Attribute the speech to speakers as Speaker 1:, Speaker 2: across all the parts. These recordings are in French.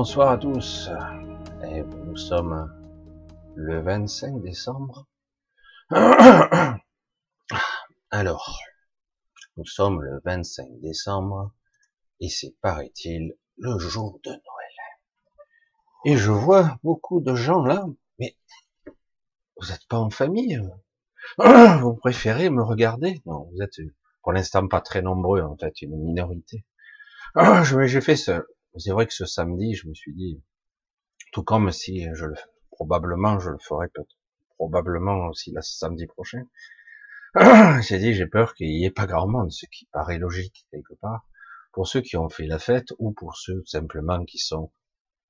Speaker 1: Bonsoir à tous. Et nous sommes le 25 décembre. Alors, nous sommes le 25 décembre et c'est, paraît-il, le jour de Noël. Et je vois beaucoup de gens là, mais vous n'êtes pas en famille Vous préférez me regarder? Non, vous êtes pour l'instant pas très nombreux, en fait, une minorité. J'ai fait ce... C'est vrai que ce samedi, je me suis dit, tout comme si je le... Probablement, je le ferai peut-être. Probablement aussi le samedi prochain. J'ai dit, j'ai peur qu'il n'y ait pas grand monde, ce qui paraît logique quelque part, pour ceux qui ont fait la fête ou pour ceux simplement qui sont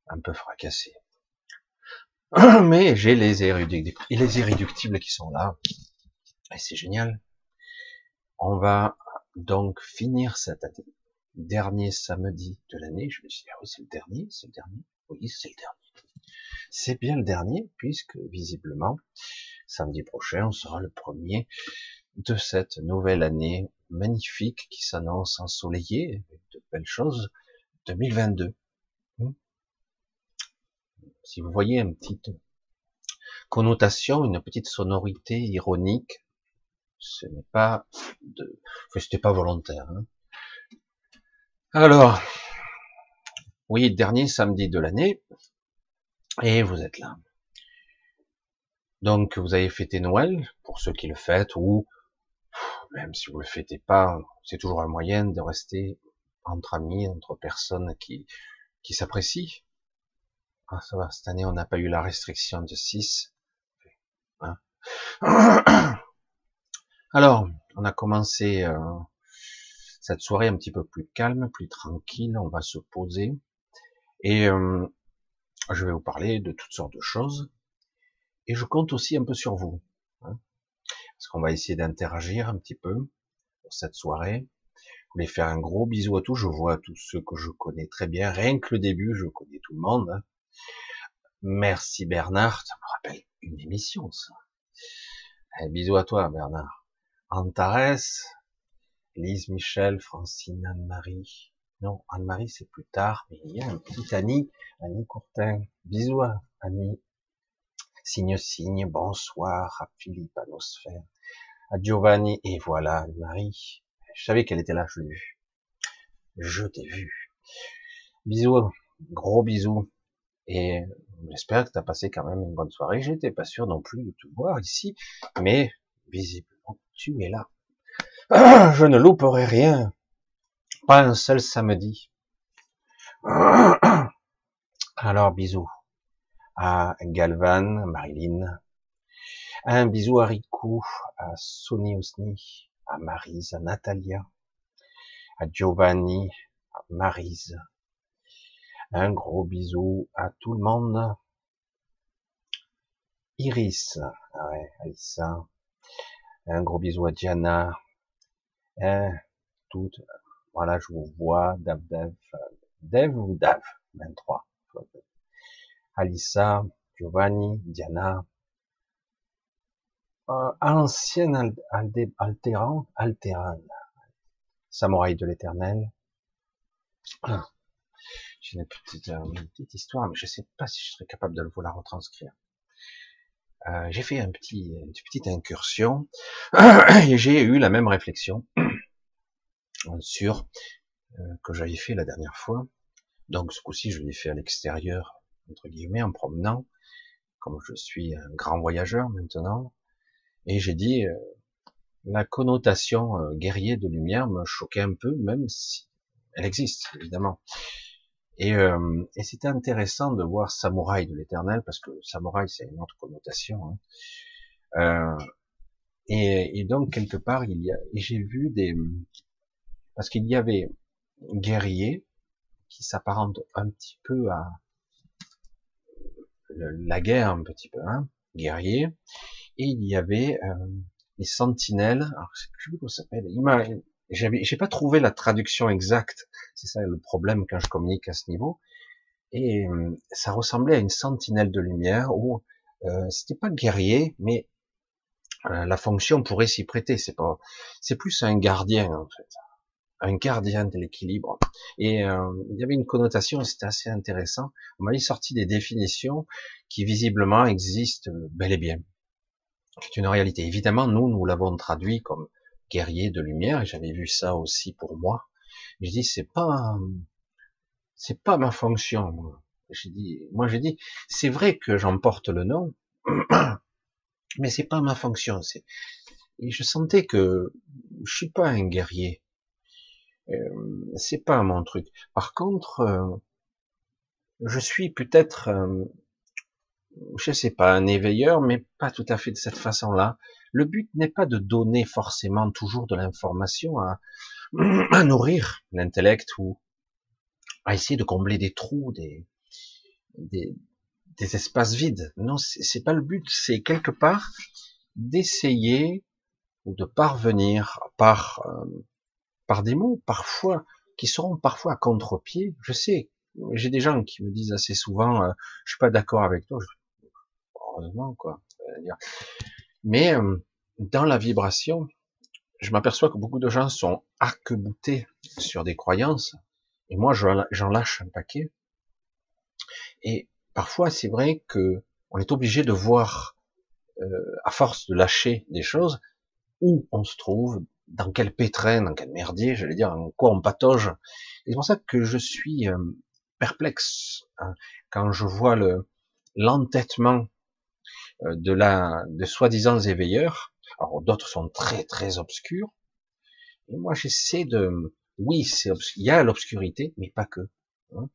Speaker 1: un peu fracassés. Mais j'ai les, irréductibles, les irréductibles qui sont là. Et c'est génial. On va donc finir cette année. Dernier samedi de l'année. Je me suis dit, ah oui, c'est le dernier, c'est le dernier. Oui, c'est le dernier. C'est bien le dernier, puisque visiblement, samedi prochain, on sera le premier de cette nouvelle année magnifique qui s'annonce ensoleillée, avec de belles choses, 2022. Hmm. Si vous voyez une petite connotation, une petite sonorité ironique, ce n'est pas de, c'était pas volontaire. Hein. Alors, oui, dernier samedi de l'année, et vous êtes là. Donc, vous avez fêté Noël, pour ceux qui le fêtent, ou même si vous le fêtez pas, c'est toujours un moyen de rester entre amis, entre personnes qui, qui s'apprécient. Ah, ça va, cette année, on n'a pas eu la restriction de 6. Hein. Alors, on a commencé euh, cette soirée un petit peu plus calme, plus tranquille, on va se poser. Et euh, je vais vous parler de toutes sortes de choses. Et je compte aussi un peu sur vous. Hein parce qu'on va essayer d'interagir un petit peu pour cette soirée. Je voulais faire un gros bisou à tous. Je vois tous ceux que je connais très bien. Rien que le début, je connais tout le monde. Hein. Merci Bernard. Ça me rappelle une émission, ça. Un bisou à toi, Bernard. Antares, Lise Michel, Francine, Anne-Marie. Non, Anne-Marie, c'est plus tard, mais il y a un petit Annie, Annie Courtin. Bisous à Annie. Signe, signe, bonsoir à Philippe Anosphère, à Giovanni, et voilà, Marie. Je savais qu'elle était là, je l'ai vue. Je t'ai vu. Bisous, gros bisous. Et j'espère que tu as passé quand même une bonne soirée. J'étais pas sûr non plus de te voir ici, mais visiblement tu es là. je ne louperai rien. Pas un seul samedi. Alors bisous à Galvan, Marilyn, un bisou à Rico, à Sonny Osni, à Marise, à Natalia, à Giovanni, à Marise. Un gros bisou à tout le monde. Iris, ouais, Alissa. Un gros bisou à Diana. Hein, toutes, voilà, je vous vois, Dav Dev ou Dav, 23. Alissa, Giovanni, Diana, euh, ancienne altérant, altérane, samouraï de l'éternel. Ah, j'ai une petite, euh, une petite, histoire, mais je ne sais pas si je serais capable de vous la retranscrire. Euh, j'ai fait une petite incursion et j'ai eu la même réflexion sur euh, que j'avais fait la dernière fois. Donc ce coup-ci, je l'ai fait à l'extérieur entre guillemets, en promenant, comme je suis un grand voyageur maintenant, et j'ai dit, euh, la connotation guerrier de lumière me choquait un peu, même si elle existe, évidemment. Et, euh, et c'était intéressant de voir samouraï de l'éternel, parce que samouraï, c'est une autre connotation. Hein. Et, et, donc, quelque part, il y a, j'ai vu des, parce qu'il y avait guerrier qui s'apparente un petit peu à, la guerre un petit peu, hein, guerrier, et il y avait euh, les sentinelles, alors je sais plus comment ça s'appelle, j'ai pas trouvé la traduction exacte, c'est ça le problème quand je communique à ce niveau, et euh, ça ressemblait à une sentinelle de lumière où euh, c'était pas guerrier, mais euh, la fonction pourrait s'y prêter, c'est pas, c'est plus un gardien en fait. un gardien de l'équilibre. Et euh, il y avait une connotation, c'était assez intéressant. On m'avait sorti des définitions qui visiblement existent bel et bien. C'est une réalité. Évidemment, nous, nous l'avons traduit comme guerrier de lumière, et j'avais vu ça aussi pour moi. Je dis, c'est pas, c'est pas ma fonction. J'ai dit, moi j'ai dit, c'est vrai que j'emporte le nom, mais c'est pas ma fonction. C'est, et je sentais que je suis pas un guerrier. Euh, c'est pas mon truc. Par contre, euh, je suis peut-être, euh, je sais pas, un éveilleur, mais pas tout à fait de cette façon-là. Le but n'est pas de donner forcément toujours de l'information à, nourrir l'intellect ou à essayer de combler des trous, des, espaces vides. Non, c'est pas le but. C'est quelque part d'essayer ou de parvenir par par des mots parfois qui seront parfois à contre-pied. Je sais, j'ai des gens qui me disent assez souvent, euh, je suis pas d'accord avec toi. Mais euh, dans la vibration, je m'aperçois que beaucoup de gens sont arc-boutés sur des croyances, et moi j'en lâche un paquet. Et parfois, c'est vrai que on est obligé de voir, euh, à force de lâcher des choses, où on se trouve, dans quel pétrin, dans quel merdier, j'allais dire, en quoi on patauge. c'est pour ça que je suis euh, perplexe hein, quand je vois le l'entêtement de la de soi-disant éveilleurs. Alors d'autres sont très très obscurs. Et moi j'essaie de, oui, c'est il y a l'obscurité, mais pas que. Hein.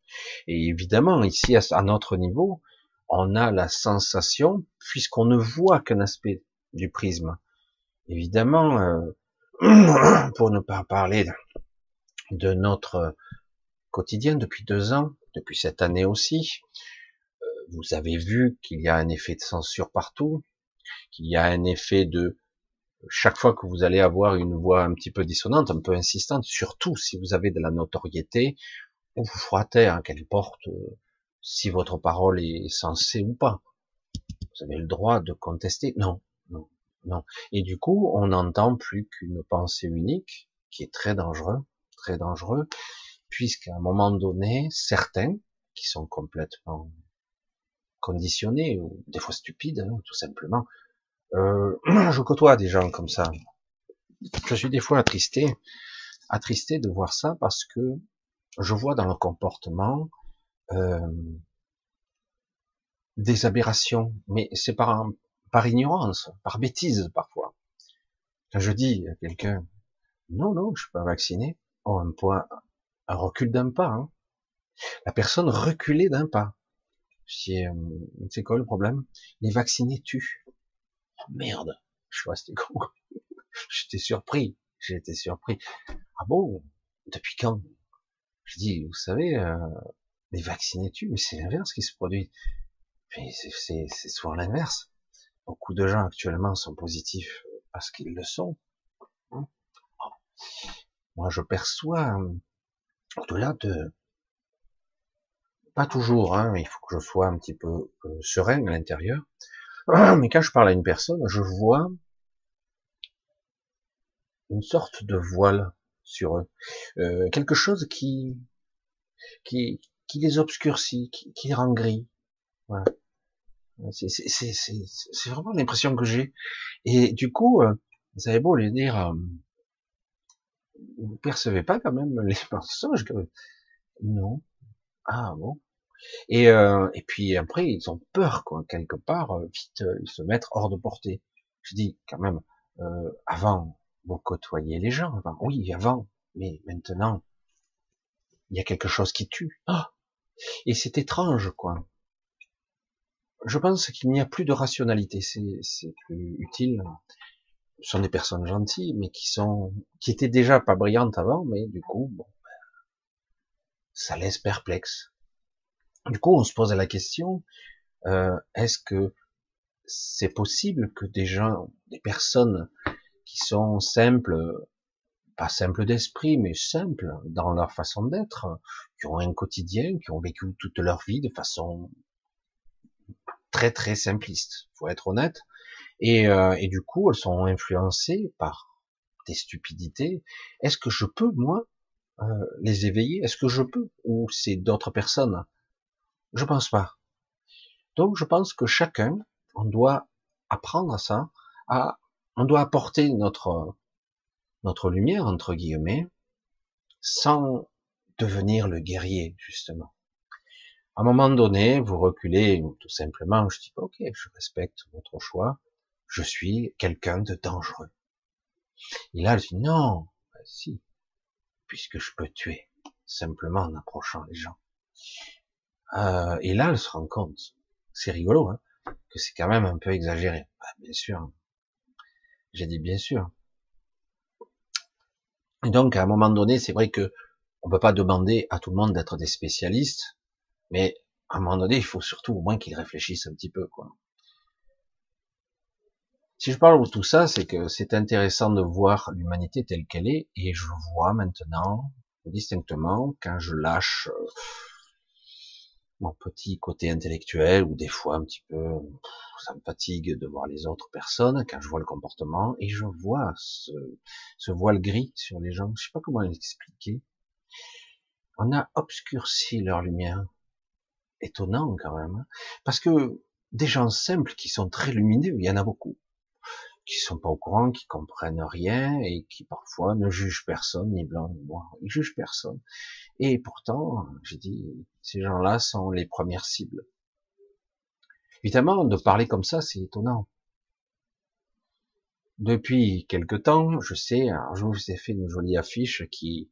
Speaker 1: Et évidemment ici à notre niveau, on a la sensation, puisqu'on ne voit qu'un aspect du prisme. Évidemment, euh, pour ne pas parler de notre quotidien depuis deux ans, depuis cette année aussi, euh, vous avez vu qu'il y a un effet de censure partout, qu'il y a un effet de chaque fois que vous allez avoir une voix un petit peu dissonante, un peu insistante, surtout si vous avez de la notoriété, on vous fera taire, qu'elle porte, euh, si votre parole est sensée ou pas. Vous avez le droit de contester. Non, non. Non. Et du coup, on n'entend plus qu'une pensée unique, qui est très dangereux, très dangereux, puisqu'à un moment donné, certains, qui sont complètement conditionnés, ou des fois stupides, hein, tout simplement, euh, je côtoie des gens comme ça. Je suis des fois attristé, attristé de voir ça parce que je vois dans le comportement euh, des aberrations, mais c'est par par ignorance, par bêtise parfois. Quand je dis à quelqu'un, non, non, je suis pas vacciné, oh, un point, un recul d'un pas. Hein. La personne reculait d'un pas. Euh, c'est quoi le problème Les vaccinés tuent. Oh, merde, je vois, c'était con. J'étais surpris, j'ai été surpris. Ah bon? Depuis quand? Je dis, vous savez, euh, les vaccinés tuent, mais c'est l'inverse qui se produit. C'est souvent l'inverse. Beaucoup de gens actuellement sont positifs parce qu'ils le sont. Hein? Moi, je perçois, au-delà de, pas toujours, hein, il faut que je sois un petit peu euh, serein à l'intérieur, mais quand je parle à une personne, je vois une sorte de voile sur eux, euh, quelque chose qui, qui, les obscurcit, qui, les rend gris. Voilà. C'est vraiment l'impression que j'ai. Et du coup, euh, vous avez beau lui dire, euh, vous percevez pas quand même les mensonges. Non. Ah bon? Et, euh, et puis après, ils ont peur, quoi, quelque part, vite, ils se mettent hors de portée. Je dis, quand même, avant, vous côtoyez les gens, avant. Oui, avant, mais maintenant, il y a quelque chose qui tue. Ah et c'est étrange, quoi je pense qu'il n'y a plus de rationalité. C'est plus utile. Ce sont des personnes gentilles, mais qui sont, qui étaient déjà pas brillantes avant, mais du coup, bon, ça laisse perplexe. Du coup, on se pose la question euh, est-ce que c'est possible que des gens, des personnes qui sont simples, pas simples d'esprit, mais simples dans leur façon d'être, qui ont un quotidien, qui ont vécu toute leur vie de façon très très simpliste, faut être honnête. Et, euh, et du coup, elles sont influencées par des stupidités. Est-ce que je peux, moi, euh, les éveiller? Est-ce que je peux? Ou c'est d'autres personnes? Je pense pas. Donc je pense que chacun, on doit apprendre à ça, on doit apporter notre notre lumière entre guillemets, sans devenir le guerrier justement. À un moment donné, vous reculez tout simplement. Je dis ok, je respecte votre choix. Je suis quelqu'un de dangereux. Et là, elle dit non, ben si, puisque je peux tuer simplement en approchant les gens. Euh, et là, elle se rend compte, c'est rigolo, hein, que c'est quand même un peu exagéré. Ben, bien sûr, j'ai dit bien sûr. Et donc, à un moment donné, c'est vrai que on peut pas demander à tout le monde d'être des spécialistes, mais à un moment donné, il faut surtout au moins qu'ils réfléchissent un petit peu, quoi. Si je parle de tout ça, c'est que c'est intéressant de voir l'humanité telle qu'elle est, et je vois maintenant distinctement quand je lâche euh, mon petit côté intellectuel, ou des fois un petit peu, ça me fatigue de voir les autres personnes, quand je vois le comportement, et je vois ce, voile gris sur les gens, je sais pas comment l'expliquer. On a obscurci leur lumière. Étonnant quand même. Hein. Parce que des gens simples qui sont très lumineux, il y en a beaucoup qui sont pas au courant, qui comprennent rien et qui parfois ne jugent personne, ni blanc ni noir, ils jugent personne. Et pourtant, j'ai dit, ces gens-là sont les premières cibles. Évidemment, de parler comme ça, c'est étonnant. Depuis quelque temps, je sais, je vous ai fait une jolie affiche qui,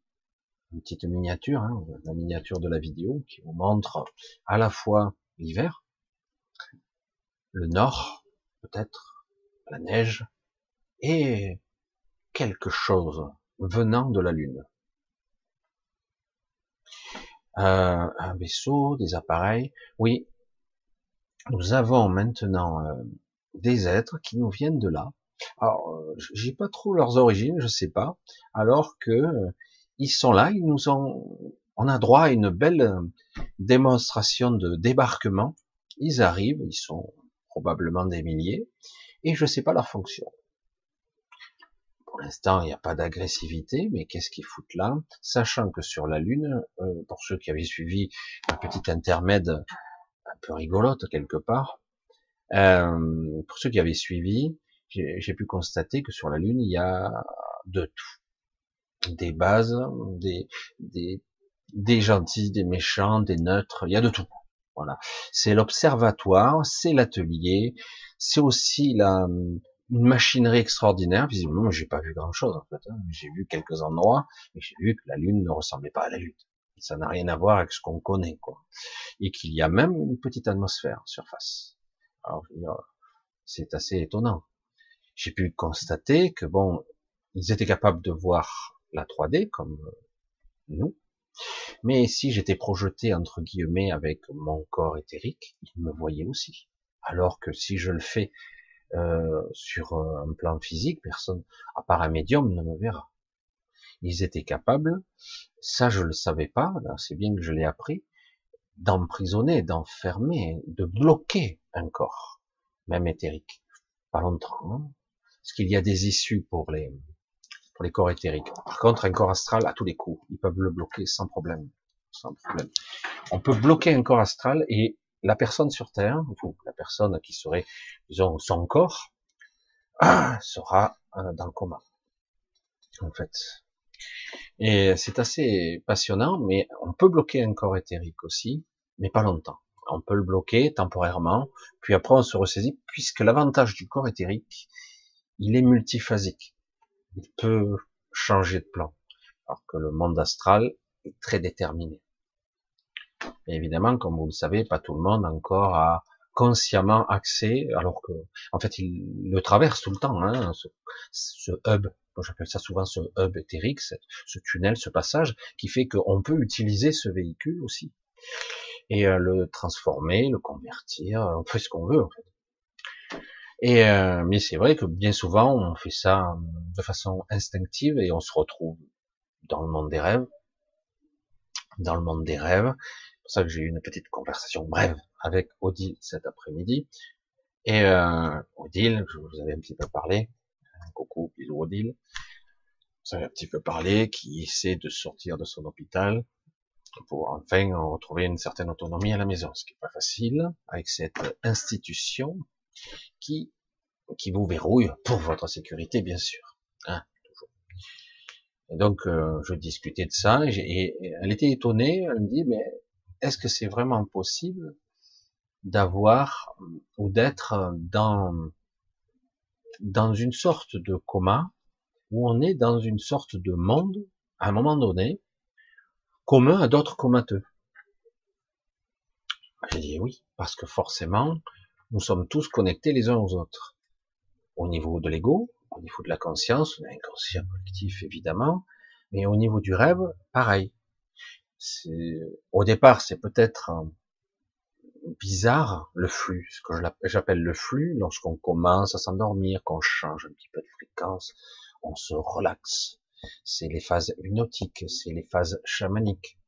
Speaker 1: une petite miniature, hein, la miniature de la vidéo, qui vous montre à la fois l'hiver, le nord, peut-être, la neige, et quelque chose venant de la Lune. Euh, un vaisseau, des appareils. Oui, nous avons maintenant euh, des êtres qui nous viennent de là. Alors, euh, j'ai pas trop leurs origines, je sais pas. Alors que ils sont là, ils nous ont, on a droit à une belle démonstration de débarquement. Ils arrivent, ils sont probablement des milliers, et je ne sais pas leur fonction. Pour l'instant, il n'y a pas d'agressivité, mais qu'est-ce qu'ils foutent là? Sachant que sur la Lune, euh, pour ceux qui avaient suivi un petit intermède un peu rigolote quelque part, euh, pour ceux qui avaient suivi, j'ai pu constater que sur la Lune, il y a de tout. Des bases, des, des, des gentils, des méchants, des neutres, il y a de tout. Voilà. C'est l'observatoire, c'est l'atelier, c'est aussi la, une machinerie extraordinaire. Visiblement, j'ai pas vu grand chose en fait. Hein. J'ai vu quelques endroits, mais j'ai vu que la Lune ne ressemblait pas à la Lune. Ça n'a rien à voir avec ce qu'on connaît, quoi. Et qu'il y a même une petite atmosphère surface. Alors, c'est assez étonnant. J'ai pu constater que bon, ils étaient capables de voir la 3D comme nous, mais si j'étais projeté entre guillemets avec mon corps éthérique, ils me voyaient aussi. Alors que si je le fais euh, sur un plan physique, personne, à part un médium, ne me verra. Ils étaient capables, ça je le savais pas, c'est bien que je l'ai appris, d'emprisonner, d'enfermer, de bloquer un corps, même éthérique. Pas longtemps, hein. parce qu'il y a des issues pour les les corps éthériques. Par contre, un corps astral, à tous les coups, ils peuvent le bloquer sans problème, sans problème. On peut bloquer un corps astral et la personne sur Terre, ou la personne qui serait, disons, son corps, sera euh, dans le coma. En fait. Et c'est assez passionnant, mais on peut bloquer un corps éthérique aussi, mais pas longtemps. On peut le bloquer temporairement, puis après on se ressaisit, puisque l'avantage du corps éthérique, il est multiphasique. Il peut changer de plan. Alors que le monde astral est très déterminé évidemment, comme vous le savez, pas tout le monde encore a consciemment accès, alors que, en fait, il le traverse tout le temps, hein, ce, ce hub, j'appelle ça souvent ce hub éthérique, ce tunnel, ce passage, qui fait qu'on peut utiliser ce véhicule aussi et euh, le transformer, le convertir, on fait ce qu'on veut en fait. Et euh, mais c'est vrai que bien souvent on fait ça de façon instinctive et on se retrouve dans le monde des rêves, dans le monde des rêves, pour ça que j'ai eu une petite conversation brève avec Odile cet après-midi. Et euh, Odile, je vous avais un petit peu parlé. Coucou, bisous Odile. un petit peu parlé, qui essaie de sortir de son hôpital pour enfin retrouver une certaine autonomie à la maison, ce qui n'est pas facile avec cette institution qui vous verrouille pour votre sécurité, bien sûr. Hein, et donc, euh, je discutais de ça, et, elle était étonnée, elle me dit, mais est-ce que c'est vraiment possible d'avoir ou d'être dans dans une sorte de coma où on est dans une sorte de monde à un moment donné commun à d'autres comateux? J'ai dit oui parce que forcément nous sommes tous connectés les uns aux autres au niveau de l'ego, au niveau de la conscience, l'inconscient collectif évidemment, mais au niveau du rêve, pareil. Au départ, c'est peut-être bizarre le flux, ce que j'appelle le flux, lorsqu'on commence à s'endormir, qu'on change un petit peu de fréquence, on se relaxe. C'est les phases hypnotiques, c'est les phases chamaniques,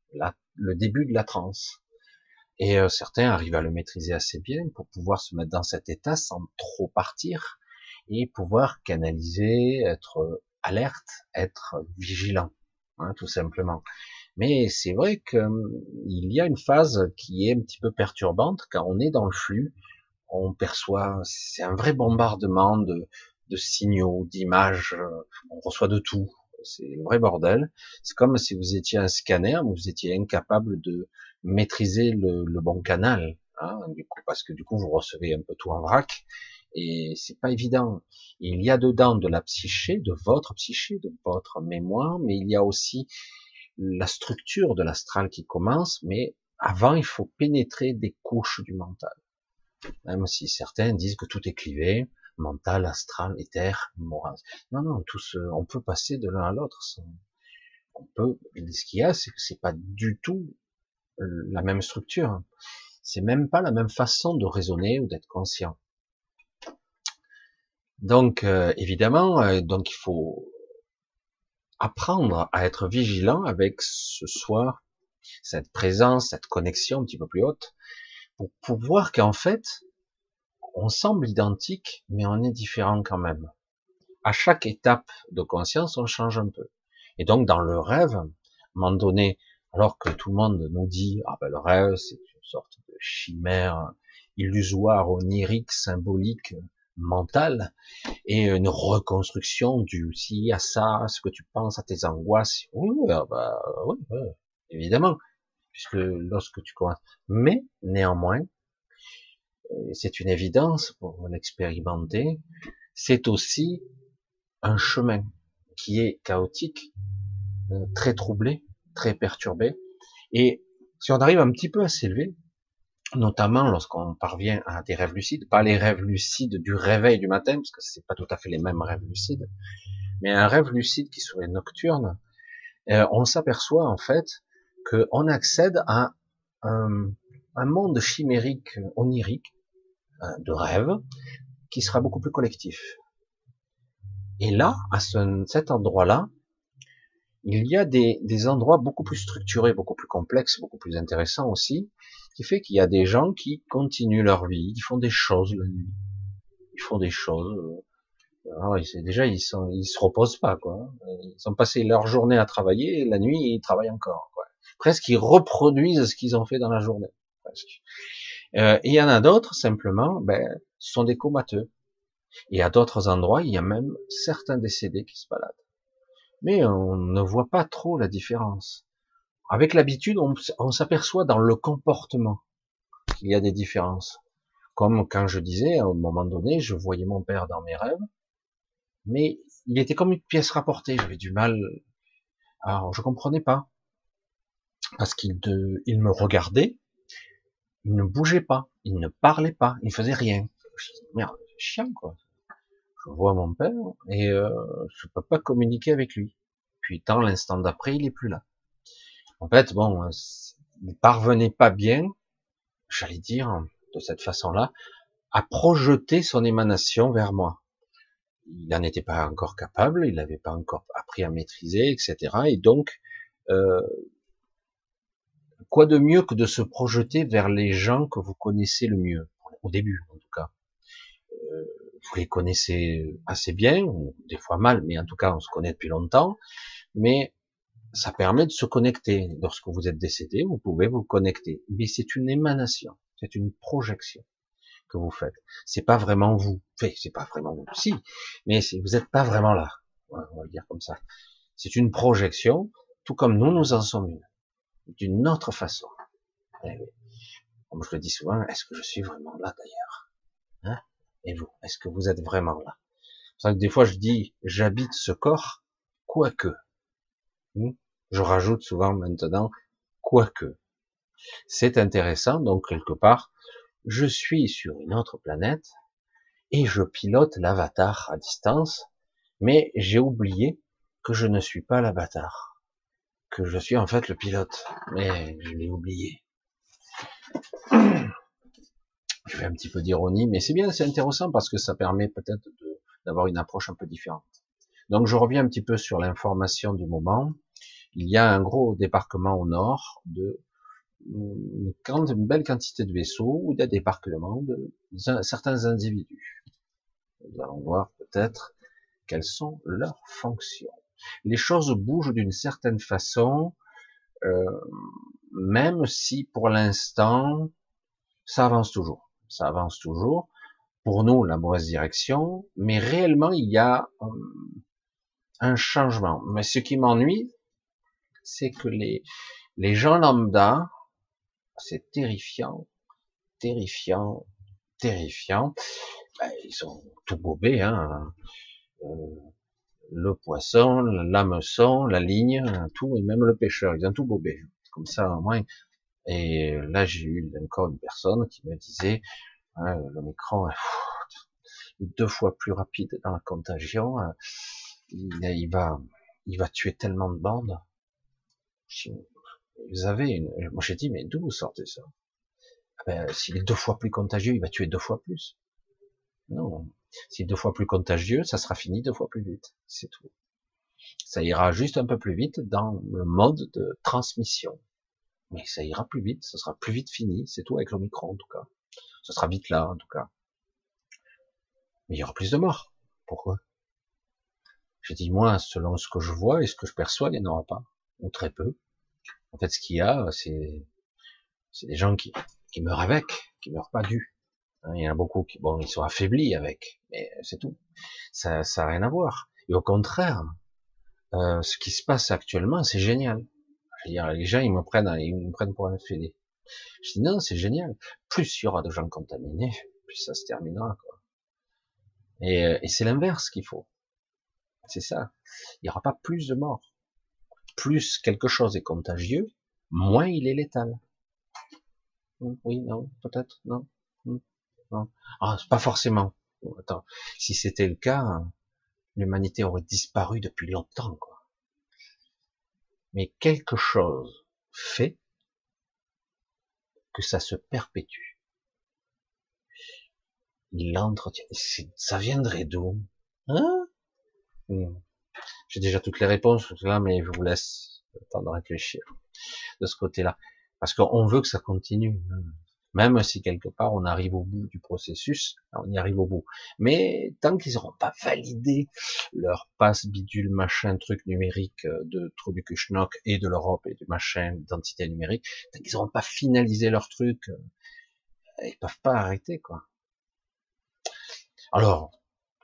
Speaker 1: le début de la transe. Et euh, certains arrivent à le maîtriser assez bien pour pouvoir se mettre dans cet état sans trop partir et pouvoir canaliser, être alerte, être vigilant, hein, tout simplement. Mais c'est vrai qu'il hum, y a une phase qui est un petit peu perturbante quand on est dans le flux. On perçoit, c'est un vrai bombardement de, de signaux, d'images. On reçoit de tout. C'est le vrai bordel. C'est comme si vous étiez un scanner, vous étiez incapable de maîtriser le, le bon canal. Hein, du coup, parce que du coup, vous recevez un peu tout en vrac et c'est pas évident. Il y a dedans de la psyché, de votre psyché, de votre mémoire, mais il y a aussi la structure de l'astral qui commence, mais avant, il faut pénétrer des couches du mental. Même si certains disent que tout est clivé, mental, astral, éther, moral. Non, non, tout ce, on peut passer de l'un à l'autre. On peut, ce qu'il y a, c'est que c'est pas du tout la même structure. C'est même pas la même façon de raisonner ou d'être conscient. Donc euh, évidemment, euh, donc il faut apprendre à être vigilant avec ce soir, cette présence, cette connexion un petit peu plus haute, pour, pour voir qu'en fait, on semble identique, mais on est différent quand même. À chaque étape de conscience, on change un peu. Et donc dans le rêve, à un moment donné, alors que tout le monde nous dit ah ben le rêve c'est une sorte de chimère illusoire, onirique, symbolique, mental et une reconstruction du si à ça, ce que tu penses à tes angoisses. Oui, ah bah, oui, évidemment, puisque lorsque tu commences. Mais néanmoins, c'est une évidence pour l'expérimenter, c'est aussi un chemin qui est chaotique, euh, très troublé, très perturbé. Et si on arrive un petit peu à s'élever, notamment lorsqu'on parvient à des rêves lucides, pas les rêves lucides du réveil du matin, parce que c'est pas tout à fait les mêmes rêves lucides, mais un rêve lucide qui serait nocturne, euh, on s'aperçoit en fait qu'on accède à un, monde chimérique, onirique, euh, de rêve, qui sera beaucoup plus collectif. Et là, à cet endroit-là, il y a des, des endroits beaucoup plus structurés, beaucoup plus complexes, beaucoup plus intéressants aussi, qui fait qu'il y a des gens qui continuent leur vie, ils font des choses la nuit, ils font des choses. Euh, alors, déjà, ils, sont, ils se reposent pas, quoi. Ils ont passé leur journée à travailler, et la nuit, ils travaillent encore. Quoi. Presque, ils reproduisent ce qu'ils ont fait dans la journée. Euh, et il y en a d'autres, simplement, ben, ce sont des comateux. Et à d'autres endroits, il y a même certains décédés qui se baladent. Mais on ne voit pas trop la différence. Avec l'habitude, on, s'aperçoit dans le comportement qu'il y a des différences. Comme quand je disais, à un moment donné, je voyais mon père dans mes rêves, mais il était comme une pièce rapportée. J'avais du mal. Alors, je comprenais pas. Parce qu'il il me regardait, il ne bougeait pas, il ne parlait pas, il faisait rien. Merde, chiant, quoi. Je vois mon père et euh, je peux pas communiquer avec lui. Puis, tant l'instant d'après, il est plus là. En fait, bon, euh, il parvenait pas bien, j'allais dire, de cette façon-là, à projeter son émanation vers moi. Il n'en était pas encore capable, il n'avait pas encore appris à maîtriser, etc. Et donc, euh, quoi de mieux que de se projeter vers les gens que vous connaissez le mieux, au début en tout cas. Vous les connaissez assez bien, des fois mal, mais en tout cas on se connaît depuis longtemps, mais ça permet de se connecter. Lorsque vous êtes décédé, vous pouvez vous connecter. Mais c'est une émanation, c'est une projection que vous faites. C'est pas vraiment vous. Enfin, c'est pas vraiment vous. Si, mais vous n'êtes pas vraiment là. On va le dire comme ça. C'est une projection, tout comme nous, nous en sommes une. D'une autre façon. Eh comme je le dis souvent, est-ce que je suis vraiment là d'ailleurs? Hein? Et vous, est-ce que vous êtes vraiment là? C'est que des fois je dis, j'habite ce corps, quoique. Hmm? Je rajoute souvent maintenant, quoique. C'est intéressant, donc quelque part, je suis sur une autre planète et je pilote l'avatar à distance, mais j'ai oublié que je ne suis pas l'avatar, que je suis en fait le pilote, mais je l'ai oublié. Je fais un petit peu d'ironie, mais c'est bien, c'est intéressant parce que ça permet peut-être d'avoir une approche un peu différente. Donc je reviens un petit peu sur l'information du moment il y a un gros débarquement au nord de une, belle quantité de vaisseaux ou des débarquements de certains individus. Nous allons voir peut-être quelles sont leurs fonctions. Les choses bougent d'une certaine façon, euh, même si pour l'instant ça avance toujours. Ça avance toujours. Pour nous, la mauvaise direction, mais réellement il y a euh, un changement. Mais ce qui m'ennuie, c'est que les, les gens lambda, c'est terrifiant, terrifiant, terrifiant. Ben, ils sont tout bobés, hein. Euh, le poisson, l'hameçon, la ligne, tout, et même le pêcheur, ils ont tout bobé. Comme ça, au moins. Et là, j'ai eu encore une personne qui me disait, hein, le micro est deux fois plus rapide dans la contagion. Hein. il va, il va tuer tellement de bandes vous avez une... Moi j'ai dit, mais d'où vous sortez ça? Ah ben, S'il est deux fois plus contagieux, il va tuer deux fois plus. Non. S'il est deux fois plus contagieux, ça sera fini deux fois plus vite. C'est tout. Ça ira juste un peu plus vite dans le mode de transmission. Mais ça ira plus vite, ça sera plus vite fini, c'est tout avec le micro en tout cas. Ça sera vite là en tout cas. Mais il y aura plus de morts. Pourquoi? J'ai dit, moi, selon ce que je vois et ce que je perçois, il n'y en aura pas. Ou très peu. En fait, ce qu'il y a, c'est c'est des gens qui, qui meurent avec, qui meurent pas du. Hein, il y en a beaucoup qui, bon, ils sont affaiblis avec, mais c'est tout. Ça, ça a rien à voir. Et au contraire, euh, ce qui se passe actuellement, c'est génial. Les gens, ils me prennent, ils me prennent pour un. Je dis non, c'est génial. Plus il y aura de gens contaminés, plus ça se terminera. Quoi. Et, et c'est l'inverse qu'il faut. C'est ça. Il n'y aura pas plus de morts plus quelque chose est contagieux, moins il est létal. Oui, non, peut-être, non, non. Ah, pas forcément. Attends, si c'était le cas, l'humanité aurait disparu depuis longtemps. Mais quelque chose fait que ça se perpétue. Il l'entretient. Ça viendrait d'où? Hein? Hmm. J'ai déjà toutes les réponses là, mais je vous laisse le temps de réfléchir de ce côté-là. Parce qu'on veut que ça continue. Même si quelque part on arrive au bout du processus, on y arrive au bout. Mais tant qu'ils n'auront pas validé leur passe bidule machin truc numérique euh, de trou du et de l'Europe et du machin d'identité numérique, tant qu'ils n'auront pas finalisé leur truc, euh, ils peuvent pas arrêter quoi. Alors,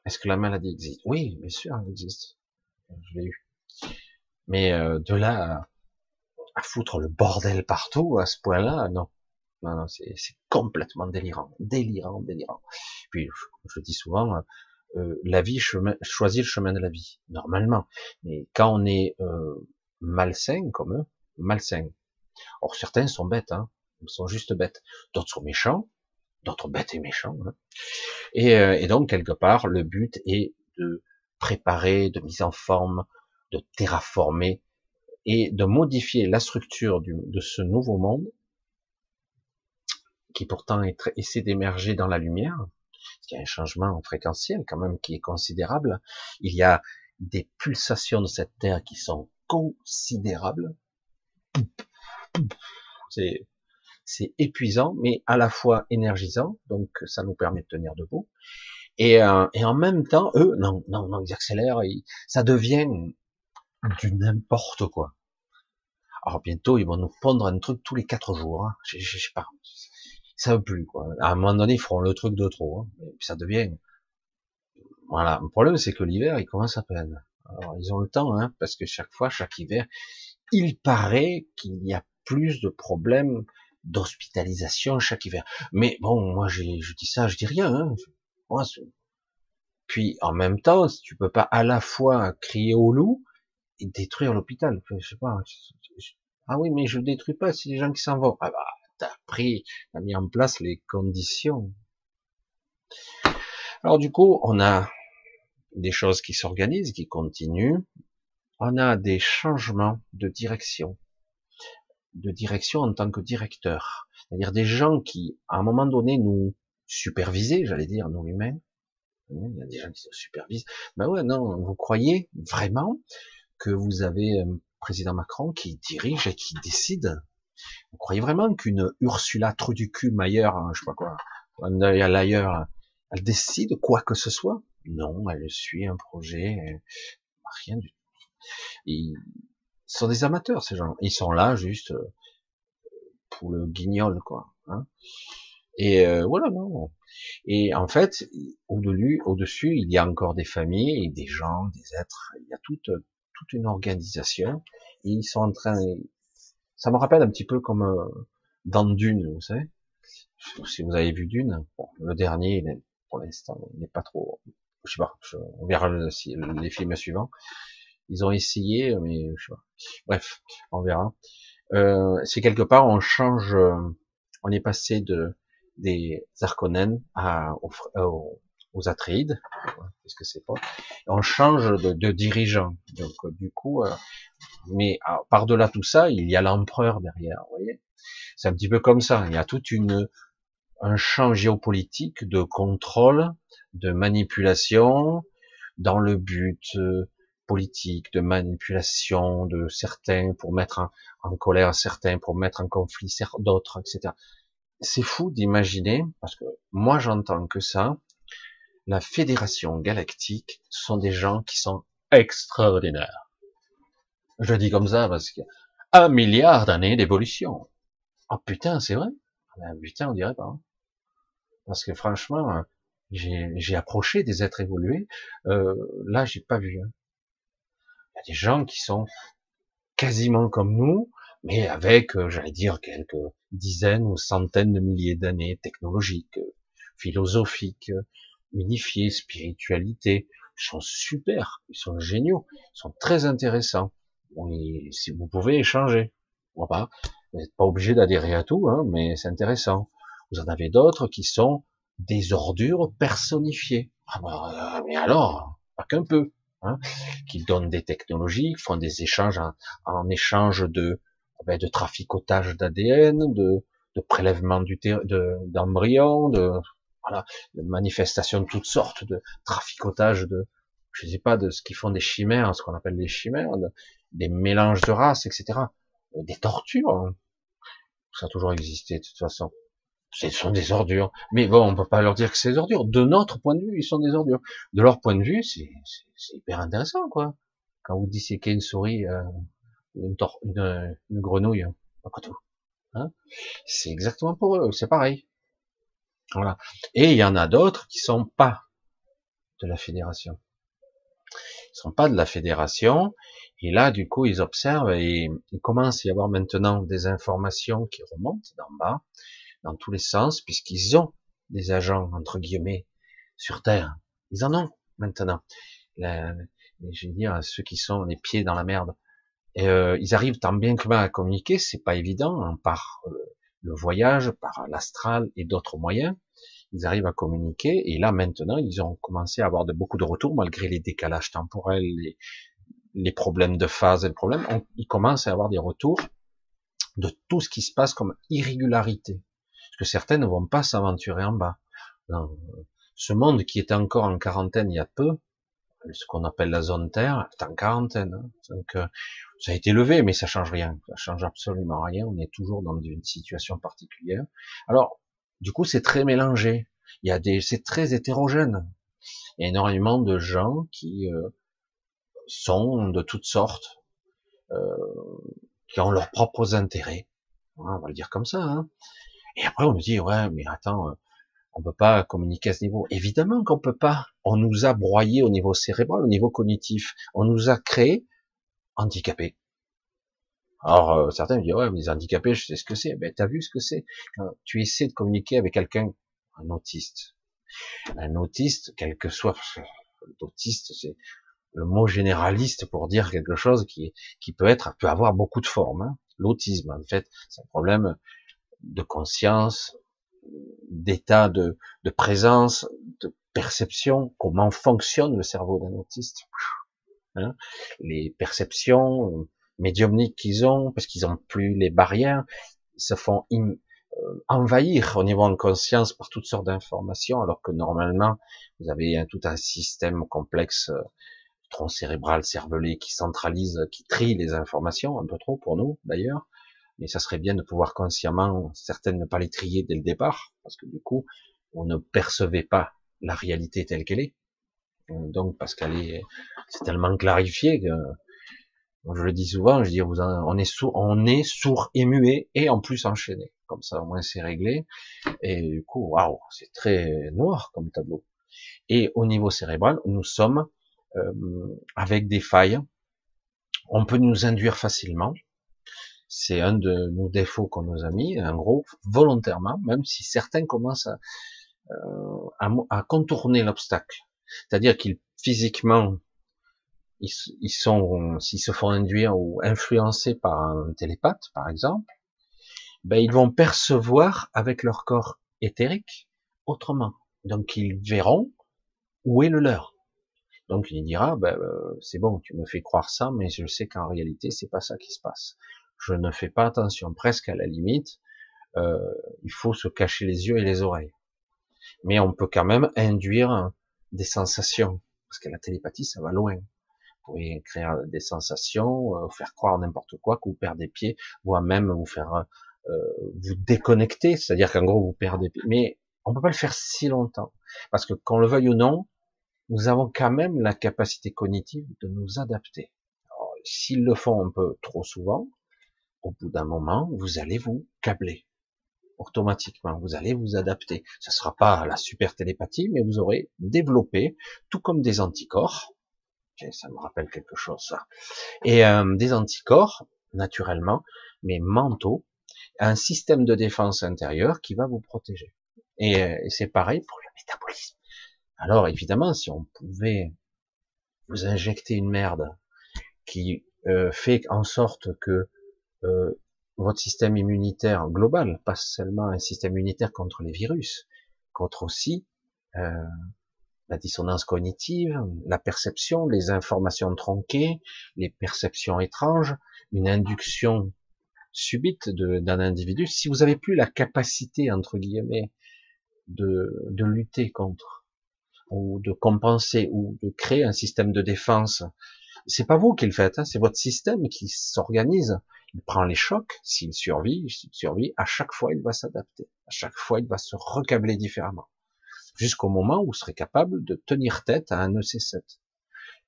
Speaker 1: est-ce que la maladie existe? Oui, bien sûr, elle existe je l'ai eu. Mais euh, de là à, foutre le bordel partout à ce point-là, non. Non, non, c'est complètement délirant, délirant, délirant. Puis, je, dis souvent, euh, la vie choisit le chemin de la vie, normalement. Mais quand on est euh, malsain comme eux, malsain. Or, certains sont bêtes, hein, ils sont juste bêtes. D'autres sont méchants, d'autres bêtes et méchants. Hein. Et, et donc, quelque part, le but est de préparer, de mise en forme, de terraformer et de modifier la structure de ce nouveau monde qui pourtant est, essaie d'émerger dans la lumière. Il y a un changement fréquentiel quand même qui est considérable. Il y a des pulsations de cette terre qui sont considérables. C'est c'est épuisant, mais à la fois énergisant, donc ça nous permet de tenir debout. Et, euh, et en même temps, eux, non, non, non, ils accélèrent, ça devient du n'importe quoi. Alors bientôt, ils vont nous pondre un truc tous les quatre jours. Hein. Je, je, sais pas, ça veut plus quoi. À un moment donné, ils feront le truc de trop. Hein. Et puis ça devient. Voilà. Le problème, c'est que l'hiver, il commence à peine. Alors ils ont le temps, hein, parce que chaque fois, chaque hiver, il paraît qu'il y a plus de problèmes d'hospitalisation chaque hiver. Mais bon, moi, je dis ça, je dis rien. Hein. Moi, puis en même temps, tu peux pas à la fois crier au loup et détruire l'hôpital, je sais pas. Ah oui, mais je détruis pas, c'est les gens qui s'en vont. Ah bah, t'as pris, t'as mis en place les conditions. Alors du coup, on a des choses qui s'organisent, qui continuent. On a des changements de direction, de direction en tant que directeur, c'est-à-dire des gens qui, à un moment donné, nous supervisaient, j'allais dire, nous humains. Il y a des gens qui se supervisent. Ben ouais, non, vous croyez vraiment que vous avez un président Macron qui dirige et qui décide Vous croyez vraiment qu'une Ursula trou du cul Maillard, hein, je sais pas quoi, l'ailleurs, elle décide quoi que ce soit? Non, elle suit un projet, rien du tout. Ils sont des amateurs ces gens. Ils sont là juste euh, pour le guignol quoi. Hein et euh, voilà non. Et en fait, au-dessus, il y a encore des familles des gens, des êtres. Il y a toute toute une organisation. Ils sont en train. Ça me rappelle un petit peu comme euh, dans Dune, vous savez. Si vous avez vu Dune, le dernier, pour l'instant, il n'est pas trop. Je sais pas. on verra les films suivants. Ils ont essayé, mais je sais pas. Bref, on verra. Euh, c'est quelque part, on change. Euh, on est passé de des Arconènes à, aux Atreides, qu'est-ce que c'est pas On change de, dirigeant. Donc euh, du coup, euh, mais ah, par-delà tout ça, il y a l'empereur derrière. Vous voyez, c'est un petit peu comme ça. Il y a toute une un champ géopolitique de contrôle, de manipulation, dans le but euh, politique, de manipulation de certains pour mettre en colère certains, pour mettre en conflit d'autres, etc. C'est fou d'imaginer, parce que moi j'entends que ça, la Fédération Galactique sont des gens qui sont extraordinaires. Je dis comme ça parce qu'il un milliard d'années d'évolution. Oh putain, c'est vrai ah ben, Putain, on dirait pas. Hein. Parce que franchement, j'ai approché des êtres évolués. Euh, là, j'ai pas vu. Hein. Il y a des gens qui sont quasiment comme nous, mais avec, euh, j'allais dire, quelques dizaines ou centaines de milliers d'années technologiques, philosophiques, unifiés, spiritualité, ils sont super, ils sont géniaux, ils sont très intéressants. si vous pouvez échanger, pas, vous n'êtes pas obligé d'adhérer à tout, hein, mais c'est intéressant. Vous en avez d'autres qui sont des ordures personnifiées. Ah bah, mais alors, pas qu'un peu, hein, qui donnent des technologies, font des échanges en, échange de, ben, de traficotage d'ADN, de, de prélèvement d'embryons, de, voilà, de manifestations de toutes sortes, de traficotage de, je sais pas, de ce qu'ils font des chimères, ce qu'on appelle des chimères, des mélanges de races, etc. Des tortures. Hein. Ça a toujours existé, de toute façon. Ce sont des ordures. Mais bon, on peut pas leur dire que c'est des ordures. De notre point de vue, ils sont des ordures. De leur point de vue, c'est hyper intéressant, quoi. Quand vous disséquez une souris, euh, une, une, une, grenouille, pas tout. Hein c'est exactement pour eux, c'est pareil. Voilà. Et il y en a d'autres qui sont pas de la fédération. Ils sont pas de la fédération. Et là, du coup, ils observent et il commence à y avoir maintenant des informations qui remontent d'en bas, dans tous les sens, puisqu'ils ont des agents, entre guillemets, sur Terre. Ils en ont maintenant. je veux dire, ceux qui sont les pieds dans la merde. Euh, ils arrivent tant bien que mal à communiquer, c'est pas évident, hein, par euh, le voyage, par l'astral et d'autres moyens, ils arrivent à communiquer. Et là, maintenant, ils ont commencé à avoir beaucoup de retours, malgré les décalages temporels, les, les problèmes de phase et le problème. ils commencent à avoir des retours de tout ce qui se passe comme irrégularité. Parce que certains ne vont pas s'aventurer en bas. ce monde qui était encore en quarantaine il y a peu, ce qu'on appelle la zone Terre, est en quarantaine. Hein. Euh, ça a été levé, mais ça change rien. Ça change absolument rien. On est toujours dans une situation particulière. Alors, du coup, c'est très mélangé. Il y a des, c'est très hétérogène. Il y a énormément de gens qui euh, sont de toutes sortes, euh, qui ont leurs propres intérêts. On va le dire comme ça. Hein. Et après, on nous dit, ouais, mais attends, on peut pas communiquer à ce niveau. Évidemment qu'on peut pas. On nous a broyé au niveau cérébral, au niveau cognitif. On nous a créé handicapés. Alors euh, certains me disent ouais mais les handicapés je sais ce que c'est. Ben t'as vu ce que c'est? Tu essaies de communiquer avec quelqu'un, un autiste. Un autiste, quel que soit l'autiste, c'est le mot généraliste pour dire quelque chose qui qui peut être peut avoir beaucoup de formes. Hein. L'autisme en fait c'est un problème de conscience, d'état de, de présence, de perception, comment fonctionne le cerveau d'un autiste. Hein les perceptions médiumniques qu'ils ont, parce qu'ils ont plus les barrières, se font euh, envahir au niveau de conscience par toutes sortes d'informations, alors que normalement, vous avez un, tout un système complexe, euh, tronc cérébral cervelé, qui centralise, qui trie les informations, un peu trop pour nous d'ailleurs, mais ça serait bien de pouvoir consciemment, certaines ne pas les trier dès le départ, parce que du coup, on ne percevait pas la réalité telle qu'elle est. Donc, parce qu'elle est, c'est tellement clarifié que, je le dis souvent, je dis, on est sourd, on est sourd et muet, et en plus enchaîné. Comme ça, au moins, c'est réglé. Et du coup, waouh, c'est très noir comme tableau. Et au niveau cérébral, nous sommes euh, avec des failles. On peut nous induire facilement. C'est un de nos défauts qu'on nous a mis, en gros, volontairement, même si certains commencent à, euh, contourner l'obstacle. C'est-à-dire qu'ils physiquement, ils, ils sont, s'ils se font induire ou influencer par un télépathe, par exemple, ben ils vont percevoir avec leur corps éthérique autrement. Donc ils verront où est le leur. Donc il dira, ben, euh, c'est bon, tu me fais croire ça, mais je sais qu'en réalité c'est pas ça qui se passe. Je ne fais pas attention, presque à la limite, euh, il faut se cacher les yeux et les oreilles. Mais on peut quand même induire des sensations, parce que la télépathie, ça va loin. Vous pouvez créer des sensations, euh, faire croire n'importe quoi, que vous perdez pied, voire même vous faire euh, vous déconnecter, c'est-à-dire qu'en gros vous perdez pied. Mais on peut pas le faire si longtemps, parce que qu'on le veuille ou non, nous avons quand même la capacité cognitive de nous adapter. S'ils le font un peu trop souvent, au bout d'un moment, vous allez vous câbler automatiquement. Vous allez vous adapter. Ce sera pas la super télépathie, mais vous aurez développé, tout comme des anticorps. Ça me rappelle quelque chose, ça. Et euh, des anticorps, naturellement, mais mentaux, un système de défense intérieure qui va vous protéger. Et, euh, c'est pareil pour le métabolisme. Alors évidemment, si on pouvait vous injecter une merde qui euh, fait en sorte que euh, votre système immunitaire global, pas seulement un système immunitaire contre les virus, contre aussi euh, la dissonance cognitive, la perception, les informations tronquées, les perceptions étranges, une induction subite d'un individu. Si vous n'avez plus la capacité, entre guillemets, de, de lutter contre, ou de compenser, ou de créer un système de défense, c'est pas vous qui le faites, hein, c'est votre système qui s'organise il prend les chocs, s'il survit, s'il survit, à chaque fois il va s'adapter, à chaque fois il va se recabler différemment, jusqu'au moment où vous serez capable de tenir tête à un EC7.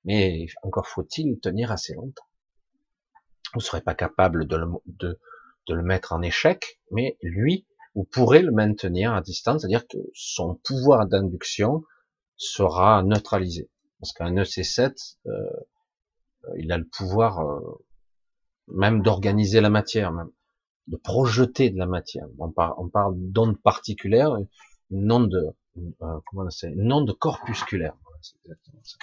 Speaker 1: Mais encore faut-il tenir assez longtemps. Vous ne serez pas capable de le, de, de le mettre en échec, mais lui, vous pourrez le maintenir à distance, c'est-à-dire que son pouvoir d'induction sera neutralisé. Parce qu'un EC7, euh, il a le pouvoir euh, même d'organiser la matière, même de projeter de la matière. On parle, on parle d'ondes particulières, une onde, euh, comment c'est, une onde corpusculaire. c'est exactement ça.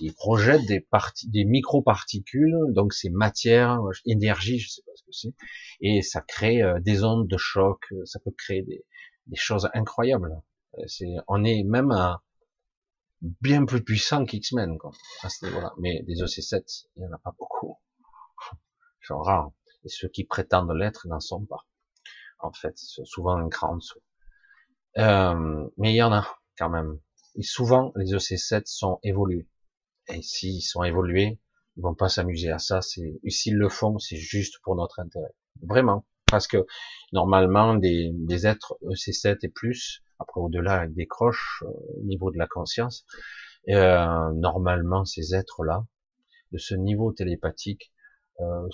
Speaker 1: Il projette des parties, des microparticules, donc c'est matière, énergie, je sais pas ce que c'est, et ça crée euh, des ondes de choc, ça peut créer des, des choses incroyables. Euh, c'est, on est même à bien plus puissant qu'X-Men, quoi, à ce. Mais des OC7, il y en a pas beaucoup sont rares. Et ceux qui prétendent l'être n'en sont pas. En fait, c'est souvent un cran en dessous. Euh, mais il y en a quand même. Et souvent, les EC7 sont évolués. Et s'ils sont évolués, ils vont pas s'amuser à ça. C'est, s'ils le font, c'est juste pour notre intérêt. Vraiment. Parce que, normalement, des, des êtres EC7 et plus, Après, au-delà, elle décroche au niveau de la conscience. Et, normalement, ces êtres-là, de ce niveau télépathique, euh,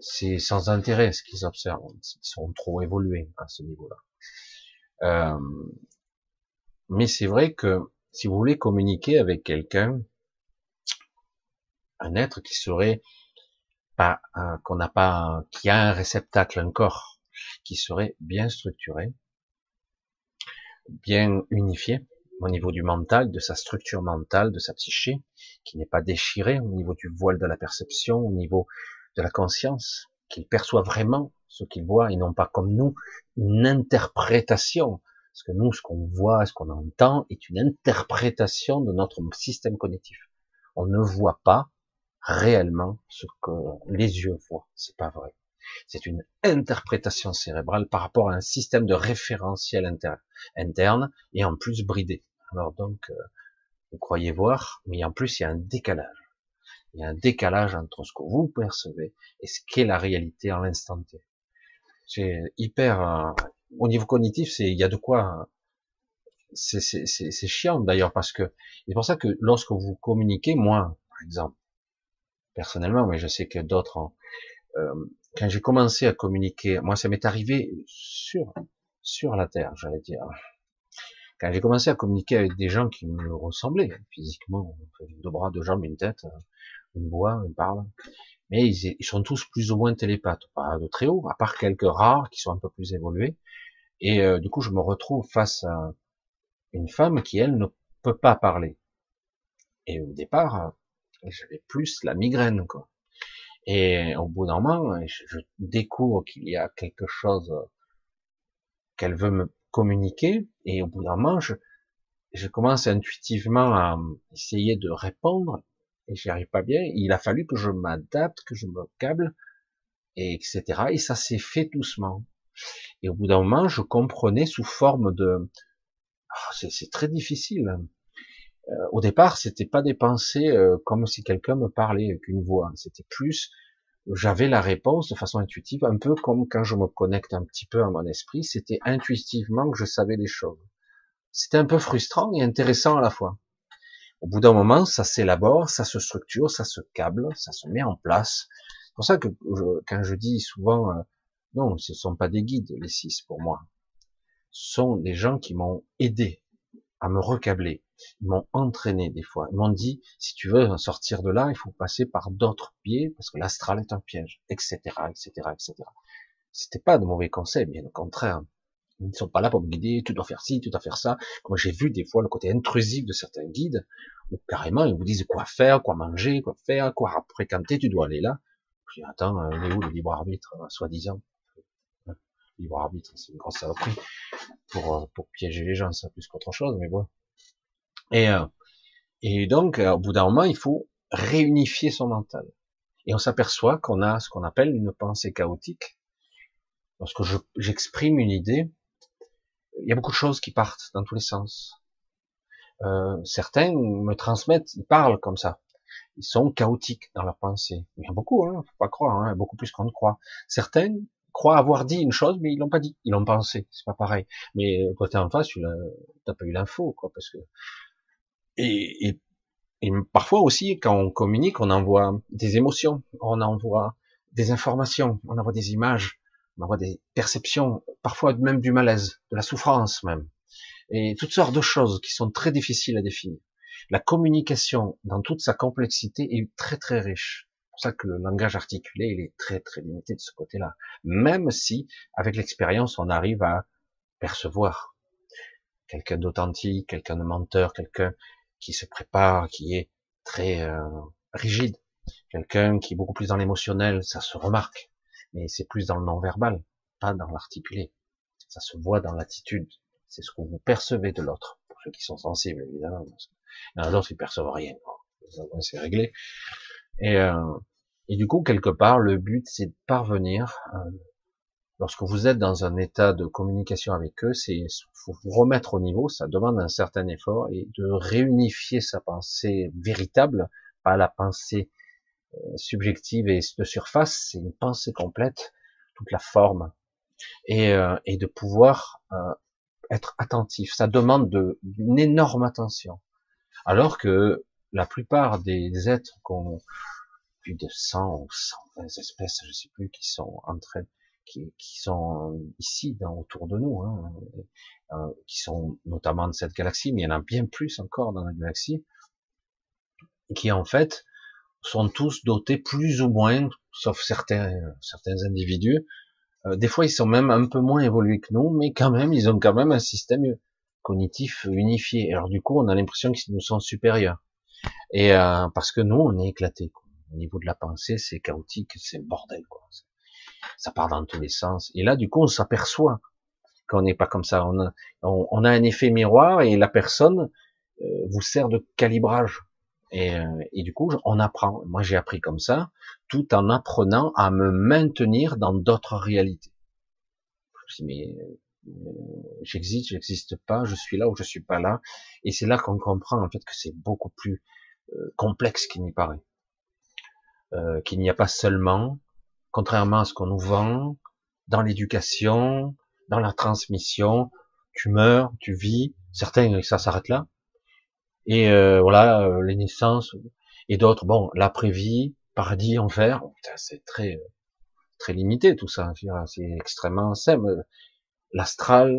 Speaker 1: c'est sans intérêt ce qu'ils observent. Ils sont trop évolués à ce niveau-là. Euh, mais c'est vrai que si vous voulez communiquer avec quelqu'un, un être qui serait pas, qu'on n'a pas, qui a un réceptacle, un corps, qui serait bien structuré, bien unifié au niveau du mental, de sa structure mentale, de sa psyché, qui n'est pas déchiré au niveau du voile de la perception, au niveau de la conscience, qu'il perçoit vraiment ce qu'il voit et non pas comme nous une interprétation. Parce que nous, ce qu'on voit, ce qu'on entend est une interprétation de notre système cognitif. On ne voit pas réellement ce que les yeux voient. C'est pas vrai. C'est une interprétation cérébrale par rapport à un système de référentiel interne et en plus bridé. Alors donc, euh, vous croyez voir, mais en plus il y a un décalage. Il y a un décalage entre ce que vous percevez et ce qu'est la réalité en l'instant T. C'est hyper, euh, au niveau cognitif, c'est, il y a de quoi, c'est, chiant d'ailleurs parce que, c'est pour ça que lorsque vous communiquez, moi, par exemple, personnellement, mais je sais que d'autres, euh, quand j'ai commencé à communiquer, moi ça m'est arrivé sur, sur la Terre, j'allais dire, quand j'ai commencé à communiquer avec des gens qui me ressemblaient physiquement, deux bras, deux jambes, une tête, une voix, une parle, mais ils, sont tous plus ou moins télépathes, pas de très haut, à part quelques rares qui sont un peu plus évolués. Et euh, du coup, je me retrouve face à une femme qui, elle, ne peut pas parler. Et au départ, j'avais plus la migraine, quoi. Et au bout d'un moment, je découvre qu'il y a quelque chose qu'elle veut me communiquer, et au bout d'un moment, je, je commence intuitivement à essayer de répondre, et j'y arrive pas bien. Il a fallu que je m'adapte, que je me câble, et etc. Et ça s'est fait doucement. Et au bout d'un moment, je comprenais sous forme de, ah, c'est très difficile. Euh, au départ, c'était pas des pensées euh, comme si quelqu'un me parlait avec une voix. C'était plus j'avais la réponse de façon intuitive, un peu comme quand je me connecte un petit peu à mon esprit, c'était intuitivement que je savais les choses. C'était un peu frustrant et intéressant à la fois. Au bout d'un moment, ça s'élabore, ça se structure, ça se câble, ça se met en place. C'est pour ça que quand je dis souvent, euh, non, ce ne sont pas des guides, les six, pour moi. Ce sont des gens qui m'ont aidé à me recabler. Ils m'ont entraîné des fois. Ils m'ont dit, si tu veux sortir de là, il faut passer par d'autres pieds parce que l'astral est un piège, etc., etc., etc. C'était pas de mauvais conseils, bien au contraire. Ils ne sont pas là pour me guider, tu dois faire ci, tu dois faire ça. Moi, j'ai vu des fois le côté intrusif de certains guides, où carrément, ils vous disent quoi faire, quoi manger, quoi faire, quoi fréquenter, tu dois aller là. Je dis, attends, euh, il est où le libre arbitre, euh, soi-disant? libre arbitre, c'est une grosse saloperie pour, euh, pour piéger les gens, ça plus qu'autre chose, mais bon. Et, euh, et donc, euh, au bout d'un moment, il faut réunifier son mental. Et on s'aperçoit qu'on a ce qu'on appelle une pensée chaotique. Lorsque j'exprime une idée, il y a beaucoup de choses qui partent dans tous les sens. Euh, certains me transmettent, ils parlent comme ça. Ils sont chaotiques dans leur pensée. Il y a beaucoup, hein, faut pas croire, hein, beaucoup plus qu'on ne croit. Certains croient avoir dit une chose, mais ils l'ont pas dit, ils l'ont pensé. C'est pas pareil. Mais côté en face, tu n'as pas eu l'info, quoi, parce que et, et, parfois aussi, quand on communique, on envoie des émotions, on envoie des informations, on envoie des images, on envoie des perceptions, parfois même du malaise, de la souffrance même, et toutes sortes de choses qui sont très difficiles à définir. La communication, dans toute sa complexité, est très très riche. C'est pour ça que le langage articulé, il est très très limité de ce côté-là. Même si, avec l'expérience, on arrive à percevoir quelqu'un d'authentique, quelqu'un de menteur, quelqu'un qui se prépare, qui est très euh, rigide. Quelqu'un qui est beaucoup plus dans l'émotionnel, ça se remarque. Mais c'est plus dans le non-verbal, pas dans l'articulé. Ça se voit dans l'attitude. C'est ce que vous percevez de l'autre. Pour ceux qui sont sensibles, évidemment. Il y en a d'autres qui perçoivent rien. C'est réglé. Et, euh, et du coup, quelque part, le but, c'est de parvenir euh, lorsque vous êtes dans un état de communication avec eux, c'est faut vous remettre au niveau, ça demande un certain effort et de réunifier sa pensée véritable, pas la pensée euh, subjective et de surface, c'est une pensée complète, toute la forme, et, euh, et de pouvoir euh, être attentif. Ça demande de, une énorme attention. Alors que la plupart des êtres qu'on plus de 100 ou 120 espèces, je sais plus, qui sont en train, qui, qui sont ici, dans, autour de nous, hein, euh, qui sont notamment de cette galaxie, mais il y en a bien plus encore dans la galaxie, qui en fait sont tous dotés plus ou moins, sauf certains, certains individus, euh, des fois ils sont même un peu moins évolués que nous, mais quand même ils ont quand même un système cognitif unifié. Alors du coup on a l'impression qu'ils nous sont supérieurs. Et euh, parce que nous on est éclatés. Au niveau de la pensée c'est chaotique, c'est bordel quoi. Ça part dans tous les sens. Et là du coup on s'aperçoit qu'on n'est pas comme ça. On a, on, a, un effet miroir et la personne euh, vous sert de calibrage. Et, euh, et, du coup, on apprend. Moi, j'ai appris comme ça, tout en apprenant à me maintenir dans d'autres réalités. Je mais euh, j'existe, j'existe pas, je suis là ou je suis pas là. Et c'est là qu'on comprend en fait que c'est beaucoup plus euh, complexe qu'il n'y paraît. Euh, qu'il n'y a pas seulement, contrairement à ce qu'on nous vend, dans l'éducation, dans la transmission, tu meurs, tu vis, certains ça s'arrête là, et euh, voilà, euh, les naissances et d'autres. Bon, l'après-vie, paradis, enfer, c'est très très limité tout ça. C'est extrêmement simple. L'astral,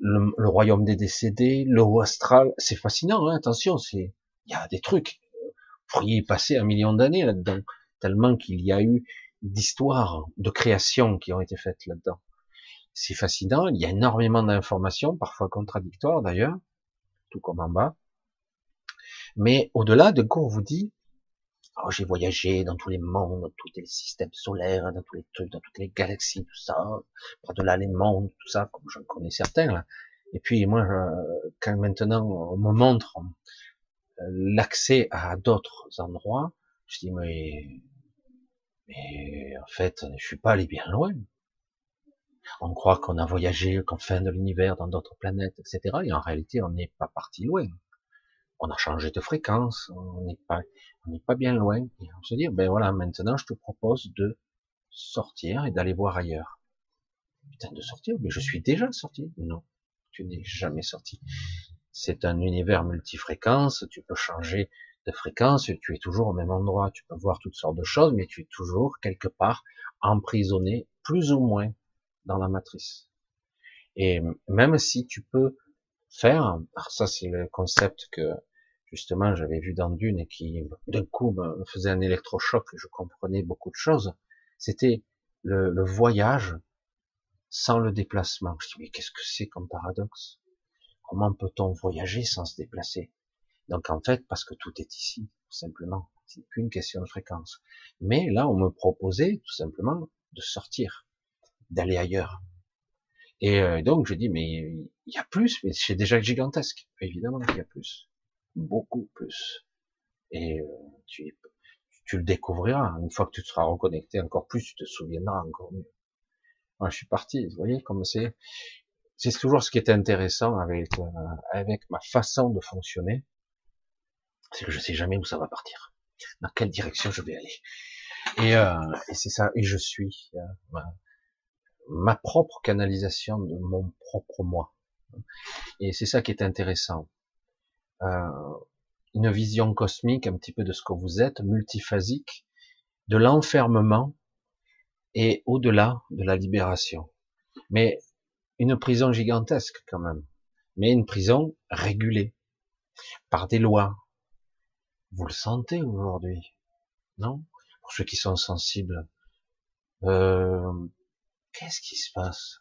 Speaker 1: le, royaume des décédés, le haut astral, c'est fascinant. Hein, attention, c'est il y a des trucs. Vous pourriez passer un million d'années là-dedans, tellement qu'il y a eu d'histoires, de créations qui ont été faites là-dedans. C'est fascinant. Il y a énormément d'informations, parfois contradictoires d'ailleurs, tout comme en bas. Mais au-delà, de quoi on vous dit, oh, j'ai voyagé dans tous les mondes, dans tous les systèmes solaires, dans tous les trucs, dans toutes les galaxies, tout ça, par-delà les mondes, tout ça, comme j'en connais certains, là. Et puis, moi, quand maintenant on me montre euh, l'accès à d'autres endroits, je dis, mais, mais, en fait, je suis pas allé bien loin. On croit qu'on a voyagé qu'en fin de l'univers, dans d'autres planètes, etc. Et en réalité, on n'est pas parti loin on a changé de fréquence, on n'est pas, pas bien loin. Et on se dit, ben voilà, maintenant je te propose de sortir et d'aller voir ailleurs. Putain, de sortir, mais je suis déjà sorti. Non, tu n'es jamais sorti. C'est un univers multifréquence, tu peux changer de fréquence, tu es toujours au même endroit, tu peux voir toutes sortes de choses, mais tu es toujours quelque part emprisonné, plus ou moins, dans la matrice. Et même si tu peux faire. Alors ça, c'est le concept que justement j'avais vu dans Dune et qui d'un coup me faisait un électrochoc. Je comprenais beaucoup de choses. C'était le, voyage sans le déplacement. Je dis mais qu'est-ce que c'est comme paradoxe? Comment peut-on voyager sans se déplacer? Donc en fait, parce que tout est ici, tout simplement. C'est qu'une question de fréquence. Mais là, on me proposait tout simplement de sortir, d'aller ailleurs. Et euh, donc je dis mais il y a plus, mais c'est déjà gigantesque. Évidemment qu'il y a plus, beaucoup plus. Et euh, tu, tu le découvriras une fois que tu te seras reconnecté encore plus, tu te souviendras encore mieux. Moi, je suis parti. Vous voyez comme c'est, c'est toujours ce qui est intéressant avec euh, avec ma façon de fonctionner, c'est que je sais jamais où ça va partir, dans quelle direction je vais aller. Et, euh, et c'est ça. Et je suis ma propre canalisation de mon propre moi. Et c'est ça qui est intéressant. Euh, une vision cosmique un petit peu de ce que vous êtes, multiphasique, de l'enfermement et au-delà de la libération. Mais une prison gigantesque quand même, mais une prison régulée par des lois. Vous le sentez aujourd'hui, non? Pour ceux qui sont sensibles. Euh, Qu'est-ce qui se passe?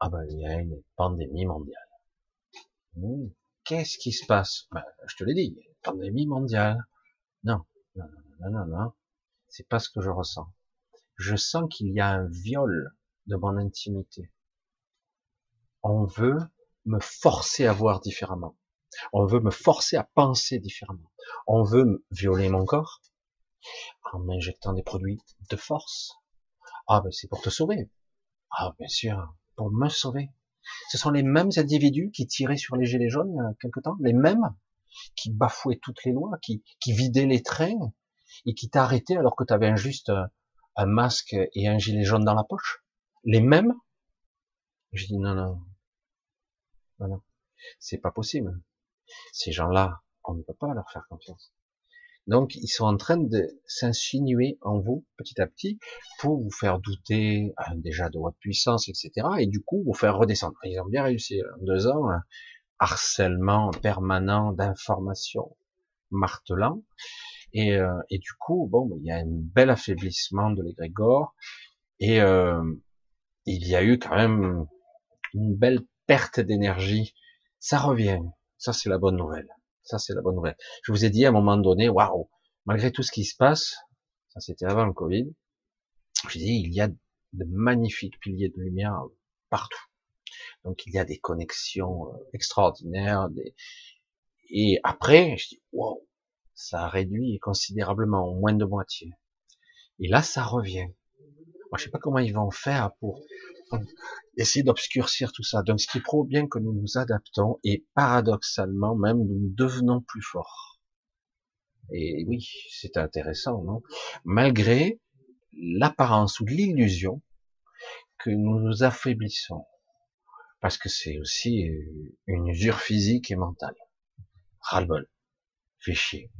Speaker 1: Ah ben, il y a une pandémie mondiale. Hmm, qu'est-ce qui se passe? Ben, Je te l'ai dit, pandémie mondiale. Non, non, non, non, non, c'est pas ce que je ressens. Je sens qu'il y a un viol de mon intimité. On veut me forcer à voir différemment. On veut me forcer à penser différemment. On veut me violer mon corps en m'injectant des produits de force. Ah ben c'est pour te sauver. Ah, bien sûr, pour me sauver. Ce sont les mêmes individus qui tiraient sur les gilets jaunes il y a quelque temps, les mêmes qui bafouaient toutes les lois, qui, vidaient les trains et qui t'arrêtaient alors que tu avais juste euh, un masque et un gilet jaune dans la poche. Les mêmes? Je dis non, non. non, non. C'est pas possible. Ces gens-là, on ne peut pas leur faire confiance. Donc, ils sont en train de s'insinuer en vous petit à petit pour vous faire douter euh, déjà de votre puissance, etc. Et du coup, vous faire redescendre. Ils ont bien réussi en deux ans, un harcèlement permanent d'informations martelant. Et, euh, et, du coup, bon, il y a un bel affaiblissement de l'égrégore. Et euh, il y a eu quand même une belle perte d'énergie. Ça revient. Ça, c'est la bonne nouvelle. Ça, c'est la bonne nouvelle. Je vous ai dit à un moment donné, waouh, malgré tout ce qui se passe, ça c'était avant le Covid, je dis, il y a de magnifiques piliers de lumière partout. Donc il y a des connexions euh, extraordinaires. Et après, je dis, waouh, ça a réduit considérablement, moins de moitié. Et là, ça revient. Moi, je sais pas comment ils vont faire pour essayer d'obscurcir tout ça. Donc, ce qui prouve bien que nous nous adaptons et paradoxalement même nous devenons plus forts. Et oui, c'est intéressant, non? Malgré l'apparence ou l'illusion que nous nous affaiblissons, parce que c'est aussi une usure physique et mentale. Ras-le-bol, chier.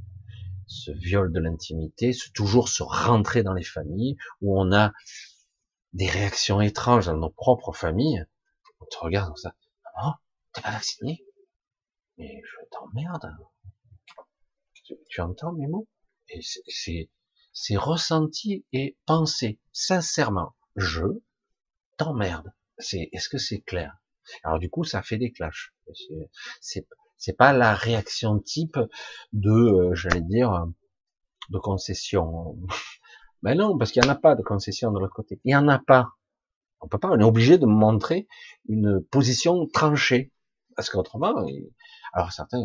Speaker 1: Ce viol de l'intimité, toujours se rentrer dans les familles où on a des réactions étranges dans nos propres familles. On te regarde comme ça. Oh, t'es pas vacciné? Mais je t'emmerde. Tu, tu entends mes mots? Et c'est, c'est ressenti et pensé sincèrement. Je t'emmerde. C'est, est-ce que c'est clair? Alors du coup, ça fait des clashs. C'est, c'est pas la réaction type de, euh, j'allais dire, de concession. Ben non, parce qu'il n'y en a pas de concession de l'autre côté. Il n'y en a pas. On peut pas, on est obligé de montrer une position tranchée. Parce qu'autrement, alors certains,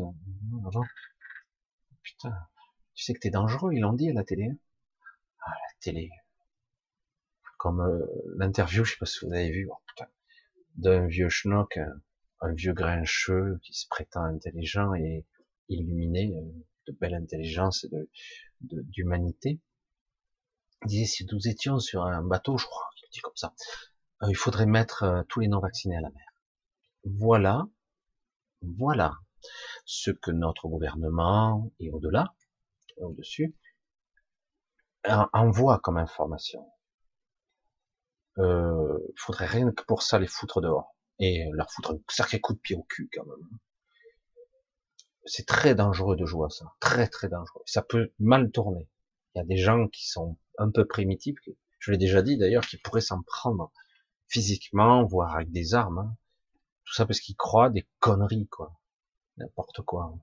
Speaker 1: putain, tu sais que t'es dangereux, ils l'ont dit à la télé. Hein. Ah, la télé. Comme euh, l'interview, je sais pas si vous avez vu, oh, d'un vieux schnock, un, vieux grincheux qui se prétend intelligent et illuminé, euh, de belle intelligence et d'humanité. Il disait, si nous étions sur un bateau, je crois, il dit comme ça, euh, il faudrait mettre euh, tous les non-vaccinés à la mer. Voilà, voilà ce que notre gouvernement, et au-delà, au-dessus, envoie comme information. Euh, il faudrait rien que pour ça les foutre dehors et leur foutre un sacré coup de pied au cul quand même. C'est très dangereux de jouer à ça, très très dangereux. Ça peut mal tourner. Il y a des gens qui sont un peu primitifs, je l'ai déjà dit d'ailleurs, qui pourraient s'en prendre physiquement, voire avec des armes. Hein. Tout ça parce qu'ils croient des conneries, quoi. N'importe quoi.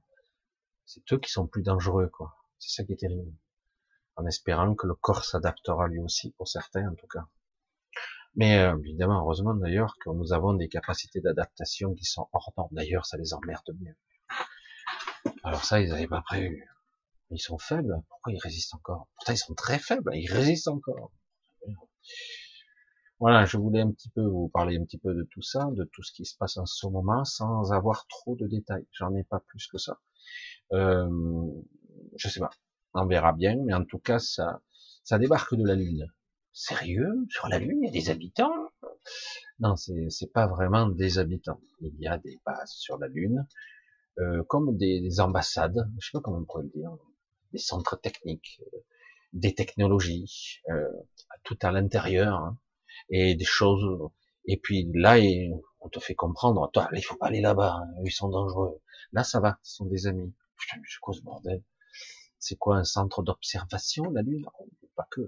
Speaker 1: C'est eux qui sont plus dangereux, quoi. C'est ça qui est terrible. En espérant que le corps s'adaptera lui aussi, pour certains en tout cas. Mais euh, évidemment, heureusement d'ailleurs que nous avons des capacités d'adaptation qui sont hors normes. D'ailleurs, ça les emmerde bien. Alors ça, ils n'avaient pas prévu. Ils sont faibles. Pourquoi ils résistent encore? Pourtant, ils sont très faibles. Ils résistent encore. Voilà, je voulais un petit peu vous parler un petit peu de tout ça, de tout ce qui se passe en ce moment, sans avoir trop de détails. J'en ai pas plus que ça. Euh, je sais pas. On verra bien, mais en tout cas, ça, ça débarque de la Lune. Sérieux? Sur la Lune, il y a des habitants? Non, c'est pas vraiment des habitants. Il y a des bases sur la Lune, euh, comme des, ambassades, je sais pas comment on pourrait le dire, des centres techniques, euh, des technologies, euh, tout à l'intérieur. Hein et des choses. Et puis là, on te fait comprendre, toi, il faut pas aller là-bas, hein, ils sont dangereux. Là, ça va, ce sont des amis. Putain, mais c'est quoi ce bordel? C'est quoi un centre d'observation, la Lune? Pas que.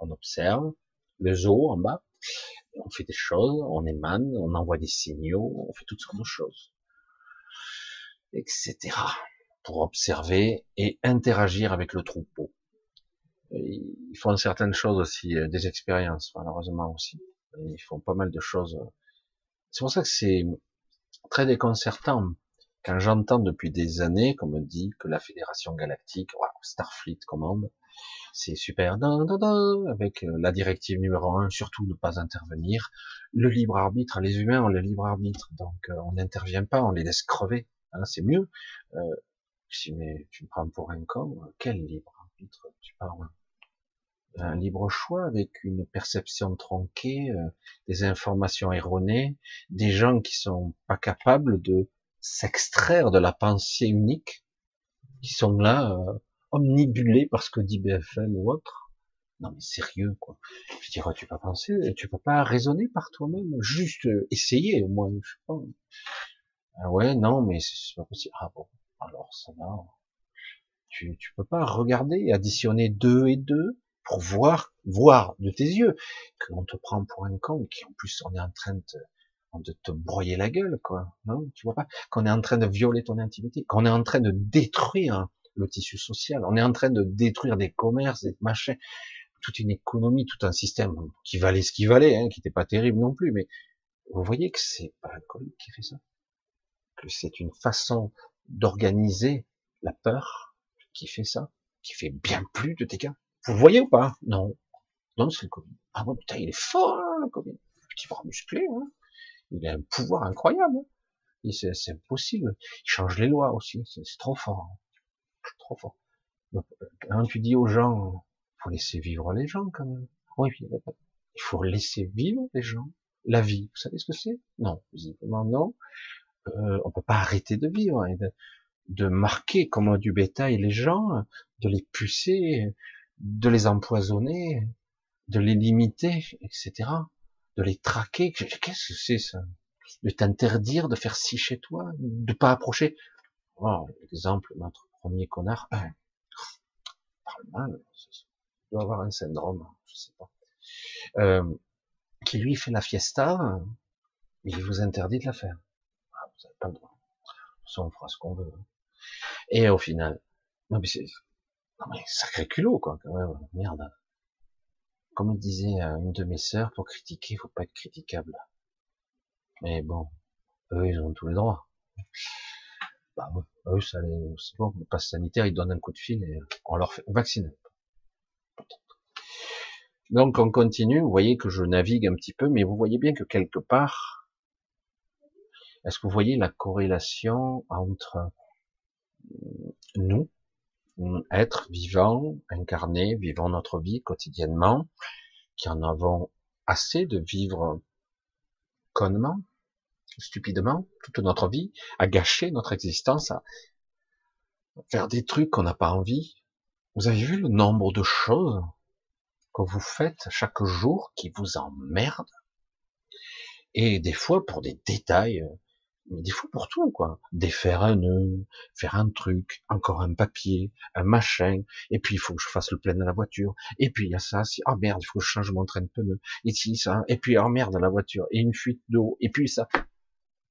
Speaker 1: On observe le zoo en bas, on fait des choses, on émane, on envoie des signaux, on fait toutes sortes de choses, etc. Pour observer et interagir avec le troupeau ils font certaines choses aussi, euh, des expériences, malheureusement aussi. Ils font pas mal de choses. C'est pour ça que c'est très déconcertant quand j'entends depuis des années qu'on me dit que la Fédération Galactique, Starfleet commande, c'est super, avec euh, la directive numéro un, surtout ne pas intervenir. Le libre arbitre, les humains ont le libre arbitre, donc euh, on n'intervient pas, on les laisse crever, hein, c'est mieux. Je dis mais tu me prends pour un con, quel libre tu parles? Un libre choix avec une perception tronquée, euh, des informations erronées, des gens qui sont pas capables de s'extraire de la pensée unique, qui sont là euh, omnibulés par ce que dit BFM ou autre. Non mais sérieux quoi. Je dirais tu peux pas penser, tu peux pas raisonner par toi-même, juste essayer au moins. Je sais pas. Ah ouais non mais c'est pas possible. Ah bon alors va. Tu tu peux pas regarder additionner deux et deux pour voir, voir de tes yeux qu'on te prend pour un con, qui en plus on est en train de, de te broyer la gueule, quoi. Non, tu vois pas? Qu'on est en train de violer ton intimité, qu'on est en train de détruire le tissu social, on est en train de détruire des commerces, des machins, toute une économie, tout un système qui valait ce qu'il valait, hein, qui n'était pas terrible non plus, mais vous voyez que c'est pas l'alcool qui fait ça, que c'est une façon d'organiser la peur qui fait ça, qui fait bien plus de dégâts. Vous voyez ou pas? Non. Non, c'est le Covid. Ah bon, putain, il est fort, le Covid. Petit bras musclé, hein. Il a un pouvoir incroyable. Hein. C'est impossible. Il change les lois aussi. C'est trop fort. Hein. Trop fort. Donc, quand tu dis aux gens, faut laisser vivre les gens quand même. Oui, il faut laisser vivre les gens. La vie, vous savez ce que c'est? Non, visiblement non. Euh, on peut pas arrêter de vivre et de, de marquer comme du bétail les gens, de les pucer, de les empoisonner, de les limiter, etc., de les traquer. Qu'est-ce que c'est ça? De t'interdire de faire ci chez toi, de pas approcher. Oh, exemple, notre premier connard, hein, parle mal, il doit avoir un syndrome, je sais pas, euh, qui lui fait la fiesta, mais il vous interdit de la faire. Vous n'avez pas le droit. on fera ce qu'on veut. Et au final, non mais c'est, non mais sacré culot, quoi, quand même, merde. Comme disait euh, une de mes sœurs, pour critiquer, il faut pas être critiquable. Mais bon, eux, ils ont tous les droits. Bah, eux, ça les, c'est bon, le passe sanitaire, ils donnent un coup de fil et on leur fait vacciner. Donc, on continue. Vous voyez que je navigue un petit peu, mais vous voyez bien que quelque part, est-ce que vous voyez la corrélation entre nous, être vivant, incarné, vivant notre vie quotidiennement, qui en avons assez de vivre connement, stupidement, toute notre vie, à gâcher notre existence, à faire des trucs qu'on n'a pas envie? Vous avez vu le nombre de choses que vous faites chaque jour qui vous emmerdent? Et des fois pour des détails mais des fois pour tout, quoi. Défaire un nœud, faire un truc, encore un papier, un machin, et puis il faut que je fasse le plein de la voiture, et puis il y a ça, si, oh merde, il faut que je change mon train de pneu, et si ça, et puis oh merde, la voiture, et une fuite d'eau, et puis ça.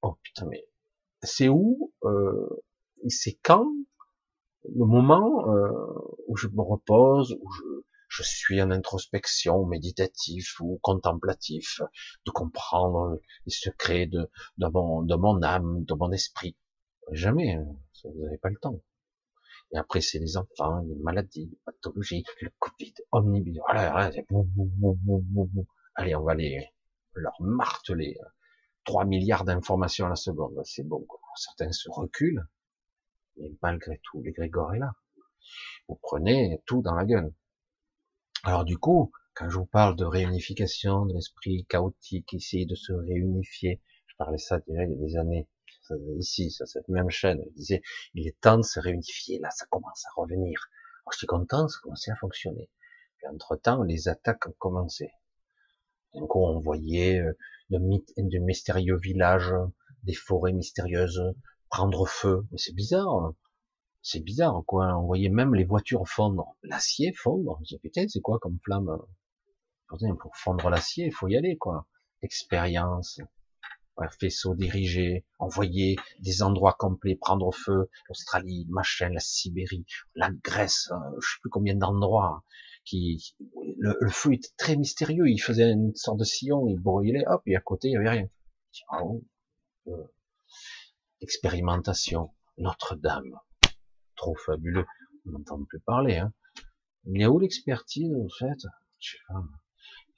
Speaker 1: Oh putain, mais c'est où, euh, c'est quand le moment euh, où je me repose, où je, je suis en introspection, méditatif ou contemplatif, de comprendre les secrets de, de, mon, de mon âme, de mon esprit. Jamais, hein. vous n'avez pas le temps. Et après, c'est les enfants, les maladies, les pathologies, le Covid, omnibus. Allez, on va les, leur marteler. 3 milliards d'informations à la seconde, c'est bon. Certains se reculent, mais malgré tout, les est là. Vous prenez tout dans la gueule. Alors du coup, quand je vous parle de réunification de l'esprit chaotique, essayer de se réunifier, je parlais ça déjà il y a des années, ici, sur cette même chaîne, je disais, il est temps de se réunifier, là ça commence à revenir. Alors je suis content, ça commençait à fonctionner. Puis entre-temps, les attaques ont commencé. Donc on voyait euh, de, de mystérieux villages, des forêts mystérieuses prendre feu. Mais c'est bizarre. Hein c'est bizarre, quoi. On voyait même les voitures fondre, l'acier fondre. Je putain, c'est quoi comme flamme Pour fondre l'acier, il faut y aller, quoi. Expérience, faisceau dirigé, envoyer des endroits complets prendre feu, l'Australie, machin, la Sibérie, la Grèce, euh, je sais plus combien d'endroits qui le, feu était très mystérieux. Il faisait une sorte de sillon, il brûlait, hop, et à côté il y avait rien. Oh, euh, expérimentation, Notre-Dame, trop fabuleux. On n'entend plus parler. Hein. A où l'expertise, en fait? Je sais pas.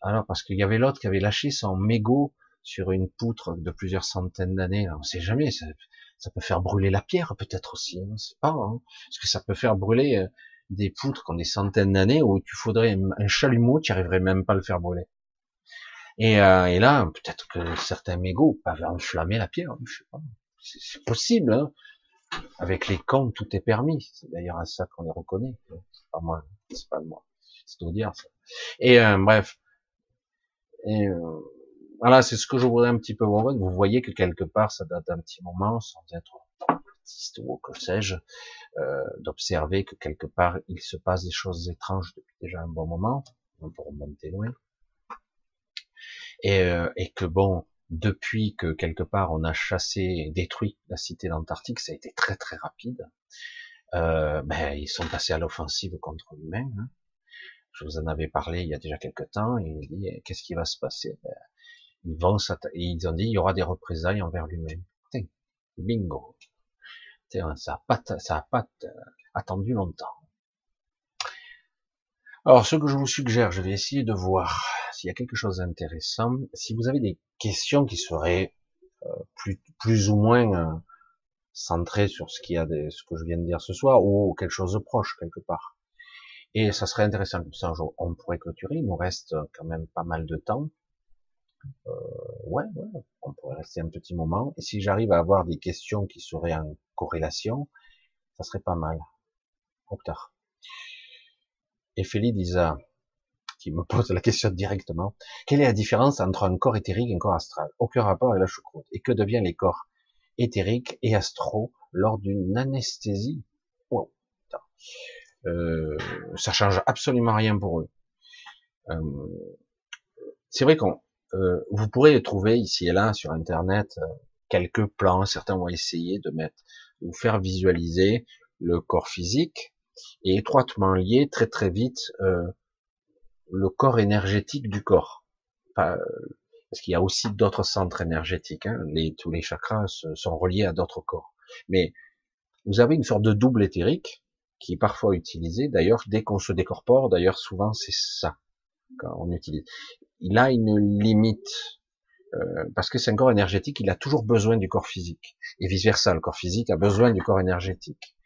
Speaker 1: Alors, parce qu'il y avait l'autre qui avait lâché son mégot sur une poutre de plusieurs centaines d'années. On sait jamais. Ça, peut faire brûler la pierre, peut-être aussi. On ne sait pas. Hein. Parce que ça peut faire brûler euh, des poutres qui ont des centaines d'années où tu faudrait un chalumeau, tu arriverais même pas à le faire brûler. Et, euh, et là, peut-être que certains mégots peuvent enflammer la pierre, je sais pas. C'est possible, hein. Avec les cons, tout est permis. C'est d'ailleurs à ça qu'on les reconnaît. C'est pas moi, c'est pas moi. C'est tout dire ça. Et euh, bref. Et, euh, voilà, c'est ce que je voudrais un petit peu voir. Vous voyez que quelque part, ça date d'un petit moment, sans être artiste ou que sais-je, euh, d'observer que quelque part, il se passe des choses étranges depuis déjà un bon moment. Peut remonter loin. Et, euh, et que bon, depuis que quelque part on a chassé et détruit la cité d'Antarctique, ça a été très très rapide. Euh, ben, ils sont passés à l'offensive contre l'humain. Hein. Je vous en avais parlé il y a déjà quelques temps. Et il dit qu'est-ce qui va se passer? Ben, Ils vont ils ont dit il y aura des représailles envers l'humain. Bingo. Ça a pas, ça a pas attendu longtemps. Alors, ce que je vous suggère, je vais essayer de voir s'il y a quelque chose d'intéressant. Si vous avez des questions qui seraient euh, plus, ou moins euh, centrées sur ce que je viens de dire ce soir, ou quelque chose de proche quelque part. Et ça serait intéressant comme ça, on pourrait clôturer. Il nous reste quand même pas mal de temps. Euh, ouais, on pourrait rester un petit moment. Et si j'arrive à avoir des questions qui seraient en corrélation, ça serait pas mal. Au tard. Et Félix Isa, qui me pose la question directement, quelle est la différence entre un corps éthérique et un corps astral? Aucun rapport avec la choucroute. Et que deviennent les corps éthériques et astraux lors d'une anesthésie? Wow. euh, Ça change absolument rien pour eux. Euh, c'est vrai qu'on euh, vous pourrez trouver ici et là sur internet euh, quelques plans, certains vont essayer de mettre, de vous faire visualiser le corps physique et étroitement lié très très vite euh, le corps énergétique du corps. parce qu'il y a aussi d'autres centres énergétiques. Hein, les, tous les chakras sont reliés à d'autres corps. Mais vous avez une sorte de double éthérique qui est parfois utilisé. D'ailleurs, dès qu'on se décorpore, d'ailleurs souvent c'est ça quand on utilise il a une limite euh, parce que c'est un corps énergétique, il a toujours besoin du corps physique et vice versa, le corps physique a besoin du corps énergétique.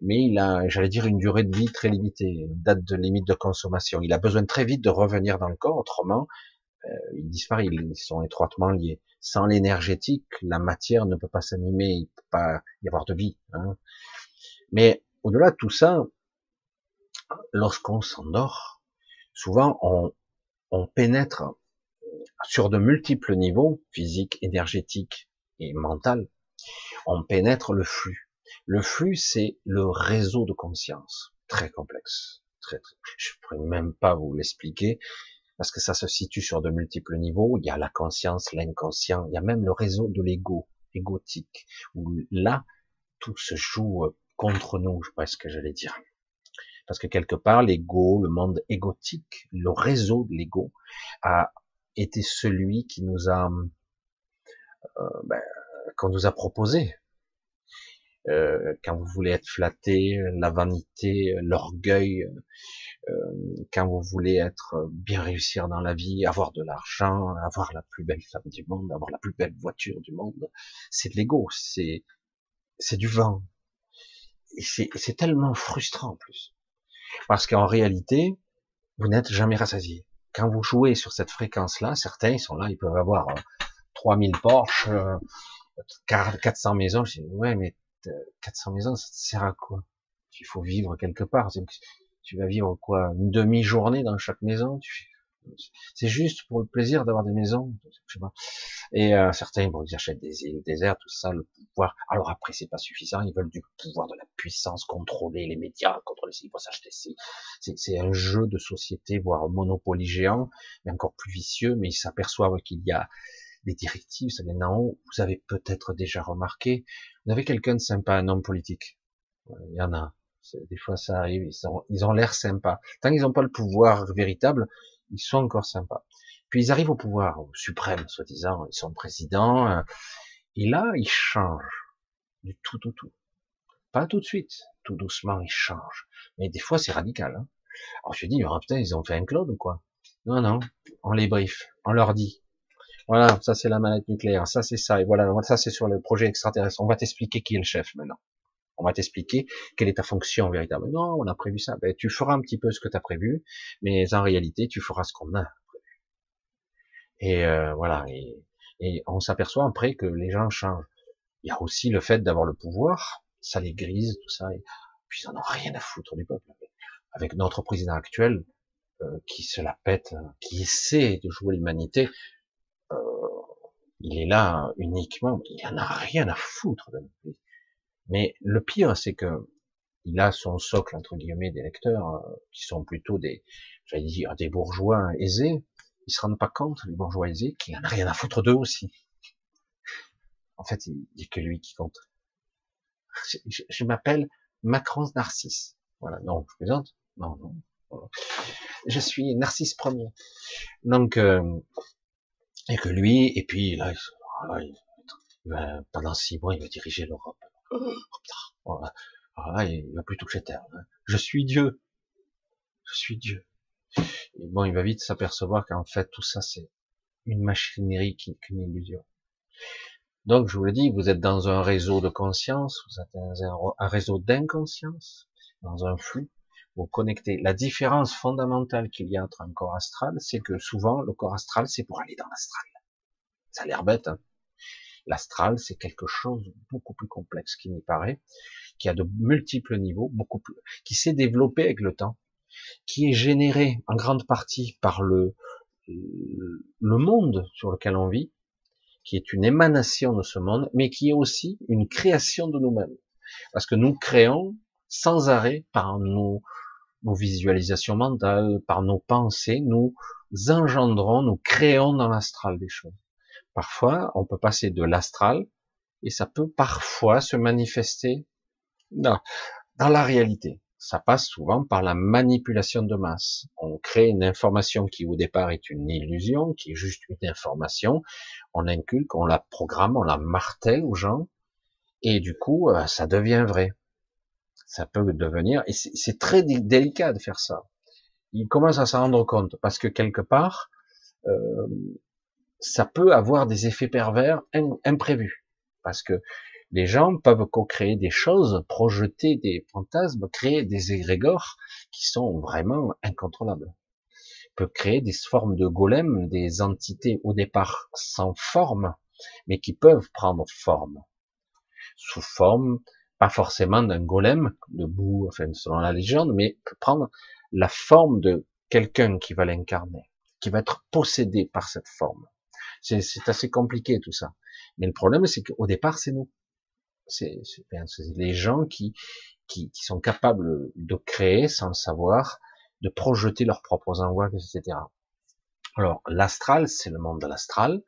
Speaker 1: Mais il a, j'allais dire, une durée de vie très limitée, une date de limite de consommation. Il a besoin très vite de revenir dans le corps, autrement, euh, il disparaît, ils sont étroitement liés. Sans l'énergétique, la matière ne peut pas s'animer, il peut pas y avoir de vie. Hein. Mais au-delà de tout ça, lorsqu'on s'endort, souvent on, on pénètre sur de multiples niveaux, physique, énergétique et mental, on pénètre le flux. Le flux, c'est le réseau de conscience, très complexe. Très, très, je ne pourrais même pas vous l'expliquer, parce que ça se situe sur de multiples niveaux. Il y a la conscience, l'inconscient, il y a même le réseau de l'ego, égotique, où là, tout se joue contre nous, je ce que j'allais dire. Parce que quelque part, l'ego, le monde égotique, le réseau de l'ego, a été celui qui nous a, euh, ben, qu'on nous a proposé. Euh, quand vous voulez être flatté, la vanité, l'orgueil, euh, quand vous voulez être bien réussir dans la vie, avoir de l'argent, avoir la plus belle femme du monde, avoir la plus belle voiture du monde, c'est de l'ego, c'est c'est du vent. Et c'est tellement frustrant en plus. Parce qu'en réalité, vous n'êtes jamais rassasié. Quand vous jouez sur cette fréquence-là, certains ils sont là, ils peuvent avoir 3000 euh, Porsche, 400 maisons. Je dis, ouais, mais 400 maisons, ça te sert à quoi? Il faut vivre quelque part. Tu vas vivre quoi? Une demi-journée dans chaque maison? C'est juste pour le plaisir d'avoir des maisons? Et euh, certains, bon, ils achètent des îles désertes, tout ça, le pouvoir. Alors après, c'est pas suffisant. Ils veulent du pouvoir, de la puissance, contrôler les médias, contrôler. Ils vont s'acheter. C'est un jeu de société, voire un monopoly géant, mais encore plus vicieux. Mais ils s'aperçoivent qu'il y a des directives, ça vient d'en haut. Vous avez peut-être déjà remarqué. Vous avez quelqu'un de sympa, un homme politique. Il y en a. Des fois, ça arrive. Ils, ils ont l'air sympas. Tant qu'ils n'ont pas le pouvoir véritable, ils sont encore sympas. Puis ils arrivent au pouvoir suprême, soi-disant, ils sont présidents, euh, et là, ils changent du tout tout, tout. Pas tout de suite, tout doucement, ils changent. Mais des fois, c'est radical. Hein. Alors je dis, oh, putain, ils ont fait un clone ou quoi? Non, non, on les brief, on leur dit. Voilà, ça c'est la manette nucléaire, ça c'est ça, et voilà, ça c'est sur le projet extraterrestre. On va t'expliquer qui est le chef maintenant. On va t'expliquer quelle est ta fonction véritable. Non, on a prévu ça. Ben, tu feras un petit peu ce que tu as prévu, mais en réalité, tu feras ce qu'on a prévu. Et euh, voilà. Et, et on s'aperçoit après que les gens changent. Il y a aussi le fait d'avoir le pouvoir, ça les grise, tout ça. Et puis ils n'en ont rien à foutre du peuple. Avec notre président actuel, euh, qui se la pète, qui essaie de jouer l'humanité, euh, il est là uniquement, il en a rien à foutre de Mais le pire, c'est que il a son socle entre guillemets d'électeurs euh, qui sont plutôt des, j'allais dire, des bourgeois aisés. Ils se rendent pas compte, les bourgeois aisés, qu'il en a rien à foutre d'eux aussi. En fait, il n'y a que lui qui compte. Je, je m'appelle Macron Narcisse. Voilà, non, je plaisante. Non, non. Je suis Narcisse premier. Donc, euh, et que lui, et puis là, pendant six mois, il va diriger l'Europe. Voilà. il va plus toucher terre. Hein. Je suis Dieu. Je suis Dieu. Et bon, il va vite s'apercevoir qu'en fait, tout ça, c'est une machinerie qui qu'une illusion. Donc, je vous l'ai dit, vous êtes dans un réseau de conscience, vous êtes dans un, réseau d'inconscience, dans un flux, vous connectez. La différence fondamentale qu'il y a entre un corps astral, c'est que souvent, le corps astral, c'est pour aller dans l'astral. Ça a l'air bête, hein L'astral, c'est quelque chose de beaucoup plus complexe qu'il n'y paraît, qui a de multiples niveaux, beaucoup plus, qui s'est développé avec le temps, qui est généré en grande partie par le, le monde sur lequel on vit, qui est une émanation de ce monde, mais qui est aussi une création de nous-mêmes. Parce que nous créons sans arrêt par nos, nos visualisations mentales, par nos pensées, nous engendrons, nous créons dans l'astral des choses. Parfois, on peut passer de l'astral et ça peut parfois se manifester dans, la réalité. Ça passe souvent par la manipulation de masse. On crée une information qui au départ est une illusion, qui est juste une information. On inculque, on la programme, on la martèle aux gens, et du coup, euh, ça devient vrai. Ça peut devenir, et c'est très délicat de faire ça. Il commence à s'en rendre compte parce que quelque part, euh, ça peut avoir des effets pervers imprévus parce que les gens peuvent co-créer des choses, projeter des fantasmes, créer des égrégores qui sont vraiment incontrôlables. Peut créer des formes de golems, des entités au départ sans forme, mais qui peuvent prendre forme. Sous forme, pas forcément d'un golem, de boue, enfin, selon la légende, mais peut prendre la forme de quelqu'un qui va l'incarner, qui va être possédé par cette forme. C'est assez compliqué tout ça. Mais le problème, c'est qu'au départ, c'est nous c'est les gens qui, qui, qui, sont capables de créer sans le savoir, de projeter leurs propres angoisses, etc. Alors, l'astral, c'est le monde de l'astral.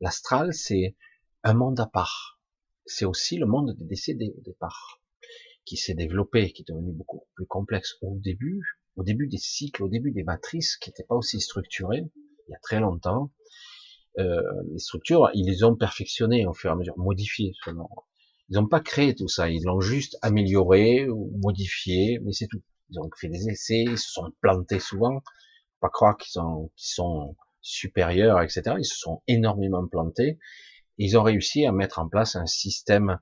Speaker 1: L'astral, c'est un monde à part. C'est aussi le monde des décédés au départ, qui s'est développé, qui est devenu beaucoup plus complexe au début, au début des cycles, au début des matrices, qui n'étaient pas aussi structurées, il y a très longtemps. Euh, les structures, ils les ont perfectionnées au fur et à mesure, modifiées selon ils n'ont pas créé tout ça, ils l'ont juste amélioré ou modifié, mais c'est tout. Ils ont fait des essais, ils se sont plantés souvent. Pas croire qu'ils sont, qu'ils sont supérieurs, etc. Ils se sont énormément plantés. Ils ont réussi à mettre en place un système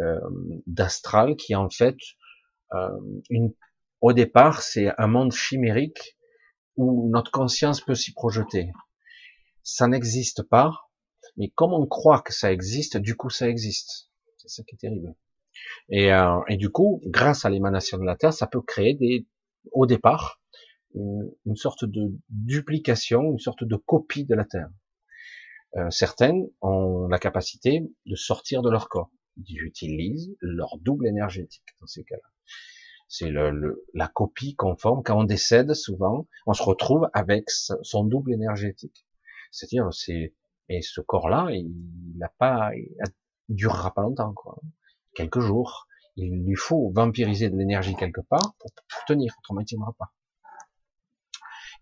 Speaker 1: euh, d'astral qui en fait, euh, une, au départ, c'est un monde chimérique où notre conscience peut s'y projeter. Ça n'existe pas, mais comme on croit que ça existe, du coup ça existe. C'est ça qui est terrible. Et, euh, et du coup, grâce à l'émanation de la Terre, ça peut créer des, au départ, une, sorte de duplication, une sorte de copie de la Terre. Euh, certaines ont la capacité de sortir de leur corps. Ils utilisent leur double énergétique dans ces cas-là. C'est le, la copie conforme. Quand on décède, souvent, on se retrouve avec son double énergétique. C'est-à-dire, c'est et ce corps-là, il n'a pas, durera pas longtemps, quoi. Quelques jours. Il lui faut vampiriser de l'énergie quelque part pour, tenir, autrement il tiendra pas.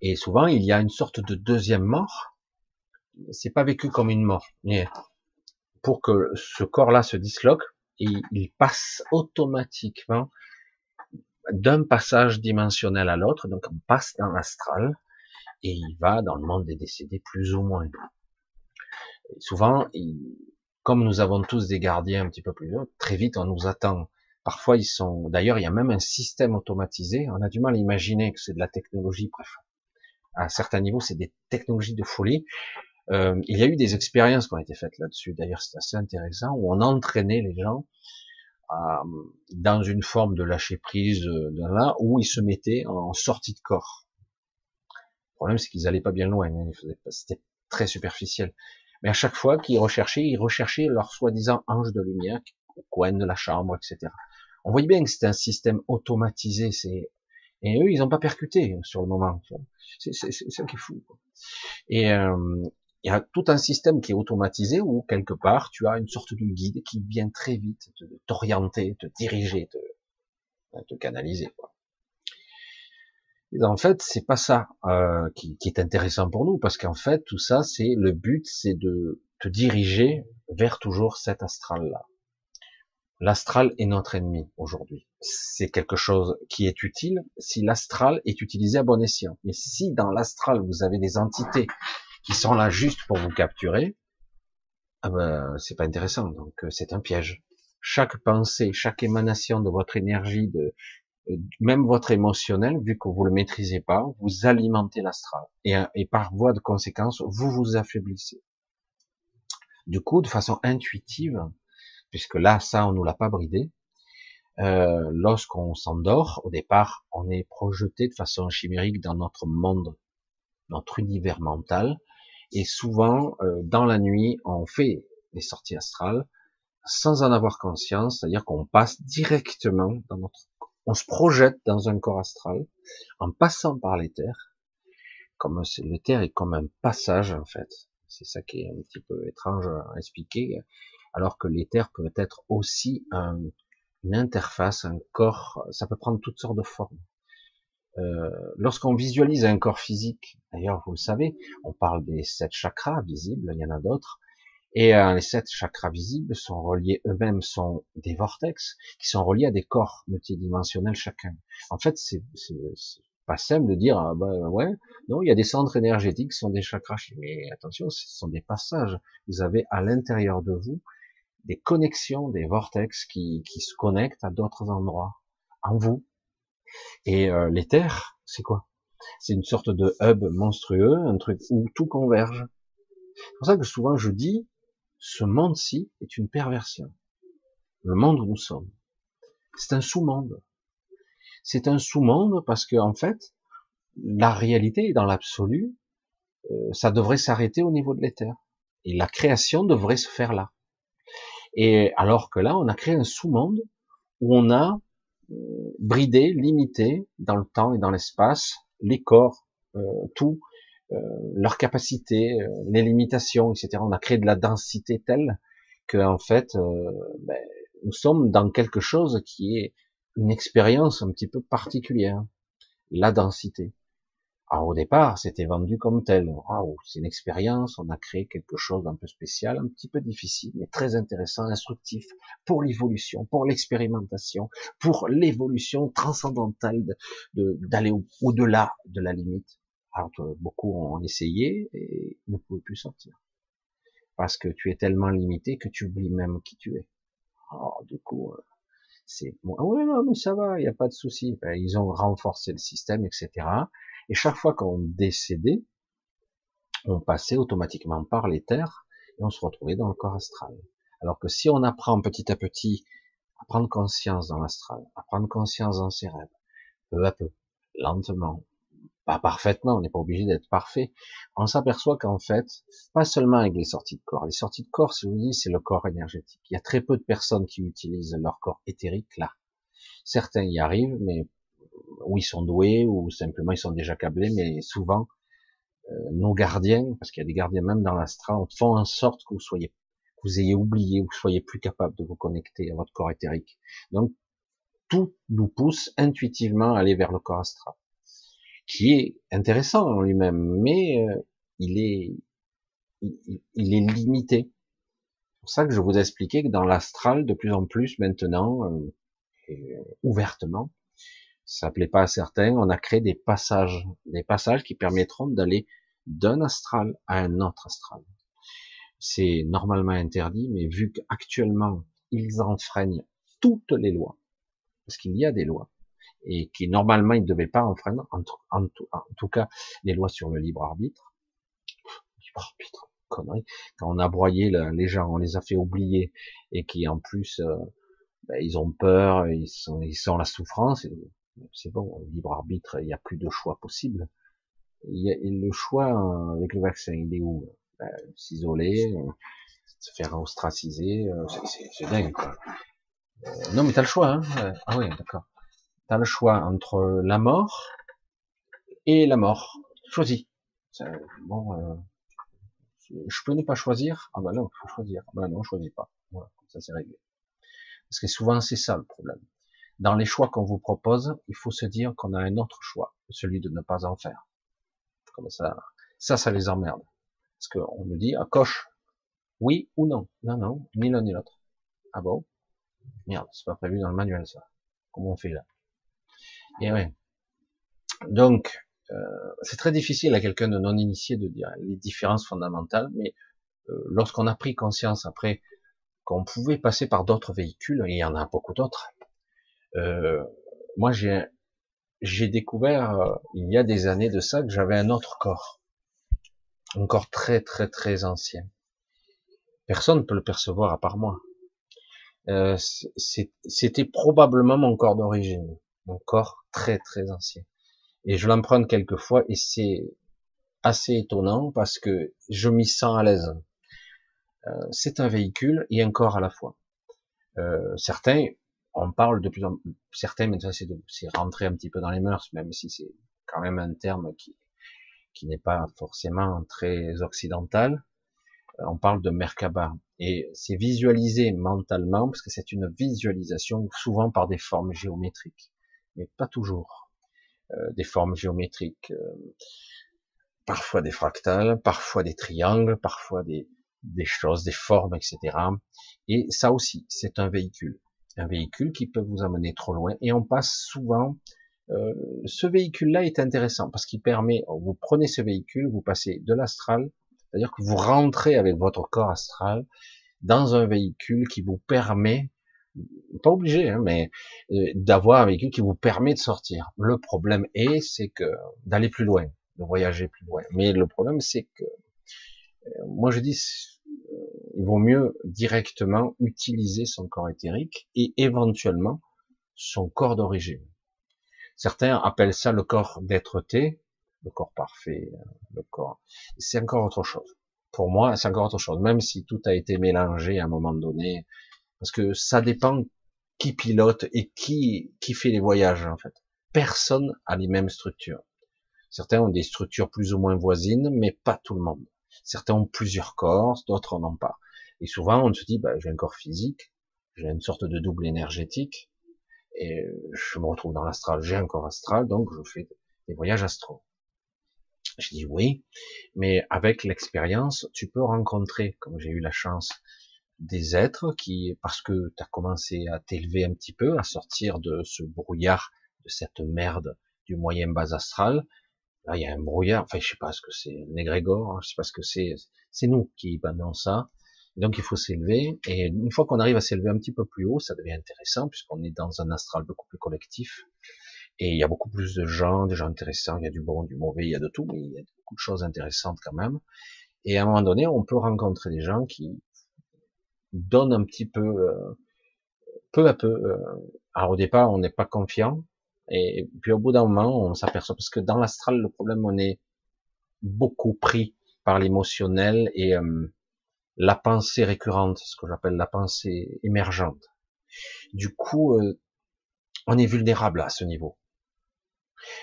Speaker 1: Et souvent, il y a une sorte de deuxième mort. C'est pas vécu comme une mort, mais pour que ce corps-là se disloque, il, passe automatiquement d'un passage dimensionnel à l'autre, donc on passe dans l'astral, et il va dans le monde des décédés plus ou moins. souvent, il, comme nous avons tous des gardiens un petit peu plus vieux, très vite on nous attend Parfois, ils sont. D'ailleurs, il y a même un système automatisé. On a du mal à imaginer que c'est de la technologie. Bref, à certains niveaux, c'est des technologies de folie. Euh, il y a eu des expériences qui ont été faites là-dessus. D'ailleurs, c'est assez intéressant où on entraînait les gens à, dans une forme de lâcher prise, de là où ils se mettaient en sortie de corps. Le problème, c'est qu'ils n'allaient pas bien loin. Hein. C'était très superficiel. Mais à chaque fois qu'ils recherchaient, ils recherchaient leur soi-disant ange de lumière au coin de la chambre, etc. On voyait bien que c'était un système automatisé. Et eux, ils n'ont pas percuté sur le moment. C'est ça qui est fou. Et euh, il y a tout un système qui est automatisé où quelque part tu as une sorte de guide qui vient très vite t'orienter, te, diriger, te, te canaliser. Quoi. Et en fait, c'est pas ça euh, qui, qui, est intéressant pour nous, parce qu'en fait, tout ça, c'est le but, c'est de te diriger vers toujours cet astral-là. L'astral est notre ennemi aujourd'hui. C'est quelque chose qui est utile si l'astral est utilisé à bon escient. Mais si dans l'astral vous avez des entités qui sont là juste pour vous capturer, ah ben, c'est pas intéressant. Donc euh, c'est un piège. Chaque pensée, chaque émanation de votre énergie, de euh, même votre émotionnel, vu que vous le maîtrisez pas, vous alimentez l'astral et, et par voie de conséquence, vous vous affaiblissez. Du coup, de façon intuitive, puisque là, ça, on nous l'a pas bridé. Euh, lorsqu'on s'endort, au départ, on est projeté de façon chimérique dans notre monde, notre univers mental, et souvent, euh, dans la nuit, on fait des sorties astrales sans en avoir conscience, c'est-à-dire qu'on passe directement dans notre, on se projette dans un corps astral en passant par l'éther, comme l'éther est comme un passage en fait. C'est ça qui est un petit peu étrange à expliquer alors que l'éther peut être aussi une interface, un corps, ça peut prendre toutes sortes de formes. Euh, lorsqu'on visualise un corps physique, d'ailleurs vous le savez, on parle des sept chakras visibles, il y en a d'autres, et euh, les sept chakras visibles sont reliés eux-mêmes, sont des vortex qui sont reliés à des corps multidimensionnels chacun. En fait, c'est pas simple de dire ah ben ouais, non, il y a des centres énergétiques qui sont des chakras, mais attention, ce sont des passages. Vous avez à l'intérieur de vous des connexions, des vortex qui, qui se connectent à d'autres endroits en vous. Et euh, l'éther, c'est quoi? C'est une sorte de hub monstrueux, un truc où tout converge. C'est pour ça que souvent je dis, ce monde-ci est une perversion. Le monde où nous sommes. C'est un sous-monde. C'est un sous-monde parce que en fait, la réalité dans l'absolu, euh, ça devrait s'arrêter au niveau de l'éther. Et la création devrait se faire là. Et alors que là, on a créé un sous-monde où on a bridé, limité dans le temps et dans l'espace les corps, euh, tout, euh, leurs capacités, euh, les limitations, etc. On a créé de la densité telle que en fait, ben, nous sommes dans quelque chose qui est une expérience un petit peu particulière, la densité. Alors au départ, c'était vendu comme tel. Waouh, c'est une expérience, on a créé quelque chose d'un peu spécial, un petit peu difficile, mais très intéressant, instructif pour l'évolution, pour l'expérimentation, pour l'évolution transcendantale d'aller au-delà de la limite. Alors beaucoup ont essayé et ne pouvaient plus sortir. Parce que tu es tellement limité que tu oublies même qui tu es. Alors du coup, euh, c'est bon, oui, non, mais ça va, il n'y a pas de souci. Ben, ils ont renforcé le système, etc. Et chaque fois qu'on décédait, on passait automatiquement par l'éther et on se retrouvait dans le corps astral. Alors que si on apprend petit à petit à prendre conscience dans l'astral, à prendre conscience dans ses rêves, peu à peu, lentement, pas parfaitement, on n'est pas obligé d'être parfait, on s'aperçoit qu'en fait, pas seulement avec les sorties de corps, les sorties de corps, si vous dis, c'est le corps énergétique. Il y a très peu de personnes qui utilisent leur corps éthérique là. Certains y arrivent, mais ou ils sont doués, ou simplement ils sont déjà câblés, mais souvent, euh, nos gardiens, parce qu'il y a des gardiens même dans l'astral, font en sorte que vous soyez, que vous ayez oublié, ou que vous soyez plus capable de vous connecter à votre corps éthérique. Donc, tout nous pousse intuitivement à aller vers le corps astral, qui est intéressant en lui-même, mais euh, il est, il, est limité. C'est pour ça que je vous ai expliqué que dans l'astral, de plus en plus maintenant, euh, ouvertement, ça plaît pas à certains, on a créé des passages, des passages qui permettront d'aller d'un astral à un autre astral. C'est normalement interdit, mais vu qu'actuellement ils enfreignent toutes les lois,
Speaker 2: parce qu'il y a des lois et qui normalement ils ne devaient pas enfreindre, en, tout cas les lois sur le libre arbitre. Libre arbitre, connerie. Quand on a broyé les gens, on les a fait oublier et qui en plus euh, ben, ils ont peur, ils sont, ils sont la souffrance. C'est bon, libre arbitre, il n'y a plus de choix possible. Il a, le choix euh, avec le vaccin, il est où? Ben, S'isoler, euh, se faire ostraciser, c'est dingue. Quoi. non mais t'as le choix, hein Ah oui, d'accord. T'as le choix entre la mort et la mort. Choisis. Bon, euh, je peux ne pas choisir? Ah ben non, faut choisir. Ben non, choisis pas. Voilà, ça c'est réglé. Parce que souvent c'est ça le problème. Dans les choix qu'on vous propose, il faut se dire qu'on a un autre choix, celui de ne pas en faire. Comme ça, ça, ça les emmerde. Parce qu'on nous dit, ah, coche, oui ou non. Non, non, ni l'un ni l'autre. Ah bon? Merde, c'est pas prévu dans le manuel ça. Comment on fait là? Et ouais. Donc, euh, c'est très difficile à quelqu'un de non initié de dire les différences fondamentales, mais euh, lorsqu'on a pris conscience après qu'on pouvait passer par d'autres véhicules, il y en a beaucoup d'autres, euh, moi j'ai découvert il y a des années de ça que j'avais un autre corps, un corps très très très ancien. Personne ne peut le percevoir à part moi. C'était probablement mon corps d'origine, mon corps très très ancien. Et je l'emprunte quelquefois et c'est assez étonnant parce que je m'y sens à l'aise. Euh, c'est un véhicule et un corps à la fois. Euh, certains, on parle de plus en plus, certains, mais ça c'est, c'est rentrer un petit peu dans les mœurs, même si c'est quand même un terme qui, qui n'est pas forcément très occidental. Euh, on parle de Merkaba et c'est visualisé mentalement parce que c'est une visualisation souvent par des formes géométriques, mais pas toujours. Euh, des formes géométriques, euh, parfois des fractales, parfois des triangles, parfois des, des choses, des formes, etc. Et ça aussi, c'est un véhicule. Un véhicule qui peut vous amener trop loin. Et on passe souvent... Euh, ce véhicule-là est intéressant parce qu'il permet, vous prenez ce véhicule, vous passez de l'astral, c'est-à-dire que vous rentrez avec votre corps astral dans un véhicule qui vous permet pas obligé, hein, mais euh, d'avoir un véhicule qui vous permet de sortir. Le problème est, c'est que d'aller plus loin, de voyager plus loin. Mais le problème, c'est que euh, moi je dis, il vaut mieux directement utiliser son corps éthérique et éventuellement son corps d'origine. Certains appellent ça le corps d'être-té, le corps parfait, le corps. C'est encore autre chose. Pour moi, c'est encore autre chose. Même si tout a été mélangé à un moment donné, parce que ça dépend qui pilote et qui, qui fait les voyages, en fait. Personne a les mêmes structures. Certains ont des structures plus ou moins voisines, mais pas tout le monde. Certains ont plusieurs corps, d'autres n'en ont pas. Et souvent, on se dit, bah, j'ai un corps physique, j'ai une sorte de double énergétique, et je me retrouve dans l'astral, j'ai un corps astral, donc je fais des voyages astraux. Je dis oui, mais avec l'expérience, tu peux rencontrer, comme j'ai eu la chance des êtres qui, parce que tu as commencé à t'élever un petit peu, à sortir de ce brouillard, de cette merde du moyen bas astral, là il y a un brouillard, enfin je sais pas ce que c'est, un égrégore, hein, je sais pas ce que c'est, c'est nous qui bandons ça, donc il faut s'élever, et une fois qu'on arrive à s'élever un petit peu plus haut, ça devient intéressant, puisqu'on est dans un astral beaucoup plus collectif, et il y a beaucoup plus de gens, des gens intéressants, il y a du bon, du mauvais, il y a de tout, mais il y a beaucoup de choses intéressantes quand même, et à un moment donné, on peut rencontrer des gens qui, donne un petit peu, euh, peu à peu. Euh, alors au départ, on n'est pas confiant, et puis au bout d'un moment, on s'aperçoit parce que dans l'astral, le problème, on est beaucoup pris par l'émotionnel et euh, la pensée récurrente, ce que j'appelle la pensée émergente. Du coup, on est vulnérable à ce niveau.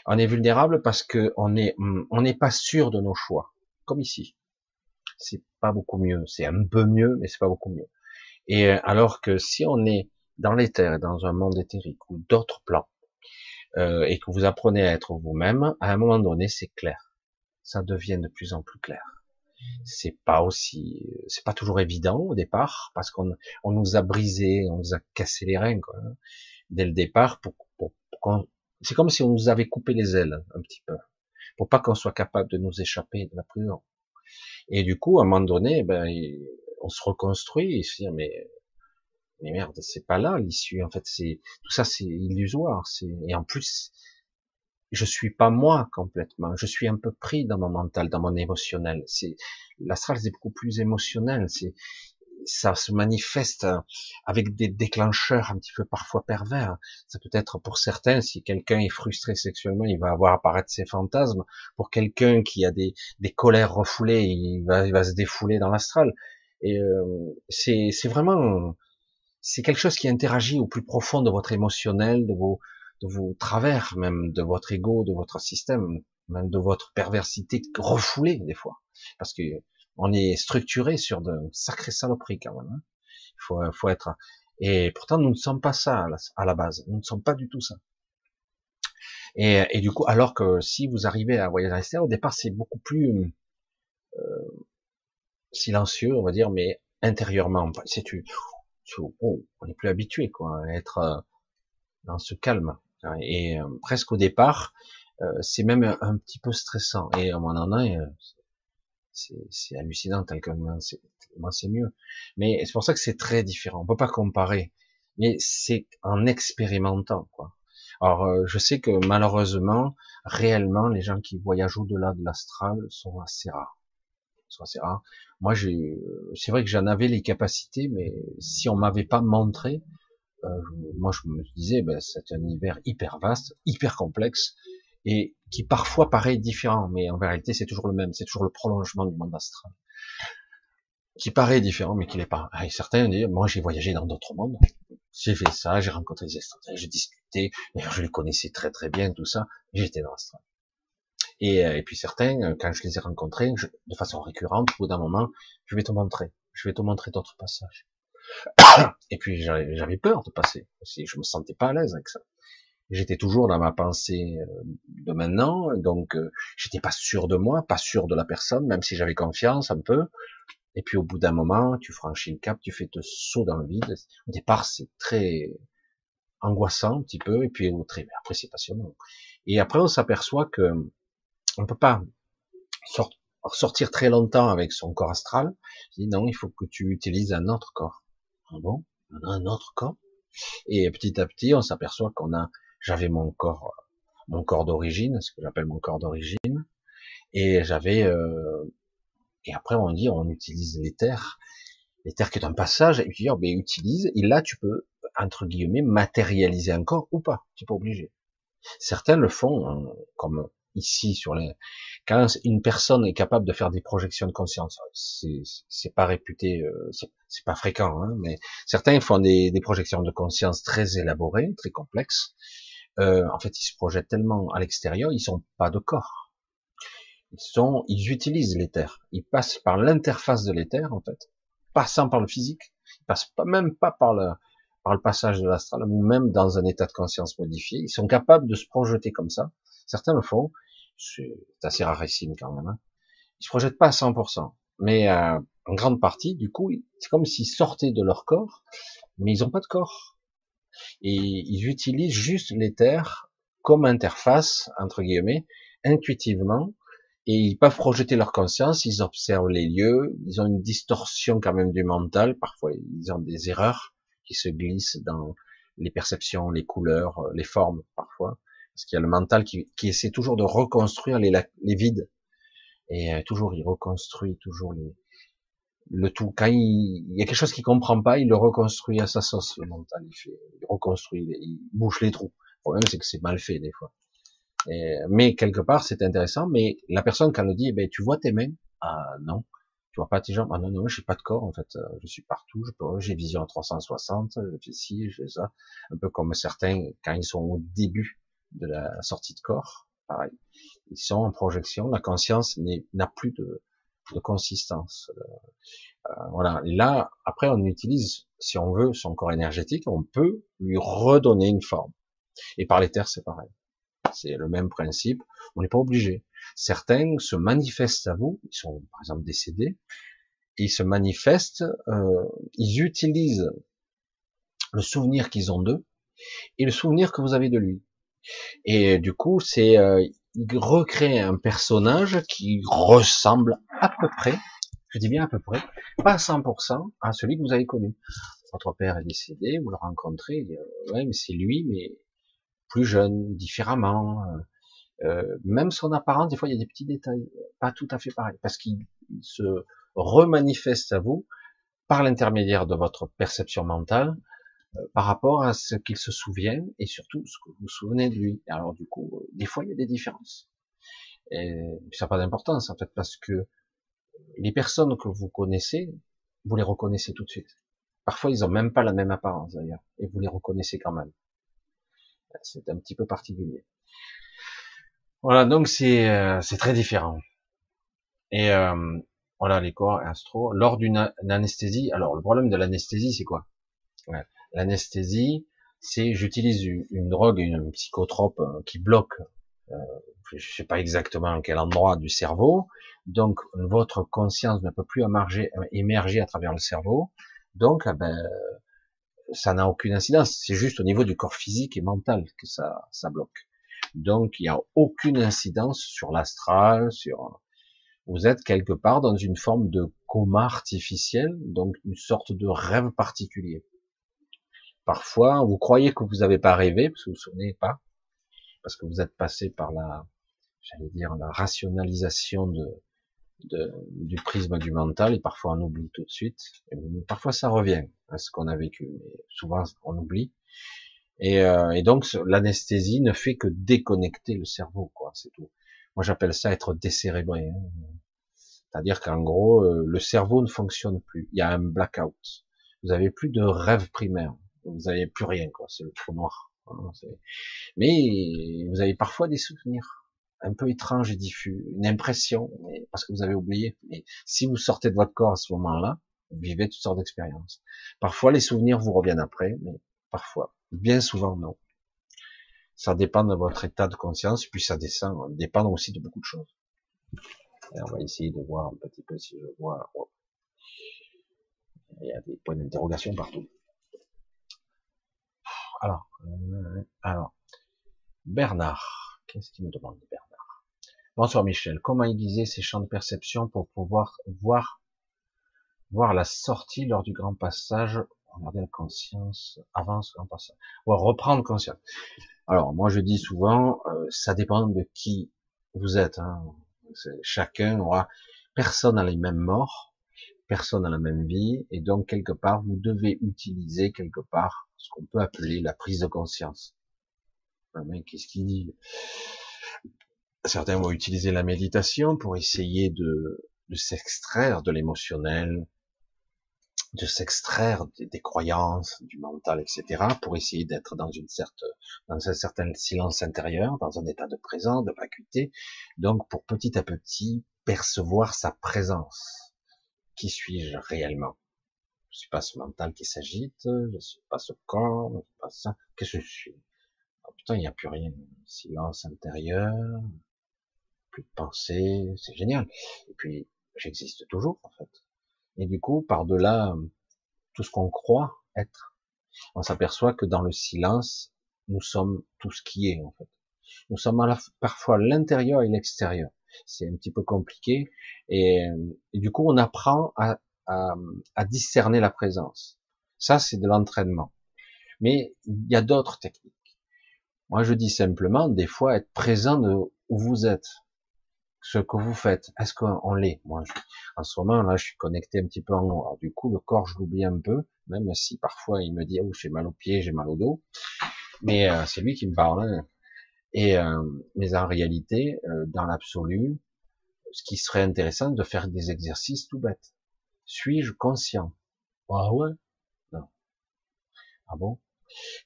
Speaker 2: On est vulnérable parce que on est, on n'est pas sûr de nos choix, comme ici. C'est pas beaucoup mieux. C'est un peu mieux, mais c'est pas beaucoup mieux. Et euh, alors que si on est dans l'éther, dans un monde éthérique ou d'autres plans, euh, et que vous apprenez à être vous-même, à un moment donné, c'est clair. Ça devient de plus en plus clair. C'est pas aussi, c'est pas toujours évident au départ, parce qu'on on nous a brisé, on nous a cassé les reins, quoi, hein, dès le départ, pour, pour, c'est comme si on nous avait coupé les ailes, un petit peu, pour pas qu'on soit capable de nous échapper de la prison. Et du coup, à un moment donné, ben, on se reconstruit et se dit, mais mais merde, c'est pas là l'issue. En fait, c'est tout ça, c'est illusoire. C'est et en plus, je suis pas moi complètement. Je suis un peu pris dans mon mental, dans mon émotionnel. C'est l'astral, c'est beaucoup plus émotionnel. C'est ça se manifeste avec des déclencheurs un petit peu parfois pervers. Ça peut être pour certains, si quelqu'un est frustré sexuellement, il va avoir apparaître ses fantasmes. Pour quelqu'un qui a des, des colères refoulées, il va, il va se défouler dans l'astral. Et euh, c'est vraiment, c'est quelque chose qui interagit au plus profond de votre émotionnel, de vos, de vos travers, même de votre ego, de votre système, même de votre perversité refoulée des fois. Parce que on est structuré sur de sacrées saloperies quand même. Hein. Il faut, faut être. Et pourtant, nous ne sommes pas ça à la, base. Nous ne sommes pas du tout ça. Et, et, du coup, alors que si vous arrivez à voyager à l'extérieur, au départ, c'est beaucoup plus euh, silencieux, on va dire, mais intérieurement. C'est on n'est plus habitué quoi, à être euh, dans ce calme. Et euh, presque au départ, euh, c'est même un, petit peu stressant. Et un moment donné, c'est hallucinant tellement c'est mieux. Mais c'est pour ça que c'est très différent. On peut pas comparer. Mais c'est en expérimentant quoi. Alors je sais que malheureusement, réellement, les gens qui voyagent au-delà de l'astral sont assez rares. Moi, j'ai, c'est vrai que j'en avais les capacités, mais si on m'avait pas montré, euh, moi je me disais, ben, c'est un univers hyper vaste, hyper complexe, et qui parfois paraît différent, mais en vérité c'est toujours le même, c'est toujours le prolongement du monde astral, qui paraît différent, mais qui n'est pas. Et certains disent, moi j'ai voyagé dans d'autres mondes, j'ai fait ça, j'ai rencontré des extraterrestres, j'ai discuté, je les connaissais très très bien, tout ça, j'étais dans l'astral. Et, euh, et, puis certains, euh, quand je les ai rencontrés, de façon récurrente, au bout d'un moment, je vais te montrer, je vais te montrer d'autres passages. Et puis j'avais peur de passer, je me sentais pas à l'aise avec ça. J'étais toujours dans ma pensée euh, de maintenant, donc j'étais pas sûr de moi, pas sûr de la personne, même si j'avais confiance un peu. Et puis au bout d'un moment, tu franchis le cap, tu fais te saut dans le vide. Au départ, c'est très angoissant un petit peu, et puis après c'est passionnant. Et après, on s'aperçoit que on peut pas sortir très longtemps avec son corps astral. Non, il faut que tu utilises un autre corps. Ah bon, un autre corps? Et petit à petit, on s'aperçoit qu'on a, j'avais mon corps, mon corps d'origine, ce que j'appelle mon corps d'origine, et j'avais, euh, et après on dit, on utilise l'éther, l'éther qui est un passage, et puis oh, ben utilise, et là tu peux entre guillemets matérialiser un corps ou pas, tu n'es pas obligé. Certains le font hein, comme ici sur les quand une personne est capable de faire des projections de conscience. C'est pas réputé euh, c'est pas fréquent hein, mais certains font des, des, projections de conscience très élaborées très complexes. Euh, en fait ils se projettent tellement à l'extérieur ils sont pas de corps. Ils sont ils utilisent l'éther. Ils passent par l'interface de l'éther en fait passant par le physique. Ils passent pas même pas par le par le passage de l'astral ou même dans un état de conscience modifié. Ils sont capables de se projeter comme ça Certains le font, c'est assez rarissime quand même. Hein. Ils se projettent pas à 100%, mais euh, en grande partie, du coup, c'est comme s'ils sortaient de leur corps, mais ils ont pas de corps. Et ils utilisent juste l'éther comme interface, entre guillemets, intuitivement, et ils peuvent projeter leur conscience, ils observent les lieux, ils ont une distorsion quand même du mental, parfois ils ont des erreurs qui se glissent dans les perceptions, les couleurs, les formes parfois. Parce qu'il y a le mental qui, qui, essaie toujours de reconstruire les, les vides. Et euh, toujours, il reconstruit toujours les, le tout. Quand il, il, y a quelque chose qu'il comprend pas, il le reconstruit à sa sauce, le mental. Il, fait, il reconstruit, il bouche les trous. Le problème, c'est que c'est mal fait, des fois. Et, mais quelque part, c'est intéressant. Mais la personne, quand elle le dit, eh ben, tu vois tes mains? Ah, non. Tu vois pas tes jambes? Ah, non, non, j'ai pas de corps, en fait. Euh, je suis partout. J'ai vision à 360. Je fais ci, je fais ça. Un peu comme certains, quand ils sont au début de la sortie de corps, pareil. Ils sont en projection, la conscience n'a plus de, de consistance. Euh, voilà. Et là, après, on utilise, si on veut, son corps énergétique, on peut lui redonner une forme. Et par les terres, c'est pareil. C'est le même principe. On n'est pas obligé. Certains se manifestent à vous, ils sont par exemple décédés, ils se manifestent, euh, ils utilisent le souvenir qu'ils ont d'eux et le souvenir que vous avez de lui. Et du coup, c'est euh, il recrée un personnage qui ressemble à peu près, je dis bien à peu près, pas à 100% à celui que vous avez connu. votre père est décédé, vous le rencontrez, ouais, mais c'est lui, mais plus jeune, différemment. Euh, euh, même son apparence, des fois, il y a des petits détails, pas tout à fait pareil, parce qu'il se remanifeste à vous par l'intermédiaire de votre perception mentale, euh, par rapport à ce qu'il se souvient et surtout ce que vous vous souvenez de lui. Alors du coup, euh, des fois, il y a des différences. Et ça n'a pas d'importance en fait, parce que les personnes que vous connaissez, vous les reconnaissez tout de suite. Parfois, ils ont même pas la même apparence d'ailleurs, et vous les reconnaissez quand même. C'est un petit peu particulier. Voilà, donc c'est euh, très différent. Et euh, voilà les corps astro. Lors d'une anesthésie, alors le problème de l'anesthésie, c'est quoi? L'anesthésie, c'est j'utilise une drogue, une psychotrope euh, qui bloque, euh, je sais pas exactement quel endroit du cerveau, donc votre conscience ne peut plus émerger, émerger à travers le cerveau, donc ah ben, ça n'a aucune incidence, c'est juste au niveau du corps physique et mental que ça, ça bloque. Donc il n'y a aucune incidence sur l'astral, sur vous êtes quelque part dans une forme de coma artificiel, donc une sorte de rêve particulier. Parfois, vous croyez que vous n'avez pas rêvé, parce que vous vous souvenez pas, parce que vous êtes passé par la, j'allais dire, la rationalisation de, du prisme du mental, et parfois on oublie tout de suite. Parfois ça revient à ce qu'on a vécu, mais souvent on oublie. Et, euh, et donc l'anesthésie ne fait que déconnecter le cerveau, quoi, c'est tout. Moi j'appelle ça être décérébré. Hein. C'est-à-dire qu'en gros, euh, le cerveau ne fonctionne plus. Il y a un blackout. Vous avez plus de rêve primaire vous avez plus rien, quoi. C'est le trou noir. Mais vous avez parfois des souvenirs un peu étranges et diffus, une impression, parce que vous avez oublié. Mais si vous sortez de votre corps à ce moment-là, vous vivez toutes sortes d'expériences. Parfois, les souvenirs vous reviennent après, mais parfois, bien souvent, non. Ça dépend de votre état de conscience, puis ça descend, dépend aussi de beaucoup de choses. on va essayer de voir un petit peu si je vois. Il y a des points d'interrogation partout. Alors, euh, alors, Bernard, qu'est-ce qu'il me demande Bernard? Bonsoir Michel, comment aiguiser ces champs de perception pour pouvoir voir voir la sortie lors du grand passage? Regardez la conscience avance ce grand passage. Ou reprendre conscience. Alors, moi je dis souvent, euh, ça dépend de qui vous êtes. Hein. Chacun aura, personne n'a les mêmes morts, personne n'a la même vie, et donc quelque part vous devez utiliser quelque part ce qu'on peut appeler la prise de conscience. qu'est-ce qu'il dit? Certains vont utiliser la méditation pour essayer de, s'extraire de l'émotionnel, de s'extraire des, croyances, du mental, etc., pour essayer d'être dans une certaine, dans un certain silence intérieur, dans un état de présence, de vacuité, donc pour petit à petit percevoir sa présence. Qui suis-je réellement? Je suis pas ce mental qui s'agite, je suis pas ce corps, je suis pas ça. Qu'est-ce que je suis? Oh, Putain, il n'y a plus rien. Silence intérieur, plus de pensée, c'est génial. Et puis, j'existe toujours, en fait. Et du coup, par-delà tout ce qu'on croit être, on s'aperçoit que dans le silence, nous sommes tout ce qui est, en fait. Nous sommes parfois l'intérieur et l'extérieur. C'est un petit peu compliqué. et, du coup, on apprend à, à, discerner la présence. Ça, c'est de l'entraînement. Mais il y a d'autres techniques. Moi, je dis simplement, des fois, être présent de où vous êtes, ce que vous faites. Est-ce qu'on l'est? Moi, en ce moment, là, je suis connecté un petit peu en haut. du coup, le corps, je l'oublie un peu, même si parfois il me dit, oh, j'ai mal aux pieds, j'ai mal au dos. Mais euh, c'est lui qui me parle. Hein. Euh, mais en réalité, euh, dans l'absolu, ce qui serait intéressant, de faire des exercices tout bêtes. Suis-je conscient? Ah ouais? Non. Ah bon?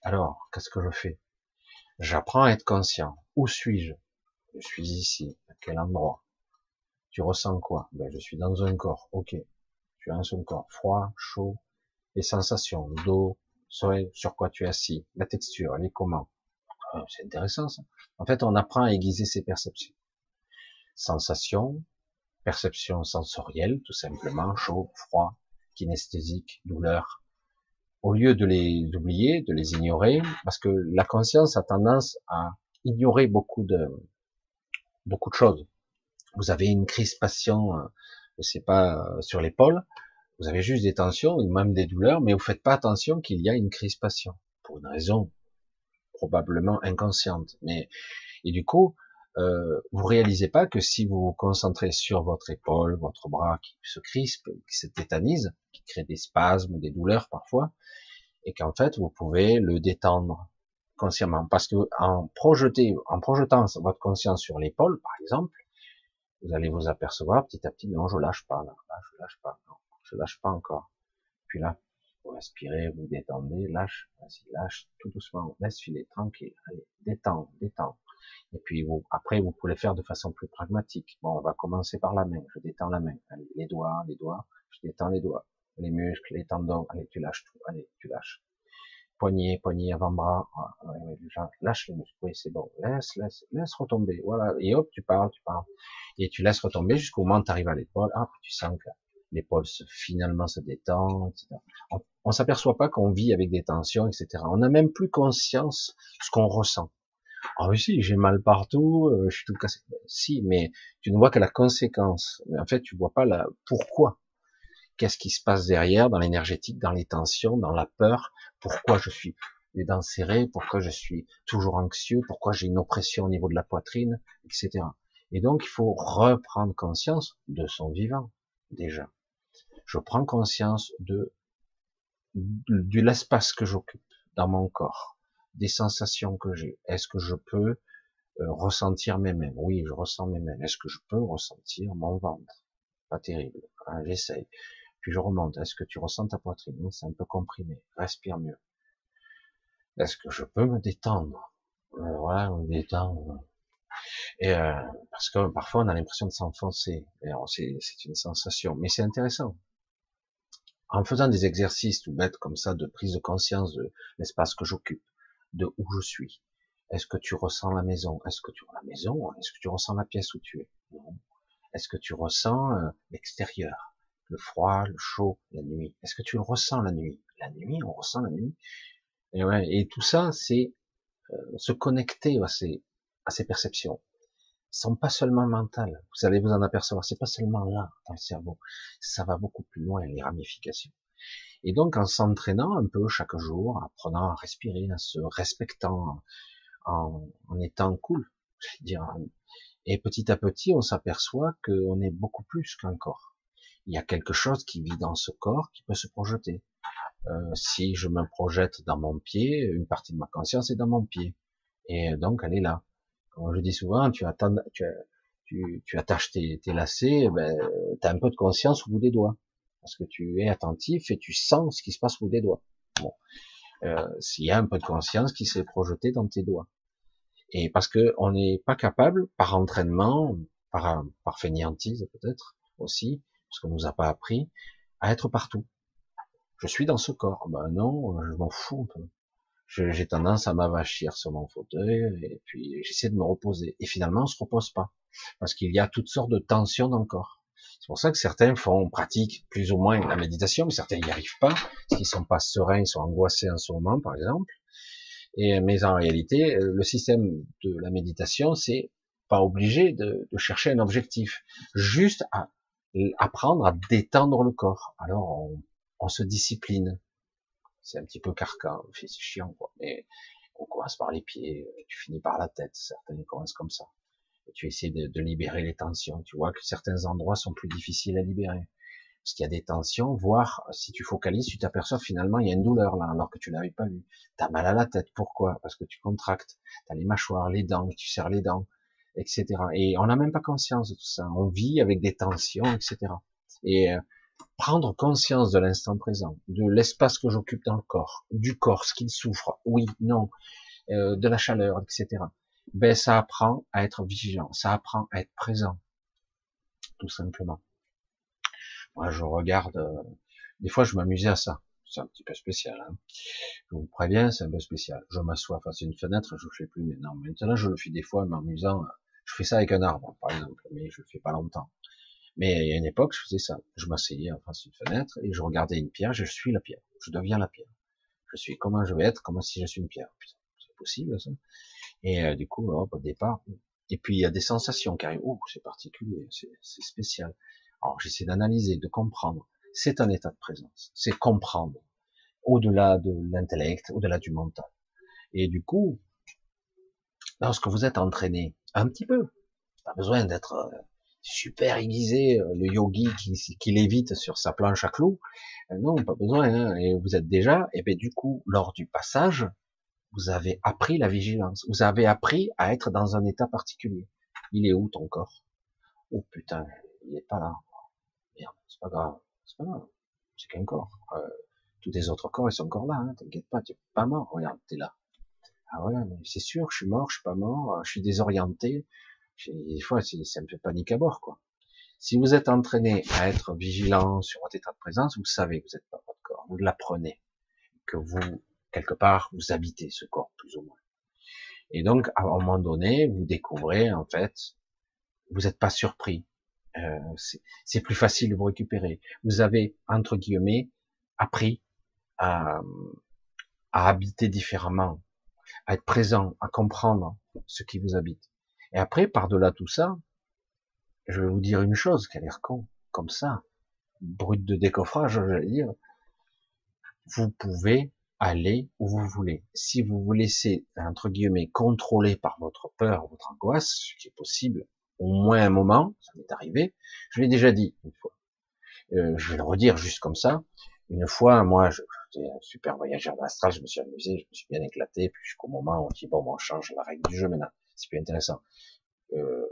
Speaker 2: Alors, qu'est-ce que je fais? J'apprends à être conscient. Où suis-je? Je suis ici. À quel endroit? Tu ressens quoi? Ben, Je suis dans un corps. Ok. Tu dans un corps. Froid, chaud, les sensations, le dos, sur quoi tu es assis, la texture, les comment? Ah, c'est intéressant ça. En fait, on apprend à aiguiser ses perceptions. Sensations, perception sensorielle, tout simplement, chaud, froid, kinesthésique, douleur, au lieu de les oublier, de les ignorer, parce que la conscience a tendance à ignorer beaucoup de beaucoup de choses. Vous avez une crispation, euh, je sais pas, euh, sur l'épaule, Vous avez juste des tensions, même des douleurs, mais vous faites pas attention qu'il y a une crispation pour une raison probablement inconsciente. Mais et du coup, euh, vous réalisez pas que si vous vous concentrez sur votre épaule, votre bras qui se crispe, qui se tétanise, qui crée des spasmes, des douleurs parfois, et qu'en fait vous pouvez le détendre consciemment, parce que en projeter, en projetant votre conscience sur l'épaule, par exemple, vous allez vous apercevoir petit à petit, non, je lâche pas là, là je lâche pas, non, je lâche pas encore. Puis là, respirez, vous détendez, lâche, vas-y, lâche, tout doucement, laisse filer, tranquille, allez, détends, détends. Et puis vous, après, vous pouvez faire de façon plus pragmatique. Bon, on va commencer par la main. Je détends la main. Allez, les doigts, les doigts. Je détends les doigts, les muscles, les tendons. Allez, tu lâches tout. Allez, tu lâches. Poignet, poignet, avant-bras. Ah, lâche les muscles. Oui, c'est bon. Laisse, laisse, laisse retomber. Voilà. Et hop, tu parles, tu parles. Et tu laisses retomber jusqu'au moment où tu arrives à l'épaule. Ah, tu sens que l'épaule finalement se détend, etc. On, on s'aperçoit pas qu'on vit avec des tensions, etc. On n'a même plus conscience de ce qu'on ressent. Ah oui, si, j'ai mal partout, euh, je suis tout cassé. Ben, si, mais tu ne vois que la conséquence. Mais en fait, tu vois pas la pourquoi. Qu'est-ce qui se passe derrière, dans l'énergétique, dans les tensions, dans la peur? Pourquoi je suis les dents serrées Pourquoi je suis toujours anxieux? Pourquoi j'ai une oppression au niveau de la poitrine, etc. Et donc, il faut reprendre conscience de son vivant, déjà. Je prends conscience de, de l'espace que j'occupe dans mon corps des sensations que j'ai. Est-ce que je peux euh, ressentir mes mains? Oui, je ressens mes mains. Est-ce que je peux ressentir mon ventre? Pas terrible. Hein, J'essaye. Puis je remonte. Est-ce que tu ressens ta poitrine? C'est un peu comprimé. Respire mieux. Est-ce que je peux me détendre? Euh, Voilà, me détendre. Et euh, parce que parfois on a l'impression de s'enfoncer. C'est une sensation, mais c'est intéressant. En faisant des exercices tout bêtes comme ça de prise de conscience de l'espace que j'occupe, de où je suis. Est-ce que tu ressens la maison? Est-ce que tu la maison? Est-ce que tu ressens la pièce où tu es? Non. Est-ce que tu ressens euh, l'extérieur? Le froid, le chaud, la nuit. Est-ce que tu le ressens la nuit? La nuit, on ressent la nuit. Et, ouais, et tout ça, c'est euh, se connecter à ces, à ces perceptions. Sont pas seulement mentales. Vous allez vous en apercevoir. C'est pas seulement là dans le cerveau. Ça va beaucoup plus loin les ramifications. Et donc en s'entraînant un peu chaque jour, en apprenant à respirer, en se respectant, en, en étant cool, je dire, et petit à petit on s'aperçoit qu'on est beaucoup plus qu'un corps. Il y a quelque chose qui vit dans ce corps qui peut se projeter. Euh, si je me projette dans mon pied, une partie de ma conscience est dans mon pied. Et donc elle est là. Comme je dis souvent, tu, attends, tu, tu, tu attaches tes, tes lacets, ben, tu as un peu de conscience au bout des doigts parce que tu es attentif et tu sens ce qui se passe sous tes doigts. Bon, euh, s'il y a un peu de conscience qui s'est projeté dans tes doigts. Et parce que on n'est pas capable, par entraînement, par, par fainéantise peut-être aussi, parce qu'on nous a pas appris, à être partout. Je suis dans ce corps. Ben non, je m'en fous un peu. J'ai tendance à m'avachir sur mon fauteuil et puis j'essaie de me reposer. Et finalement, on se repose pas parce qu'il y a toutes sortes de tensions dans le corps. C'est pour ça que certains font, pratiquent plus ou moins la méditation, mais certains n'y arrivent pas, parce qu'ils sont pas sereins, ils sont angoissés en ce moment, par exemple. Et, mais en réalité, le système de la méditation, c'est pas obligé de, de, chercher un objectif, juste à apprendre à détendre le corps. Alors, on, on se discipline. C'est un petit peu carcan, c'est chiant, quoi. Mais on commence par les pieds, tu finis par la tête. Certains commencent comme ça tu essaies de, libérer les tensions. Tu vois que certains endroits sont plus difficiles à libérer. Parce qu'il y a des tensions, voire si tu focalises, tu t'aperçois finalement il y a une douleur là, alors que tu l'avais pas vu. T'as mal à la tête, pourquoi? Parce que tu contractes, t'as les mâchoires, les dents, tu serres les dents, etc. Et on n'a même pas conscience de tout ça. On vit avec des tensions, etc. Et euh, prendre conscience de l'instant présent, de l'espace que j'occupe dans le corps, du corps, ce qu'il souffre, oui, non, euh, de la chaleur, etc ben ça apprend à être vigilant, ça apprend à être présent, tout simplement. Moi, je regarde, euh, des fois, je m'amusais à ça. C'est un petit peu spécial. Hein. Je vous préviens, c'est un peu spécial. Je m'assois face à une fenêtre, je le fais plus maintenant. Maintenant, je le fais des fois m'amusant. Je fais ça avec un arbre, par exemple, mais je le fais pas longtemps. Mais il y a une époque, je faisais ça. Je m'asseyais en face d'une fenêtre et je regardais une pierre, je suis la pierre. Je deviens la pierre. Je suis comment je vais être, comme si je suis une pierre. C'est possible, ça. Et euh, du coup, au départ, et puis il y a des sensations qui arrivent. Oh, c'est particulier, c'est spécial. Alors j'essaie d'analyser, de comprendre. c'est un état de présence, c'est comprendre, au-delà de l'intellect, au-delà du mental. Et du coup, lorsque vous êtes entraîné, un petit peu, pas besoin d'être euh, super aiguisé, euh, le yogi qui, lévite sur sa planche à clous, euh, non, pas besoin, hein, et vous êtes déjà, et bien du coup, lors du passage, vous avez appris la vigilance, vous avez appris à être dans un état particulier. Il est où ton corps? Oh putain, il est pas là. Merde, c'est pas grave, c'est pas grave, c'est qu'un corps. Euh, tous les autres corps, ils sont encore là, hein, t'inquiète pas, tu es pas mort, regarde, t'es là. Ah ouais, c'est sûr, je suis mort, je suis pas mort, je suis désorienté. Des fois, ça me fait panique à bord, quoi. Si vous êtes entraîné à être vigilant sur votre état de présence, vous savez que vous n'êtes pas votre corps, vous l'apprenez, que vous, quelque part, vous habitez ce corps, plus ou moins. Et donc, à un moment donné, vous découvrez, en fait, vous n'êtes pas surpris. Euh, c'est plus facile de vous récupérer. Vous avez, entre guillemets, appris à, à habiter différemment, à être présent, à comprendre ce qui vous habite. Et après, par-delà tout ça, je vais vous dire une chose qui a l'air con, comme ça, brut de décoffrage, je dire. Vous pouvez aller où vous voulez. Si vous vous laissez, entre guillemets, contrôler par votre peur, votre angoisse, ce qui est possible, au moins un moment, ça m'est arrivé, je l'ai déjà dit une fois. Euh, je vais le redire juste comme ça. Une fois, moi, j'étais un super voyageur d'astral, je me suis amusé, je me suis bien éclaté, puis jusqu'au moment où on dit, bon, on change la règle du jeu maintenant, c'est plus intéressant. Euh,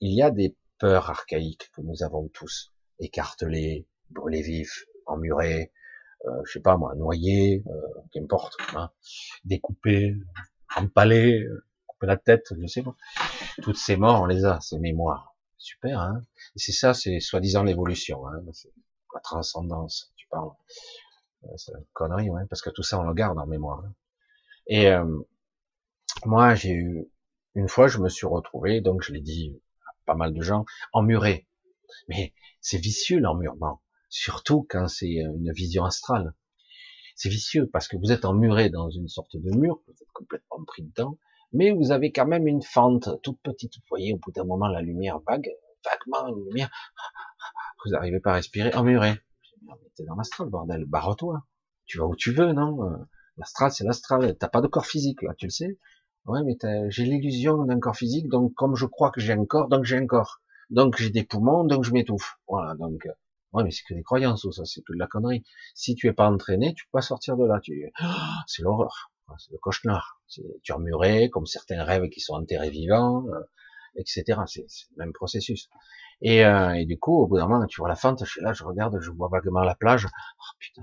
Speaker 2: il y a des peurs archaïques que nous avons tous, écartelées, brûlées vifs, emmurées, euh, je sais pas moi, noyées, euh, qu'importe, hein, découpées, empalées, euh, couper la tête, je sais pas. Toutes ces morts, on les a, ces mémoires. Super, hein. C'est ça, c'est soi-disant l'évolution, hein. la transcendance, tu parles. Euh, c'est une connerie, ouais, parce que tout ça, on le garde en mémoire. Hein. Et euh, moi, j'ai eu une fois, je me suis retrouvé, donc je l'ai dit à pas mal de gens, emmuré. Mais c'est vicieux l'emmurement, surtout quand c'est une vision astrale. C'est vicieux parce que vous êtes emmuré dans une sorte de mur, vous êtes complètement pris dedans, mais vous avez quand même une fente toute petite. Vous voyez, au bout d'un moment, la lumière vague, vaguement une lumière, vous n'arrivez pas à respirer, emmuré. T'es dans l'astral, bordel, barre-toi. Tu vas où tu veux, non L'astral, c'est l'astral. T'as pas de corps physique, là, tu le sais. Ouais, mais j'ai l'illusion d'un corps physique, donc comme je crois que j'ai un corps, donc j'ai un corps. Donc j'ai des poumons, donc je m'étouffe. Voilà, donc euh, ouais, mais c'est que des croyances, ça, c'est toute la connerie. Si tu es pas entraîné, tu peux pas sortir de là. Tu, c'est l'horreur, c'est le cauchemar. Tu es muré, comme certains rêves qui sont enterrés vivants, euh, etc. C'est le même processus. Et, euh, et, du coup, au bout d'un moment, tu vois la fente, je suis là, je regarde, je vois vaguement la plage. Oh putain,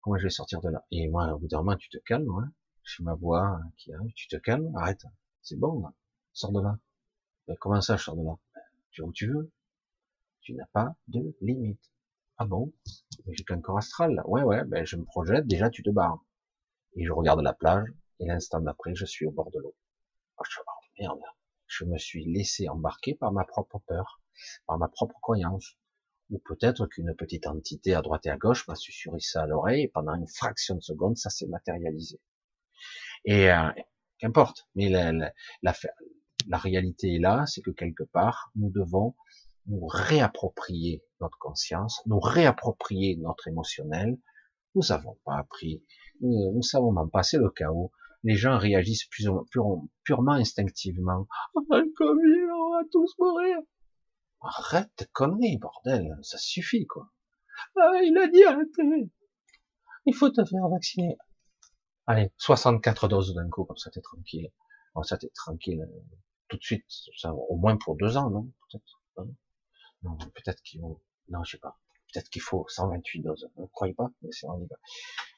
Speaker 2: comment je vais sortir de là? Et moi, au bout d'un moment, tu te calmes, hein je ma voix qui arrive, tu te calmes, arrête, c'est bon, là. sors de là. Ben, comment ça, je sors de là? Ben, Tu où tu veux. Tu n'as pas de limite. Ah bon? J'ai qu'un corps astral. Ouais, ouais, ben je me projette, déjà tu te barres. Et je regarde la plage, et l'instant d'après, je suis au bord de l'eau. Je, oh, merde, je me suis laissé embarquer par ma propre peur, par ma propre croyance. Ou peut-être qu'une petite entité à droite et à gauche m'a susurré ça à l'oreille, et pendant une fraction de seconde, ça s'est matérialisé. Et euh, qu'importe. Mais la, la, la, la, réalité est là, c'est que quelque part, nous devons nous réapproprier notre conscience, nous réapproprier notre émotionnel. Nous n'avons pas appris, nous, nous savons même pas, c'est le chaos. Les gens réagissent plus, purement instinctivement. Oh, comme on va tous mourir. Arrête de conneries, bordel, ça suffit, quoi. Ah, il a dit arrêtez. Il faut te faire vacciner. Allez, 64 doses d'un coup, comme ça t'es tranquille. Bon, ça tranquille euh, tout de suite, ça, au moins pour deux ans, non? Peut-être. Non, peut-être qu'il faut. Non, je sais pas. Peut-être qu'il faut 128 doses. Ne croyez pas Mais c'est on y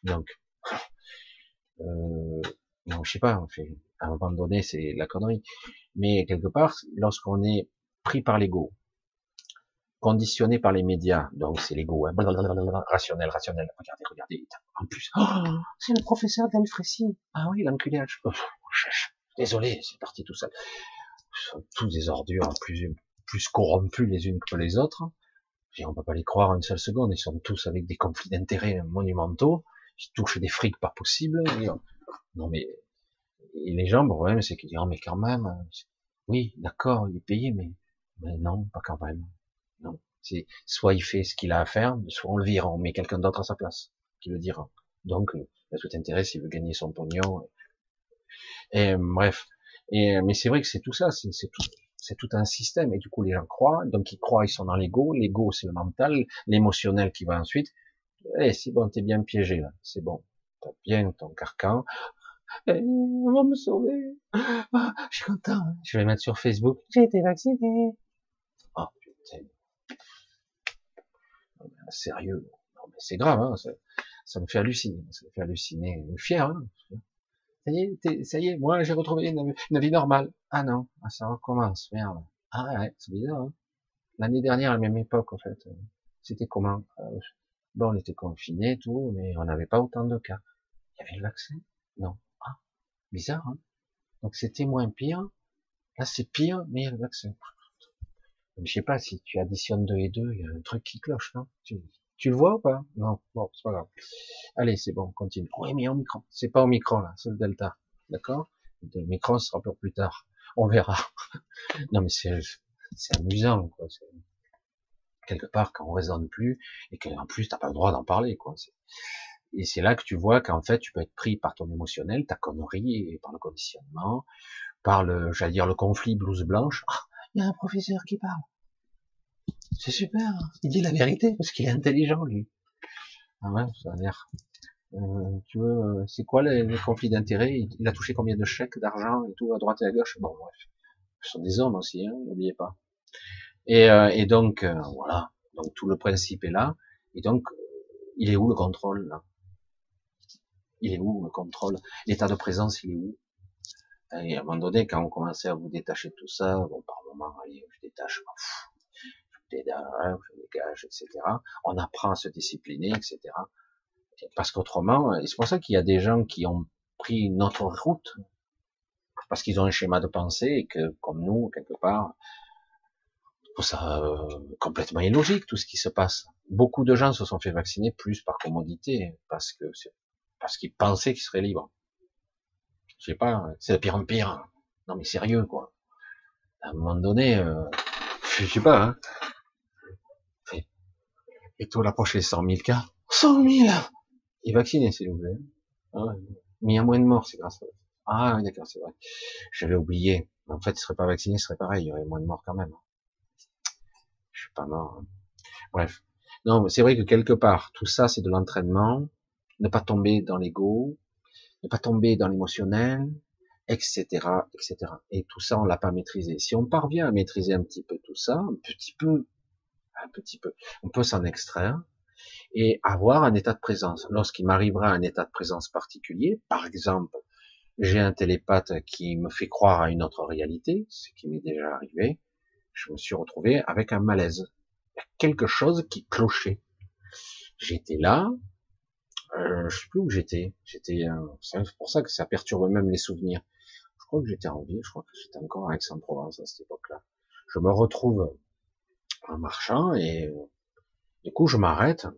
Speaker 2: Donc, euh, non, je sais pas. En fait, à un moment donné, c'est la connerie. Mais quelque part, lorsqu'on est pris par l'ego, conditionné par les médias, donc c'est l'ego, hein, rationnel, rationnel, regardez, regardez, en plus, oh, c'est le professeur d'Alfrécy, ah oui, l'enculage, oh, désolé, c'est parti tout seul, tous des ordures, plus, plus corrompus les unes que les autres, et on peut pas les croire une seule seconde, ils sont tous avec des conflits d'intérêts monumentaux, ils touchent des frics pas possibles, non mais, et les gens, le problème c'est qu'ils disent, oh, mais quand même, oui, d'accord, il est payé, mais, mais non, pas quand même. Non. C'est soit il fait ce qu'il a à faire, soit on le vire, on met quelqu'un d'autre à sa place qui le dira. Donc, il a tout intérêt s'il veut gagner son pognon. Et bref. Et mais c'est vrai que c'est tout ça, c'est tout, c'est tout un système. Et du coup, les gens croient, donc ils croient, ils sont dans l'ego. L'ego, c'est le mental, l'émotionnel qui va ensuite. Eh, c'est bon, t'es bien piégé là, c'est bon, t'as bien ton carcan. Eh, on va me sauver. Ah, je suis content. Je vais mettre sur Facebook. J'ai été vacciné. Oh putain. Sérieux. Mais c'est grave. Hein, ça, me fait halluciner. Ça me fait halluciner. Fier. Hein ça y est, ça y est, moi j'ai retrouvé une, vie normale. Ah non, ah, ça recommence, merde. Ah ouais, c'est bizarre. Hein L'année dernière, à la même époque, en fait, euh, c'était comment euh, Bon, on était confinés, tout, mais on n'avait pas autant de cas. Il y avait le vaccin? Non. Ah, bizarre. Hein Donc c'était moins pire. Là, c'est pire, mais il y a le vaccin. Je sais pas si tu additionnes deux et deux, il y a un truc qui cloche, non? Tu le vois ou pas? Non, bon, c'est pas grave. Allez, c'est bon, on continue. Oui, mais micro. C'est pas au micro là, c'est le delta. D'accord? Le micro sera pour plus tard. On verra. non, mais c'est, c'est amusant, quoi. Quelque part, quand on raisonne plus, et qu'en plus, t'as pas le droit d'en parler, quoi. Et c'est là que tu vois qu'en fait, tu peux être pris par ton émotionnel, ta connerie, et par le conditionnement, par le, j'allais dire, le conflit blouse blanche. Il y a un professeur qui parle. C'est super. Hein. Il dit la vérité parce qu'il est intelligent, lui. Ah ouais, ça a l'air. Euh, tu veux, euh, c'est quoi les, conflits d'intérêts? Il, a touché combien de chèques d'argent et tout à droite et à gauche? Bon, bref, ce sont des hommes aussi, hein, n'oubliez pas. Et, euh, et donc voilà, donc tout le principe est là. Et donc, il est où le contrôle là? Il est où le contrôle? L'état de présence, il est où? Et à un moment donné, quand on commençait à vous détacher de tout ça, bon, par allez, je détache, je dégage, etc. On apprend à se discipliner, etc. Parce qu'autrement, c'est pour ça qu'il y a des gens qui ont pris une autre route, parce qu'ils ont un schéma de pensée et que, comme nous, quelque part, ça euh, complètement illogique tout ce qui se passe. Beaucoup de gens se sont fait vacciner plus par commodité, parce que parce qu'ils pensaient qu'ils seraient libres. Je sais pas, c'est de pire en pire. Non mais sérieux quoi. À un moment donné, euh, je sais pas. Hein. Et toi, l'approche les 100 000 cas? 100 000 Et vacciné, s'il vous plaît. Ah Mais il y a moins de morts, c'est grâce à Ah oui, d'accord, c'est vrai. J'avais oublié. En fait, il serait pas vacciné, ce serait pareil. Il y aurait moins de morts quand même. Je suis pas mort. Hein. Bref. Non, c'est vrai que quelque part, tout ça, c'est de l'entraînement. Ne pas tomber dans l'ego. Ne pas tomber dans l'émotionnel etc., etc. Et tout ça, on l'a pas maîtrisé. Si on parvient à maîtriser un petit peu tout ça, un petit peu, un petit peu. On peut s'en extraire et avoir un état de présence. Lorsqu'il m'arrivera un état de présence particulier, par exemple, j'ai un télépathe qui me fait croire à une autre réalité, ce qui m'est déjà arrivé, je me suis retrouvé avec un malaise. Quelque chose qui clochait. J'étais là, euh, je sais plus où j'étais. J'étais, euh, c'est pour ça que ça perturbe même les souvenirs. Crois que j'étais en ville, je crois que j'étais encore à Aix-en-Provence à cette époque-là. Je me retrouve en marchant et euh, du coup je m'arrête.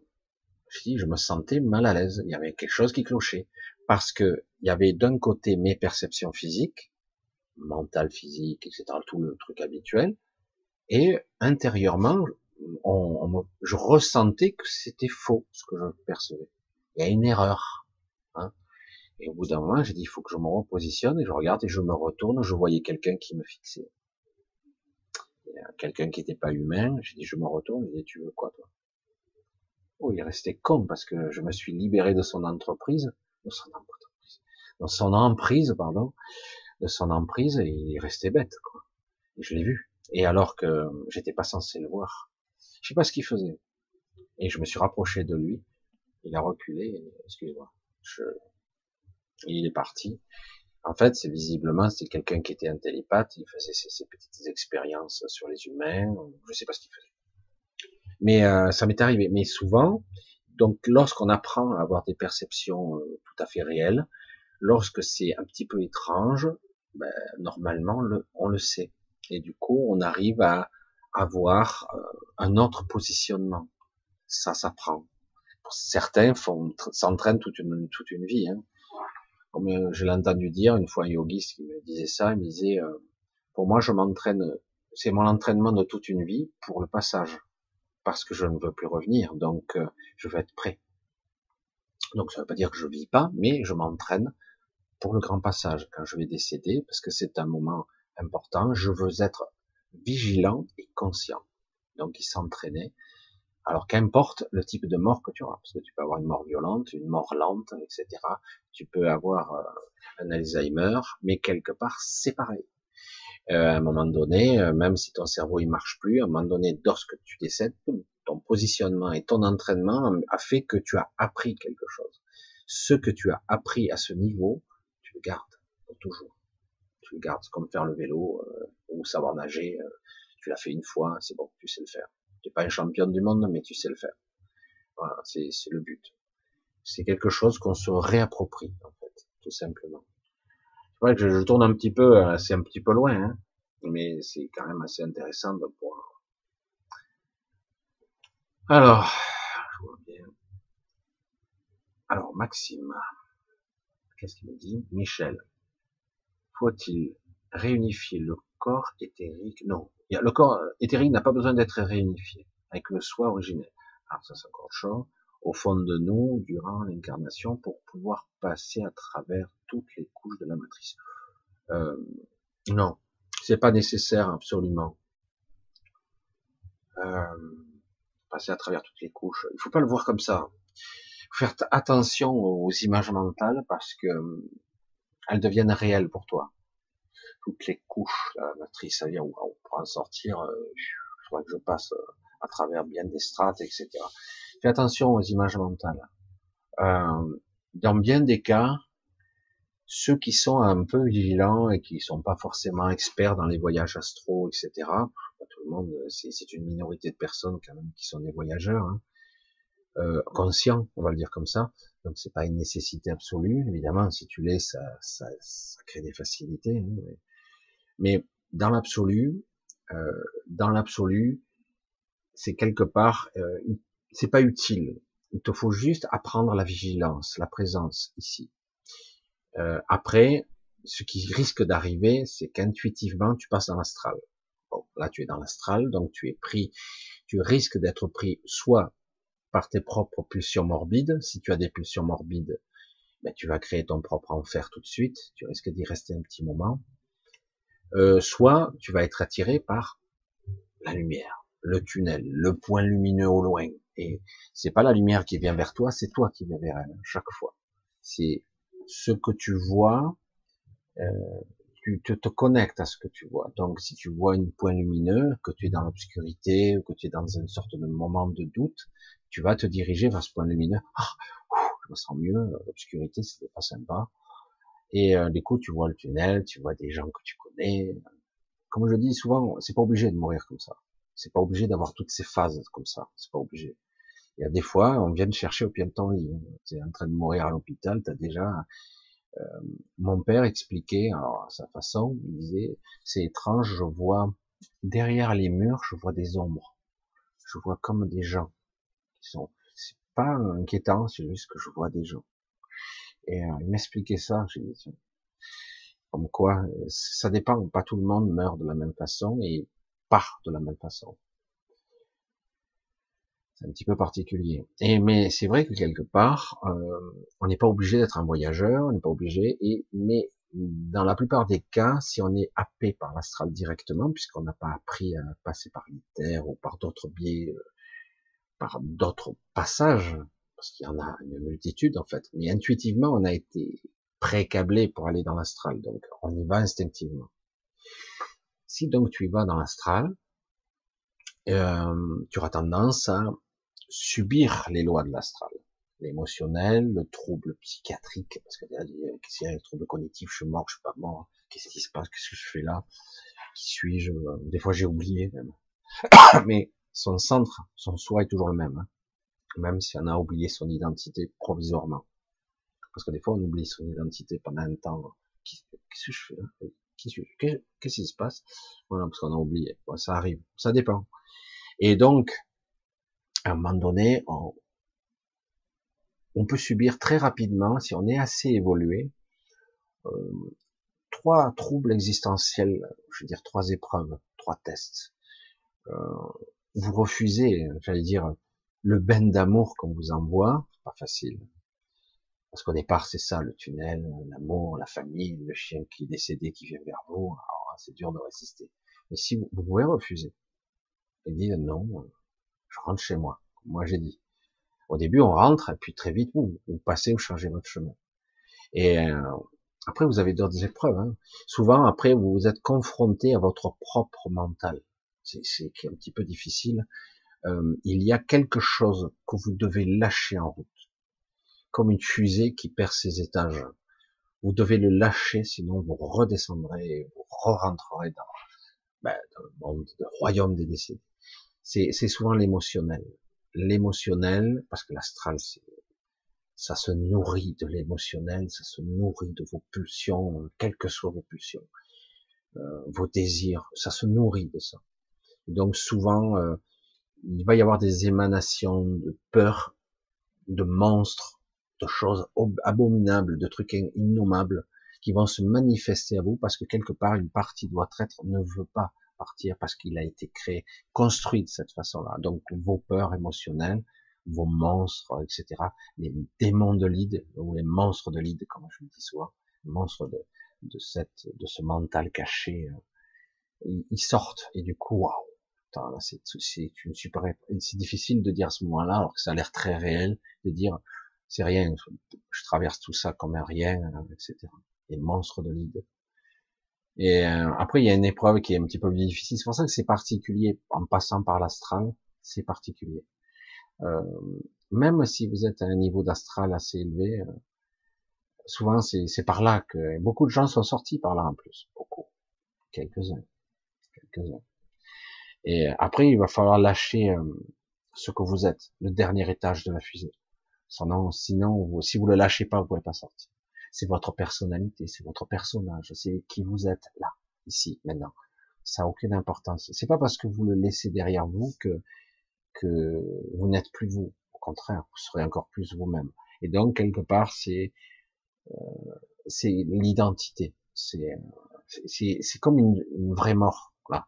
Speaker 2: Je me sentais mal à l'aise. Il y avait quelque chose qui clochait parce que il y avait d'un côté mes perceptions physiques, mentales, physiques, etc., tout le truc habituel, et intérieurement, je ressentais que c'était faux ce que je percevais. Il y a une erreur. Hein. Et au bout d'un moment, j'ai dit, il faut que je me repositionne, et je regarde, et je me retourne, je voyais quelqu'un qui me fixait quelqu'un qui n'était pas humain. J'ai dit, je me retourne, j'ai dit, tu veux quoi, toi? Oh, il est resté con parce que je me suis libéré de son entreprise, de son entreprise, de son emprise, pardon, de son emprise, et il est resté bête, quoi. Et je l'ai vu. Et alors que j'étais pas censé le voir. Je sais pas ce qu'il faisait. Et je me suis rapproché de lui. Il a reculé, excusez-moi. Je... Il est parti. En fait, c'est visiblement c'est quelqu'un qui était un télépathe, il faisait ses, petites expériences sur les humains, je sais pas ce qu'il faisait. Mais euh, ça m'est arrivé. Mais souvent, donc lorsqu'on apprend à avoir des perceptions euh, tout à fait réelles, lorsque c'est un petit peu étrange, ben, normalement le, on le sait. Et du coup, on arrive à avoir euh, un autre positionnement. Ça s'apprend. Certains s'entraînent toute une, toute une vie. Hein comme euh, je l'ai entendu dire une fois un yogiste qui me disait ça, il me disait, euh, pour moi je m'entraîne, c'est mon entraînement de toute une vie pour le passage. parce que je ne veux plus revenir, donc euh, je veux être prêt. Donc ça ne veut pas dire que je vis pas, mais je m'entraîne pour le grand passage quand je vais décéder, parce que c'est un moment important. Je veux être vigilant et conscient. Donc il s'entraînait. Alors qu'importe le type de mort que tu auras, parce que tu peux avoir une mort violente, une mort lente, etc. Tu peux avoir euh, un Alzheimer, mais quelque part c'est pareil. Euh, à un moment donné, euh, même si ton cerveau il marche plus, à un moment donné, lorsque tu décèdes, ton positionnement et ton entraînement a fait que tu as appris quelque chose. Ce que tu as appris à ce niveau, tu le gardes pour toujours. Tu le gardes comme faire le vélo euh, ou savoir nager. tu l'as fait une fois, c'est bon, tu sais le faire. Tu n'es pas un champion du monde, mais tu sais le faire. Voilà, c'est le but. C'est quelque chose qu'on se réapproprie, en fait, tout simplement que je, tourne un petit peu, euh, c'est un petit peu loin, hein, mais c'est quand même assez intéressant de pouvoir. Alors, je vois bien. Alors, Maxime, qu'est-ce qu'il me dit? Michel, faut-il réunifier le corps éthérique Non, le corps éthérique n'a pas besoin d'être réunifié avec le soi originel. Alors ça, c'est encore chaud au fond de nous durant l'incarnation pour pouvoir passer à travers toutes les couches de la matrice. Euh, non, c'est pas nécessaire absolument. Euh, passer à travers toutes les couches. Il faut pas le voir comme ça. Faire attention aux images mentales parce que elles deviennent réelles pour toi. Toutes les couches la matrice, ça vient pour en sortir. Euh, je crois que je passe euh, à travers bien des strates, etc. Fais attention aux images mentales. Euh, dans bien des cas, ceux qui sont un peu vigilants et qui sont pas forcément experts dans les voyages astro, etc. Pas tout le monde, c'est une minorité de personnes quand même qui sont des voyageurs, hein, euh, conscients, on va le dire comme ça. Donc c'est pas une nécessité absolue, évidemment. Si tu l'es, ça, ça, ça, crée des facilités. Hein, mais, dans l'absolu, euh, dans l'absolu, c'est quelque part, euh, c'est pas utile. Il te faut juste apprendre la vigilance, la présence ici. Euh, après, ce qui risque d'arriver, c'est qu'intuitivement, tu passes dans l'astral. Bon, là, tu es dans l'astral, donc tu es pris, tu risques d'être pris soit par tes propres pulsions morbides. Si tu as des pulsions morbides, ben, tu vas créer ton propre enfer tout de suite. Tu risques d'y rester un petit moment. Euh, soit tu vas être attiré par la lumière, le tunnel, le point lumineux au loin. Et c'est pas la lumière qui vient vers toi, c'est toi qui viens vers elle chaque fois. C'est ce que tu vois, euh, tu te, te, connectes à ce que tu vois. Donc, si tu vois un point lumineux, que tu es dans l'obscurité ou que tu es dans une sorte de moment de doute, tu vas te diriger vers ce point lumineux. Ah, je me sens mieux. L'obscurité, c'était pas sympa. Et euh, du coup, tu vois le tunnel, tu vois des gens que tu connais. Comme je dis souvent, c'est pas obligé de mourir comme ça. C'est pas obligé d'avoir toutes ces phases comme ça. C'est pas obligé. Il y a des fois, on vient de chercher au pied de ton lit. Tu es en train de mourir à l'hôpital, tu as déjà... Euh, mon père expliquait, alors à sa façon, il disait, c'est étrange, je vois derrière les murs, je vois des ombres. Je vois comme des gens qui sont... C'est pas inquiétant, c'est juste que je vois des gens. Et euh, il m'expliquait ça, j'ai dit, comme quoi, ça dépend, pas tout le monde meurt de la même façon et part de la même façon un petit peu particulier. Et mais c'est vrai que quelque part, euh, on n'est pas obligé d'être un voyageur, on n'est pas obligé. Et mais dans la plupart des cas, si on est happé par l'astral directement, puisqu'on n'a pas appris à passer par l'ITER ou par d'autres biais, euh, par d'autres passages, parce qu'il y en a une multitude en fait, mais intuitivement, on a été pré-câblé pour aller dans l'astral, donc on y va instinctivement. Si donc tu y vas dans l'astral, euh, tu auras tendance à subir les lois de l'astral. L'émotionnel, le trouble psychiatrique, parce que s'il y a un trouble cognitif, je suis mort, je suis pas mort, qu'est-ce qui se passe, qu'est-ce que je fais là, qui suis-je, des fois j'ai oublié même. Mais son centre, son soi est toujours le même, hein. Même si on a oublié son identité provisoirement. Parce que des fois on oublie son identité pendant un temps. Qu'est-ce que je fais là? Qu'est-ce qui se passe? Voilà, parce qu'on a oublié. ça arrive, ça dépend. Et donc, à un moment donné, on, peut subir très rapidement, si on est assez évolué, euh, trois troubles existentiels, je veux dire trois épreuves, trois tests. Euh, vous refusez, j'allais dire, le bain d'amour qu'on vous envoie, pas facile. Parce qu'au départ, c'est ça, le tunnel, l'amour, la famille, le chien qui est décédé, qui vient vers vous. c'est dur de résister. Mais si vous, pouvez refuser et dire non, je rentre chez moi. moi j'ai dit. Au début, on rentre et puis très vite, vous, vous passez ou changez votre chemin. Et euh, après, vous avez d'autres épreuves. Hein. Souvent, après, vous vous êtes confronté à votre propre mental. C'est un petit peu difficile. Euh, il y a quelque chose que vous devez lâcher en route, comme une fusée qui perd ses étages. Vous devez le lâcher, sinon vous redescendrez, et vous re-rentrerez dans, ben, dans, le monde, le royaume des décédés. C'est souvent l'émotionnel. L'émotionnel, parce que l'astral, ça se nourrit de l'émotionnel, ça se nourrit de vos pulsions, quelles que soient vos pulsions, euh, vos désirs, ça se nourrit de ça. donc souvent, euh, il va y avoir des émanations de peur, de monstres, de choses abominables, de trucs innommables qui vont se manifester à vous parce que quelque part une partie de votre être ne veut pas partir parce qu'il a été créé, construit de cette façon-là. Donc vos peurs émotionnelles, vos monstres, etc., les démons de l'ide ou les monstres de l'ide, comme je le dis souvent, monstres de, de cette, de ce mental caché, euh, ils, sortent et du coup, waouh, c'est une super, c'est difficile de dire à ce moment-là, alors que ça a l'air très réel, de dire, c'est rien, je traverse tout ça comme un rien, etc. Les monstres de l'ide. Et euh, après, il y a une épreuve qui est un petit peu difficile. C'est pour ça que c'est particulier. En passant par l'astral, c'est particulier. Euh, même si vous êtes à un niveau d'astral assez élevé, euh, souvent c'est par là que beaucoup de gens sont sortis par là en plus. Beaucoup. Quelques-uns. Quelques-uns. Et après, il va falloir lâcher euh, ce que vous êtes, le dernier étage de la fusée. Sinon, sinon, si vous le lâchez pas, vous pouvez pas sortir. C'est votre personnalité, c'est votre personnage, c'est qui vous êtes là, ici, maintenant. Ça n'a aucune importance. C'est pas parce que vous le laissez derrière vous que que vous n'êtes plus vous. Au contraire, vous serez encore plus vous-même. Et donc quelque part, c'est euh, c'est l'identité. C'est c'est comme une, une vraie mort. Là.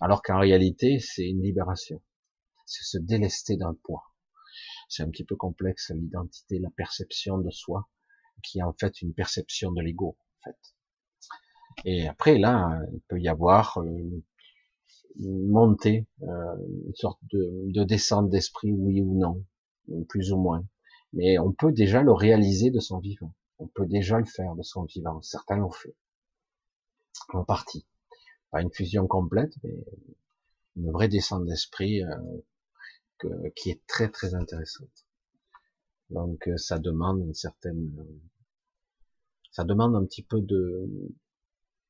Speaker 2: Alors qu'en réalité, c'est une libération. C'est se délester d'un poids. C'est un petit peu complexe l'identité, la perception de soi, qui est en fait une perception de l'ego, en fait. Et après, là, il peut y avoir une, montée, euh, une sorte de, de descente d'esprit, oui ou non, plus ou moins. Mais on peut déjà le réaliser de son vivant. On peut déjà le faire de son vivant. Certains l'ont fait. En partie pas une fusion complète, mais une vraie descente d'esprit euh, qui est très très intéressante. Donc euh, ça demande une certaine, ça demande un petit peu de,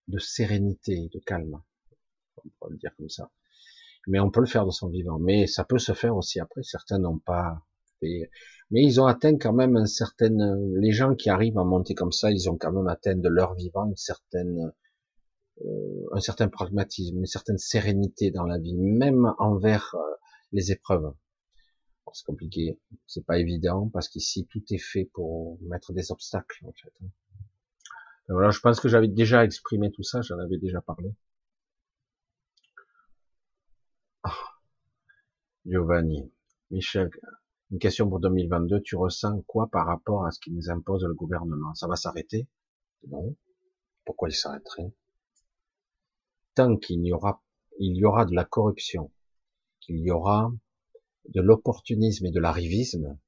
Speaker 2: de sérénité, de calme, on peut le dire comme ça. Mais on peut le faire de son vivant. Mais ça peut se faire aussi après. Certains n'ont pas mais ils ont atteint quand même un certain, les gens qui arrivent à monter comme ça, ils ont quand même atteint de leur vivant une certaine euh, un certain pragmatisme, une certaine sérénité dans la vie, même envers euh, les épreuves. C'est compliqué, c'est pas évident parce qu'ici tout est fait pour mettre des obstacles en fait. voilà, je pense que j'avais déjà exprimé tout ça, j'en avais déjà parlé. Ah. Giovanni, Michel, une question pour 2022. Tu ressens quoi par rapport à ce qui nous impose le gouvernement? Ça va s'arrêter? Non? Pourquoi il s'arrêterait? Tant qu'il y aura, il y aura de la corruption, qu'il y aura de l'opportunisme et de l'arrivisme,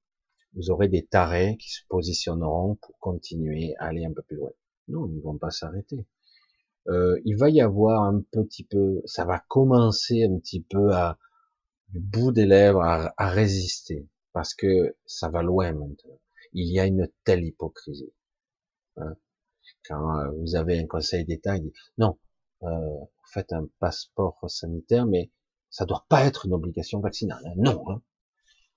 Speaker 2: vous aurez des tarés qui se positionneront pour continuer à aller un peu plus loin. Non, ils ne vont pas s'arrêter. Euh, il va y avoir un petit peu, ça va commencer un petit peu à, du bout des lèvres à, résister, parce que ça va loin maintenant. Il y a une telle hypocrisie. Hein. Quand euh, vous avez un conseil d'État, il dit non, euh, faites un passeport sanitaire, mais ça doit pas être une obligation vaccinale. Hein. Non. Hein.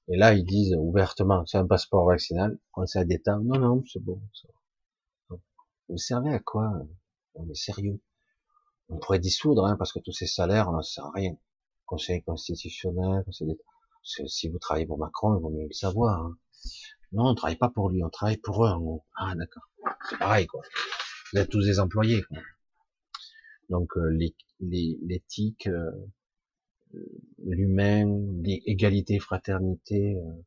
Speaker 2: Et là, ils disent ouvertement, c'est un passeport vaccinal, conseil d'État, non, non, c'est bon. Vous servez à quoi On est sérieux. On pourrait dissoudre, hein, parce que tous ces salaires, on ne sert à rien. Conseil constitutionnel, conseil d'État. Si vous travaillez pour Macron, il vaut mieux le savoir. Hein. Non, on travaille pas pour lui, on travaille pour eux. En Ah, d'accord. C'est pareil, quoi. Vous êtes tous des employés. Quoi. Donc euh, l'éthique, euh, l'humain, l'égalité, fraternité. Euh,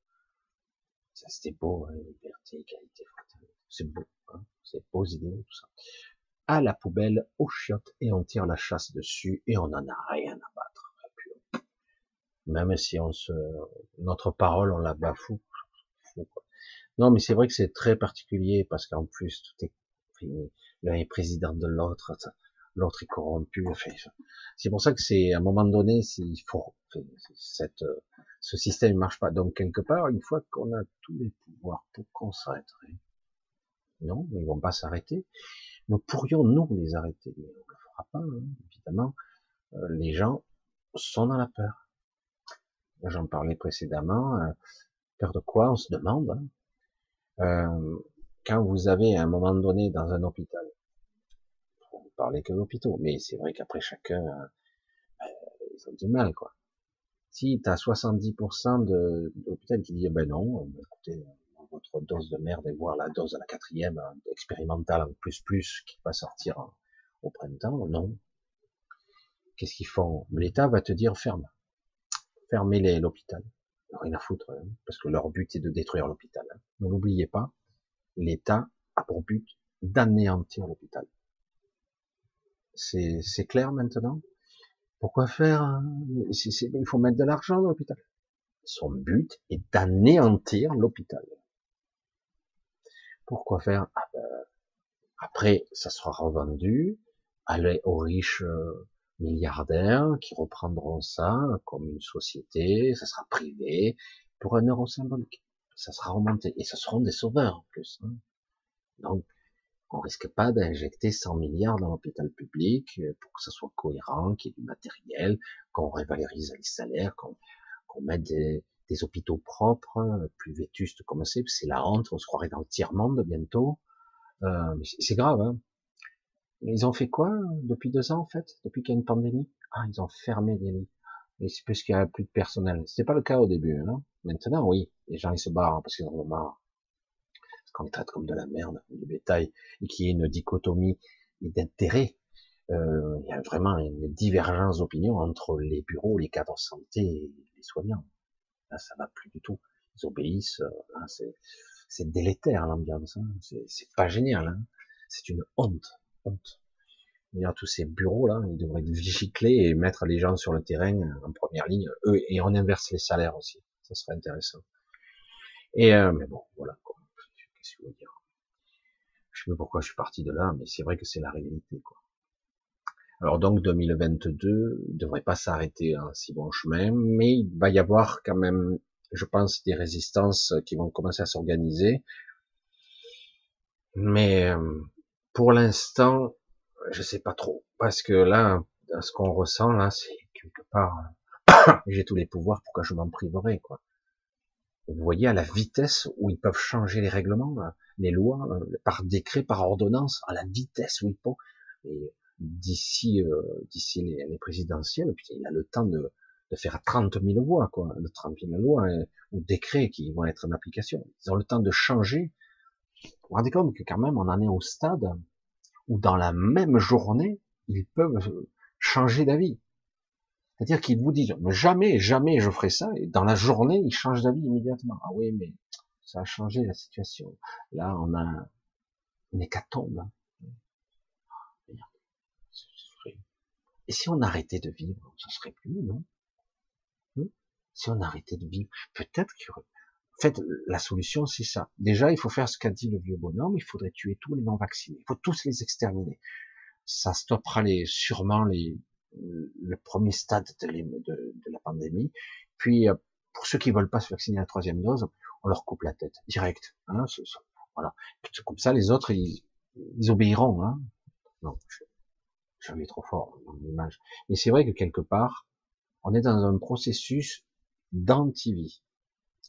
Speaker 2: ça c'était beau, hein, liberté, égalité, fraternité. C'est beau, hein, c'est beaux idées, tout ça. À la poubelle, aux chiottes, et on tire la chasse dessus, et on n'en a rien à battre. même si on se, notre parole, on la bafoue. Non, mais c'est vrai que c'est très particulier parce qu'en plus tout est l'un est président de l'autre, l'autre est corrompu. c'est pour ça que c'est à un moment donné, il faut cette, ce système ne marche pas. Donc quelque part, une fois qu'on a tous les pouvoirs, pour qu'on s'arrêterait Non, ils vont pas s'arrêter. Nous pourrions nous les arrêter, mais on le fera pas. Hein, évidemment, euh, les gens sont dans la peur. J'en parlais précédemment. Euh, peur de quoi On se demande. Hein. Euh, quand vous avez à un moment donné dans un hôpital, parler que l'hôpital, mais c'est vrai qu'après chacun, euh, ils ont du mal, quoi. Si tu as 70% de, l'hôpital qui dit, ben non, euh, écoutez, votre dose de merde et voir la dose à la quatrième euh, expérimentale en plus plus qui va sortir au printemps, non. Qu'est-ce qu'ils font? L'État va te dire ferme, fermez l'hôpital. Rien à foutre, hein, parce que leur but est de détruire l'hôpital. Hein. Ne l'oubliez pas, l'État a pour but d'anéantir l'hôpital. C'est clair maintenant Pourquoi faire hein? Il faut mettre de l'argent dans l'hôpital. Son but est d'anéantir l'hôpital. Pourquoi faire? Ah ben, Après, ça sera revendu aller aux riches euh, milliardaires qui reprendront ça comme une société, ça sera privé pour un euro symbolique ça sera remonté. Et ce seront des sauveurs en plus. Hein. Donc, on risque pas d'injecter 100 milliards dans l'hôpital public euh, pour que ça soit cohérent, qu'il y ait du matériel, qu'on révalorise les salaires, qu'on mette des, hôpitaux propres, euh, plus vétustes comme c'est, c'est la honte, on se croirait dans le tiers-monde bientôt. Euh, c'est grave. Hein. Ils ont fait quoi depuis deux ans en fait, depuis qu'il y a une pandémie? Ah, ils ont fermé des lits. Mais c'est parce qu'il y a plus de personnel. C'était pas le cas au début. Hein. Maintenant, oui, les gens ils se barrent parce qu'ils en ont marre. Qu'on traite comme de la merde, du bétail, et qu'il y ait une dichotomie d'intérêts. Euh, il y a vraiment une divergence d'opinion entre les bureaux, les cadres de santé et les soignants. Là, ça va plus du tout. Ils obéissent. Euh, c'est délétère l'ambiance. Hein. C'est pas génial. Hein. C'est une honte. Honte. A tous ces bureaux là, ils devraient être vigilés et mettre les gens sur le terrain en première ligne. Eux et on inverse les salaires aussi ça serait intéressant. Et euh, mais bon, voilà. Je sais pas pourquoi je suis parti de là, mais c'est vrai que c'est la réalité. Quoi. Alors donc 2022 il devrait pas s'arrêter en si bon chemin, mais il va y avoir quand même, je pense, des résistances qui vont commencer à s'organiser. Mais euh, pour l'instant, je sais pas trop, parce que là, ce qu'on ressent là, c'est quelque part j'ai tous les pouvoirs, pourquoi je m'en priverais, quoi. Vous voyez à la vitesse où ils peuvent changer les règlements, les lois, euh, par décret, par ordonnance, à la vitesse où ils peuvent. Et d'ici, euh, d'ici les, présidentielles, il a le temps de, de faire 30 000 voix, quoi, de 30 000 lois hein, ou décrets qui vont être en application. Ils ont le temps de changer. Vous vous rendez compte que quand même, on en est au stade où dans la même journée, ils peuvent changer d'avis. C'est-à-dire qu'ils vous disent, mais jamais, jamais je ferai ça, et dans la journée, ils changent d'avis immédiatement. Ah oui, mais ça a changé la situation. Là, on a une hécatombe. Hein. Et si on arrêtait de vivre, ça serait plus, non? Hein Si on arrêtait de vivre, peut-être qu'il y aurait... En fait, la solution, c'est ça. Déjà, il faut faire ce qu'a dit le vieux bonhomme, il faudrait tuer tous les non-vaccinés. Il faut tous les exterminer. Ça stoppera les, sûrement les, le premier stade de, la pandémie. Puis, euh, pour ceux qui veulent pas se vacciner à la troisième dose, on leur coupe la tête, direct. Hein, voilà. Comme ça, les autres, ils, obéiront. Hein. Non, je, je vais trop fort dans l'image. Mais c'est vrai que quelque part, on est dans un processus d'anti-vie.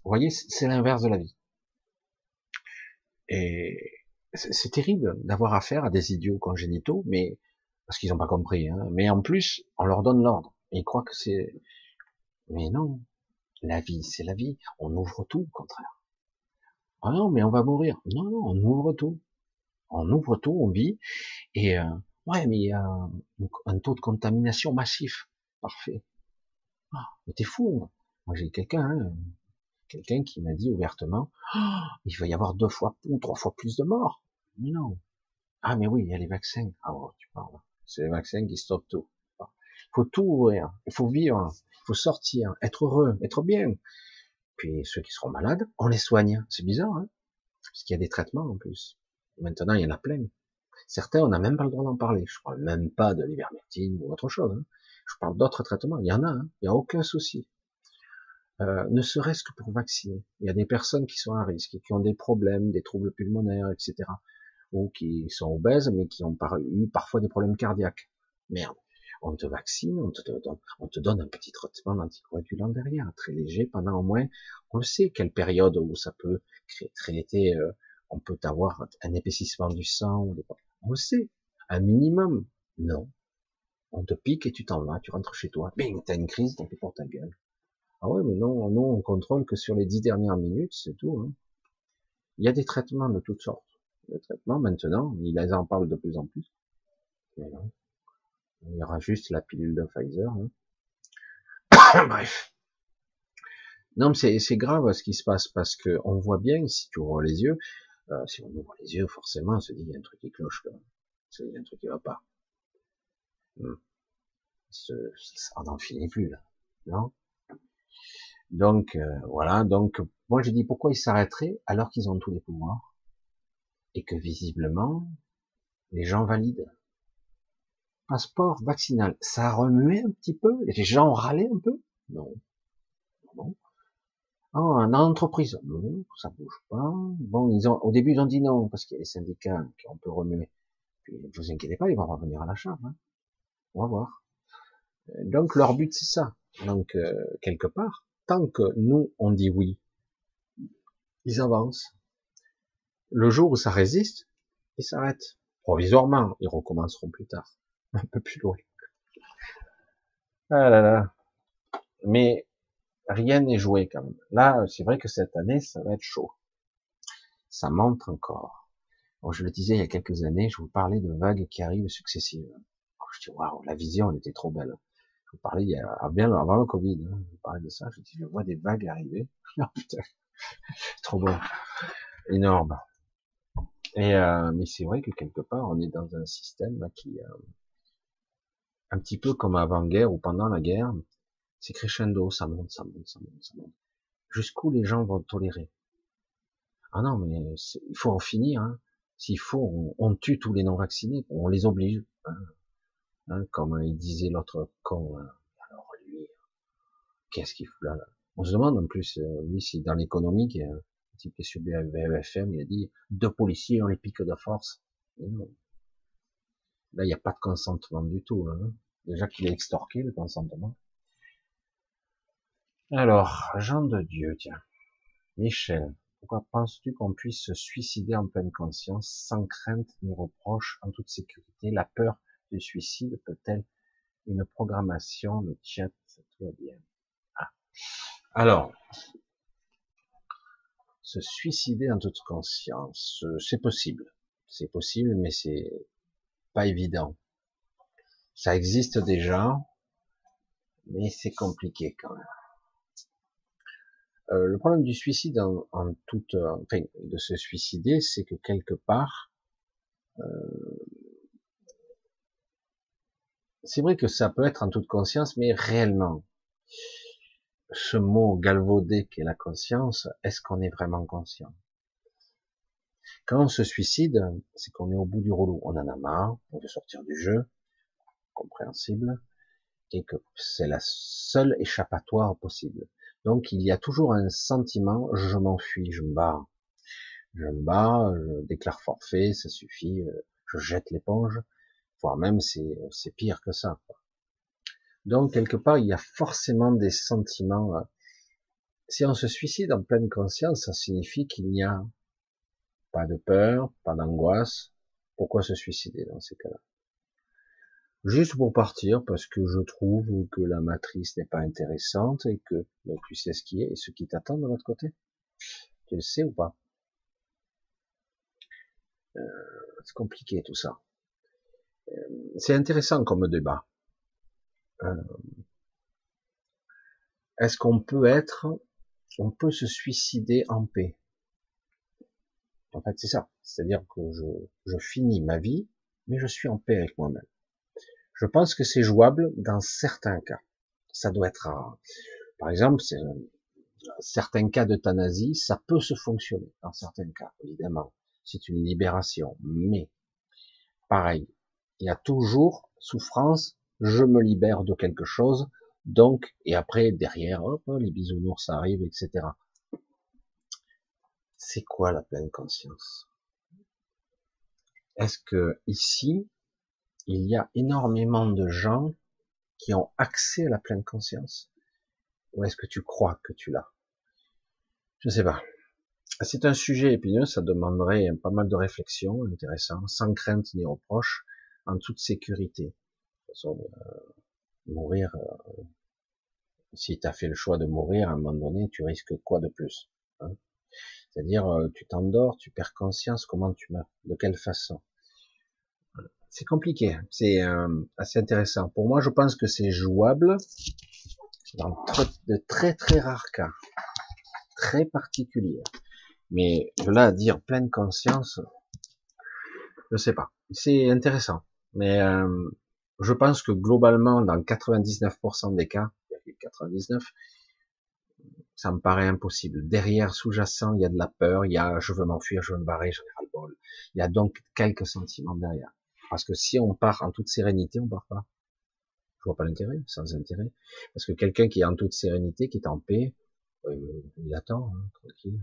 Speaker 2: Vous voyez, c'est l'inverse de la vie. Et c'est terrible d'avoir affaire à des idiots congénitaux, mais parce qu'ils n'ont pas compris. Hein. Mais en plus, on leur donne l'ordre. ils croient que c'est... Mais non, la vie, c'est la vie. On ouvre tout, au contraire. Ah non, mais on va mourir. Non, non, on ouvre tout. On ouvre tout, on vit. Et euh, ouais, mais il y a un taux de contamination massif. Parfait. Ah, mais t'es fou. Moi, j'ai quelqu'un, hein, quelqu'un qui m'a dit ouvertement, ah, il va y avoir deux fois ou trois fois plus de morts. Mais non. Ah, mais oui, il y a les vaccins. Ah, oh, tu parles. C'est les vaccins qui stoppent tout. Il faut tout ouvrir. Il faut vivre. Il faut sortir. Être heureux. Être bien. Puis ceux qui seront malades, on les soigne. C'est bizarre, hein Parce qu'il y a des traitements en plus. Maintenant, il y en a plein. Certains, on n'a même pas le droit d'en parler. Je parle même pas de l'ivermectine ou autre chose. Hein. Je parle d'autres traitements. Il y en a. Hein. Il n'y a aucun souci. Euh, ne serait-ce que pour vacciner. Il y a des personnes qui sont à risque, qui ont des problèmes, des troubles pulmonaires, etc. Ou qui sont obèses, mais qui ont eu parfois des problèmes cardiaques. Merde. On te vaccine, on te, donne, un petit traitement d'anticoagulant derrière, très léger, pendant au moins, on sait, quelle période où ça peut traiter, euh, on peut avoir un épaississement du sang, on le sait, un minimum. Non. On te pique et tu t'en vas, tu rentres chez toi, bing, t'as une crise, tant pis pour ta gueule. Ah ouais, mais non, non, on contrôle que sur les dix dernières minutes, c'est tout. Hein. Il y a des traitements de toutes sortes. Les traitements, maintenant, ils en parlent de plus en plus. Mais non. Il y aura juste la pilule de Pfizer. Hein. Bref. Non, mais c'est grave ce qui se passe parce que on voit bien, si tu ouvres les yeux, euh, si on ouvre les yeux, forcément, on se dit il y a un truc qui cloche là. Il y a un truc qui va pas. Hmm. Ça n'en finit plus là. Non donc euh, voilà, donc moi je dis pourquoi ils s'arrêteraient alors qu'ils ont tous les pouvoirs et que visiblement les gens valident. Passeport vaccinal, ça a remué un petit peu, les gens râlé un peu? Non. Non. Oh, en entreprise, non, ça bouge pas. Bon, ils ont, au début ils ont dit non parce qu'il y a les syndicats qui ont peu remuer. Puis ne vous inquiétez pas, ils vont revenir à la charge. Hein. On va voir. Donc leur but c'est ça. Donc euh, quelque part, tant que nous, on dit oui, ils avancent. Le jour où ça résiste, ils s'arrêtent. Provisoirement, ils recommenceront plus tard. Un peu plus loin. Ah là là. Mais rien n'est joué quand même. Là, c'est vrai que cette année, ça va être chaud. Ça monte encore. je le disais il y a quelques années, je vous parlais de vagues qui arrivent successives. je dis, waouh, la vision, elle était trop belle. Je vous parlais il y a bien avant le Covid, hein, je vous parlais de ça, je dis, je vois des vagues arriver. Oh, trop bon, énorme. Et euh, mais c'est vrai que quelque part, on est dans un système qui, euh, un petit peu comme avant-guerre ou pendant la guerre, c'est crescendo, ça monte, ça monte, ça monte, ça monte. Jusqu'où les gens vont tolérer Ah non, mais il faut en finir. Hein. S'il faut, on, tue tous les non-vaccinés, on les oblige. Hein. Hein, comme il disait l'autre con. Hein. Alors lui, qu'est-ce qu'il fout là, On se demande en plus, euh, lui, si dans l'économie, type est sur BFM, il a dit deux policiers, on les pique de force. non. Là, il n'y a pas de consentement du tout. Hein. Déjà qu'il est extorqué, le consentement. Alors, Jean de Dieu, tiens. Michel, pourquoi penses-tu qu'on puisse se suicider en pleine conscience, sans crainte ni reproche, en toute sécurité? La peur du suicide peut-elle une programmation? De chat tout va bien ah. Alors, se suicider en toute conscience, c'est possible. C'est possible, mais c'est pas évident. Ça existe déjà, mais c'est compliqué quand même. Euh, le problème du suicide en, toute, enfin, de se suicider, c'est que quelque part, euh, c'est vrai que ça peut être en toute conscience, mais réellement, ce mot galvaudé qu'est la conscience, est-ce qu'on est vraiment conscient? Quand on se suicide, c'est qu'on est au bout du rouleau. On en a marre, on veut sortir du jeu, compréhensible, et que c'est la seule échappatoire possible. Donc il y a toujours un sentiment, je m'enfuis, je me bats. Je me bats, je déclare forfait, ça suffit, euh, je jette l'éponge, voire même c'est pire que ça. Donc quelque part, il y a forcément des sentiments. Euh, si on se suicide en pleine conscience, ça signifie qu'il n'y a pas de peur, pas d'angoisse. Pourquoi se suicider dans ces cas-là? Juste pour partir, parce que je trouve que la matrice n'est pas intéressante et que tu sais ce qui est et ce qui t'attend de l'autre côté. Tu le sais ou pas? Euh, C'est compliqué tout ça c'est intéressant comme débat. Euh, Est-ce qu'on peut être, on peut se suicider en paix? En fait, c'est ça. C'est-à-dire que je, finis ma vie, mais je suis en paix avec moi-même. Je pense que c'est jouable dans certains cas. Ça doit être, par exemple, c'est certains cas d'euthanasie, ça peut se fonctionner dans certains cas, évidemment. C'est une libération, mais pareil, il y a toujours souffrance, je me libère de quelque chose, donc, et après, derrière, hop, les bisounours arrivent, etc. C'est quoi la pleine conscience? Est-ce que ici, il y a énormément de gens qui ont accès à la pleine conscience? Ou est-ce que tu crois que tu l'as? Je ne sais pas. C'est un sujet épineux, ça demanderait pas mal de réflexion intéressant, sans crainte ni reproche, en toute sécurité. Façon, euh, mourir, euh, si tu as fait le choix de mourir, à un moment donné, tu risques quoi de plus hein? C'est-à-dire, euh, tu t'endors, tu perds conscience, comment tu meurs, de quelle façon C'est compliqué, c'est assez intéressant. Pour moi, je pense que c'est jouable dans de très très rares cas, très particuliers. Mais de là à dire pleine conscience, je sais pas. C'est intéressant. Mais euh, je pense que globalement, dans 99% des cas, 99, ça me paraît impossible. Derrière, sous-jacent, il y a de la peur, il y a je veux m'enfuir, je veux me barrer, j'en ai ras le bol. Il y a donc quelques sentiments derrière. Parce que si on part en toute sérénité, on part pas. Je vois pas l'intérêt, sans intérêt. Parce que quelqu'un qui est en toute sérénité, qui est en paix, euh, il attend, hein, tranquille.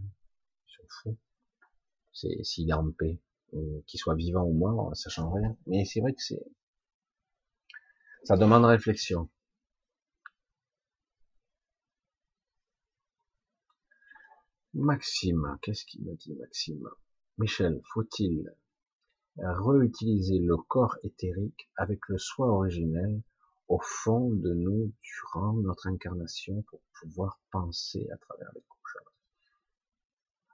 Speaker 2: C'est s'il est en paix, euh, qu'il soit vivant ou mort, ça change rien. Mais c'est vrai que c'est, ça demande réflexion. Maxime, qu'est-ce qu'il me dit Maxime? Michel, faut-il réutiliser le corps éthérique avec le soi originel au fond de nous durant notre incarnation pour pouvoir penser à travers les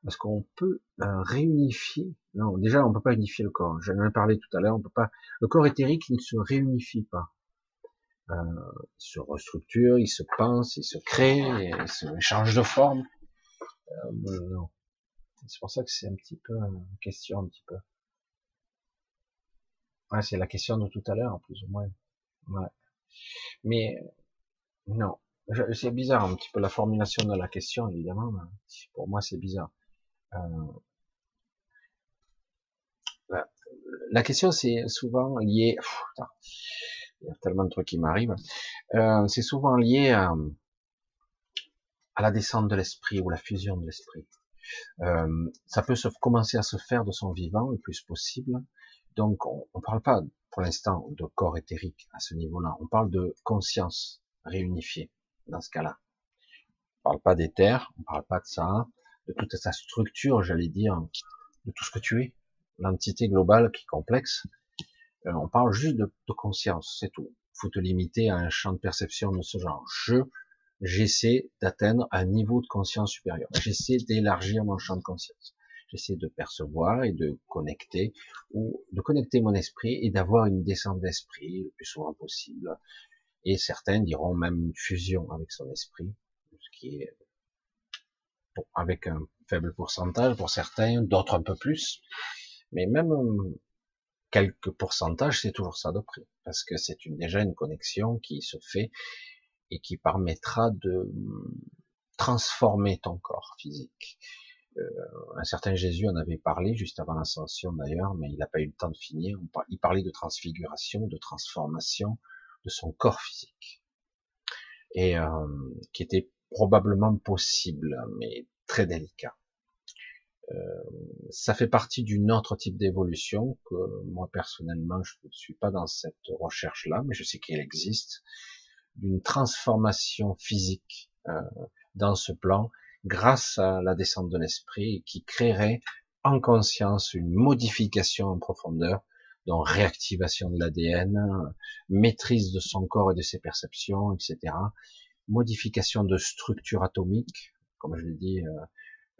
Speaker 2: est-ce qu'on peut euh, réunifier? Non, déjà on peut pas unifier le corps. J'en ai parlé tout à l'heure. On peut pas. Le corps éthérique il ne se réunifie pas. Euh, se restructure, il se pense, il se crée, il se change de forme. Euh. C'est pour ça que c'est un petit peu une question un petit peu. Ouais, c'est la question de tout à l'heure, plus ou moins. Ouais. Mais non, c'est bizarre un petit peu la formulation de la question, évidemment. Pour moi, c'est bizarre. Euh, la question, c'est souvent lié. Il y a tellement de trucs qui m'arrivent. Euh, c'est souvent lié à, la descente de l'esprit ou la fusion de l'esprit. Euh, ça peut se, commencer à se faire de son vivant le plus possible. Donc, on ne parle pas pour l'instant de corps éthérique à ce niveau-là. On parle de conscience réunifiée dans ce cas-là. On parle pas d'éther, on parle pas de ça de toute sa structure, j'allais dire, de tout ce que tu es, l'entité globale qui est complexe. Euh, on parle juste de, conscience, c'est tout. Faut te limiter à un champ de perception de ce genre. Je, j'essaie d'atteindre un niveau de conscience supérieur. J'essaie d'élargir mon champ de conscience. J'essaie de percevoir et de connecter ou de connecter mon esprit et d'avoir une descente d'esprit le plus souvent possible. Et certains diront même une fusion avec son esprit, ce qui est avec un faible pourcentage pour certains, d'autres un peu plus. Mais même quelques pourcentages, c'est toujours ça de prix. Parce que c'est une, déjà une connexion qui se fait et qui permettra de transformer ton corps physique. Euh, un certain Jésus en avait parlé juste avant l'ascension d'ailleurs, mais il n'a pas eu le temps de finir. Il parlait de transfiguration, de transformation de son corps physique. Et euh, qui était probablement possible, mais très délicat. Euh, ça fait partie d'une autre type d'évolution que moi personnellement je ne suis pas dans cette recherche là, mais je sais qu'elle existe, d'une transformation physique euh, dans ce plan grâce à la descente de l'esprit qui créerait en conscience une modification en profondeur, dont réactivation de l'ADN, maîtrise de son corps et de ses perceptions, etc modification de structure atomique, comme je l'ai dit,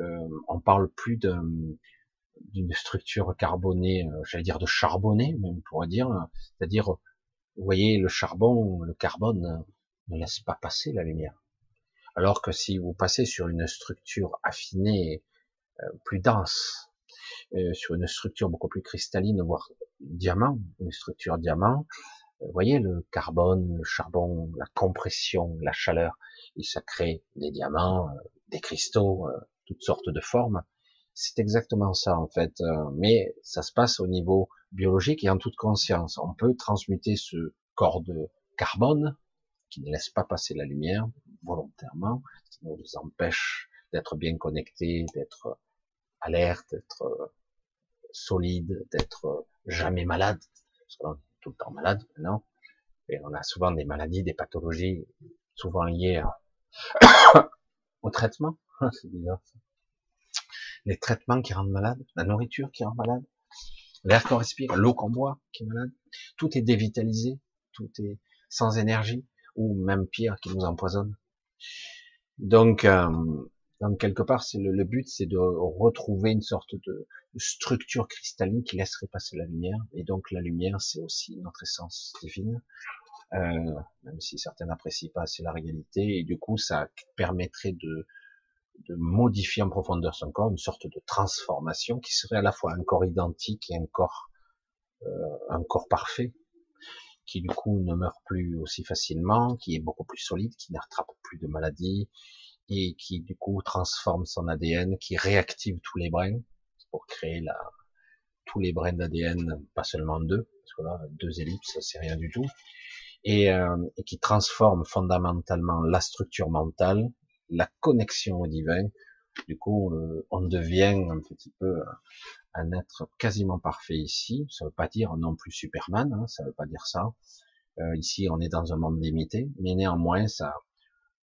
Speaker 2: euh, on parle plus d'une structure carbonée, euh, j'allais dire de charbonné, même pourrait dire, c'est-à-dire, voyez, le charbon, le carbone ne laisse pas passer la lumière. Alors que si vous passez sur une structure affinée, euh, plus dense, sur une structure beaucoup plus cristalline, voire diamant, une structure diamant, voyez le carbone, le charbon, la compression, la chaleur, et ça crée des diamants, des cristaux, toutes sortes de formes. C'est exactement ça en fait, mais ça se passe au niveau biologique et en toute conscience. On peut transmuter ce corps de carbone qui ne laisse pas passer la lumière volontairement, qui nous empêche d'être bien connectés, d'être alerte, d'être solide, d'être jamais malade, parce qu'on est tout le temps malade maintenant, et on a souvent des maladies, des pathologies, souvent liées au traitement, c'est bizarre Les traitements qui rendent malade, la nourriture qui rend malade, l'air qu'on respire, l'eau qu'on boit qui est malade, tout est dévitalisé, tout est sans énergie, ou même pire, qui nous empoisonne. Donc, euh, donc quelque part, c'est le, but, c'est de retrouver une sorte de, structure cristalline qui laisserait passer la lumière. Et donc la lumière, c'est aussi notre essence divine, euh, même si certains n'apprécient pas assez la réalité. Et du coup, ça permettrait de, de modifier en profondeur son corps, une sorte de transformation qui serait à la fois un corps identique et un corps, euh, un corps parfait, qui du coup ne meurt plus aussi facilement, qui est beaucoup plus solide, qui n'attrape plus de maladies, et qui du coup transforme son ADN, qui réactive tous les brins pour créer la, tous les brins d'ADN, pas seulement deux, parce que là, deux ellipses, c'est rien du tout, et, euh, et, qui transforme fondamentalement la structure mentale, la connexion au divin. Du coup, euh, on devient un petit peu un être quasiment parfait ici. Ça veut pas dire non plus Superman, hein, ça veut pas dire ça. Euh, ici, on est dans un monde limité, mais néanmoins, ça,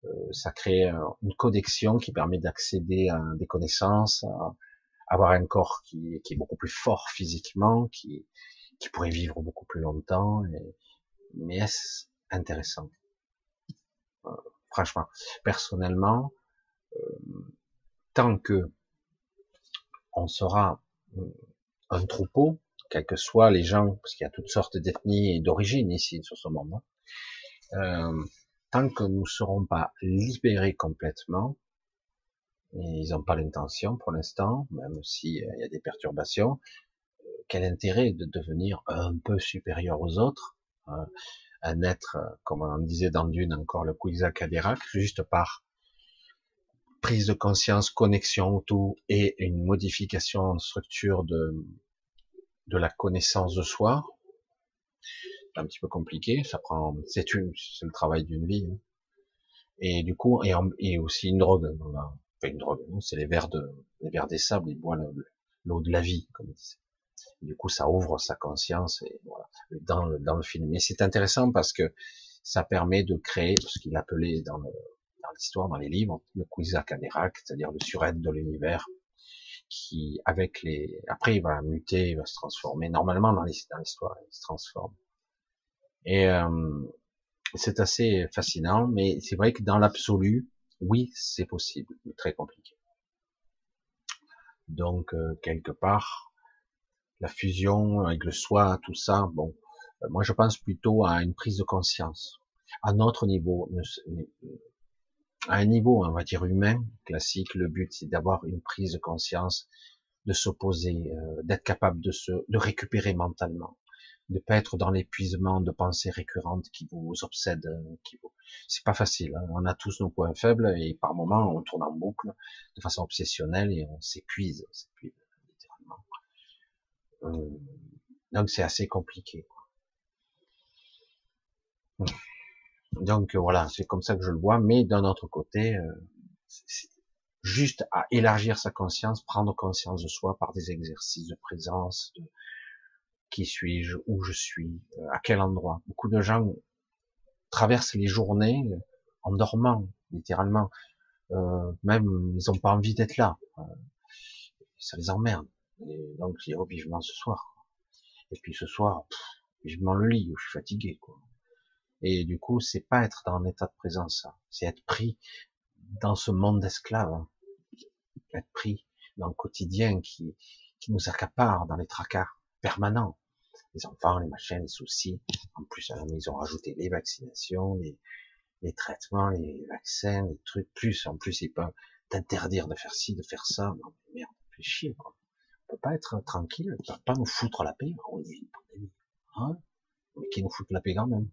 Speaker 2: euh, ça crée une connexion qui permet d'accéder à des connaissances, à avoir un corps qui, qui est beaucoup plus fort physiquement, qui, qui pourrait vivre beaucoup plus longtemps. Et, mais est-ce intéressant? Franchement, personnellement, euh, tant que on sera euh, un troupeau, quels que soient les gens, parce qu'il y a toutes sortes d'ethnies et d'origines ici sur ce monde, hein, euh, tant que nous ne serons pas libérés complètement, ils n'ont pas l'intention pour l'instant, même s'il y a des perturbations, quel intérêt de devenir un peu supérieur aux autres, hein, un être, comme on disait dans Dune encore, le Kouiza Kadirac, juste par prise de conscience, connexion, tout, et une modification en structure de, la connaissance de soi. C'est un petit peu compliqué, ça prend, c'est le travail d'une vie. Hein. Et du coup, et, aussi une drogue, une drogue, c'est les vers de, les vers des sables, ils boivent l'eau de la vie, comme ils disent. Du coup, ça ouvre sa conscience et voilà, dans, le, dans le film. Mais c'est intéressant parce que ça permet de créer ce qu'il appelait dans l'histoire, dans les livres, le Kwisatz c'est-à-dire le surêtre de l'univers, qui, avec les, après, il va muter, il va se transformer. Normalement, dans l'histoire, il se transforme. Et euh, c'est assez fascinant, mais c'est vrai que dans l'absolu, oui, c'est possible, mais très compliqué. Donc, euh, quelque part, la fusion avec le soi, tout ça. Bon, euh, moi je pense plutôt à une prise de conscience, à notre niveau, à un niveau, on va dire humain, classique. Le but c'est d'avoir une prise de conscience, de s'opposer, euh, d'être capable de se, de récupérer mentalement, de pas être dans l'épuisement de pensées récurrentes qui vous obsèdent, euh, qui vous... c'est pas facile. Hein. On a tous nos points faibles et par moments on tourne en boucle de façon obsessionnelle et on s'épuise. Euh, donc c'est assez compliqué. Donc voilà, c'est comme ça que je le vois, mais d'un autre côté, euh, juste à élargir sa conscience, prendre conscience de soi par des exercices de présence, de qui suis-je, où je suis, euh, à quel endroit. Beaucoup de gens traversent les journées en dormant, littéralement. Euh, même ils n'ont pas envie d'être là. ça les emmerde. Et donc, j'ai oh, vivement ce soir. Et puis ce soir, vivement le lit, où je suis fatigué, quoi. Et du coup, c'est pas être dans un état de présence, c'est être pris dans ce monde d'esclaves, hein. être pris dans le quotidien qui, qui nous accapare dans les tracas permanents. Les enfants, les machins, les soucis. En plus, ils ont rajouté les vaccinations, les, les traitements, les vaccins, les trucs, plus, en plus, ils peuvent t'interdire de faire ci, de faire ça. Mais merde, fais chier, quoi. Peut pas être tranquille, ils peuvent pas nous foutre la paix. Oh, oui, Hein? Mais qui nous foutent la paix quand même.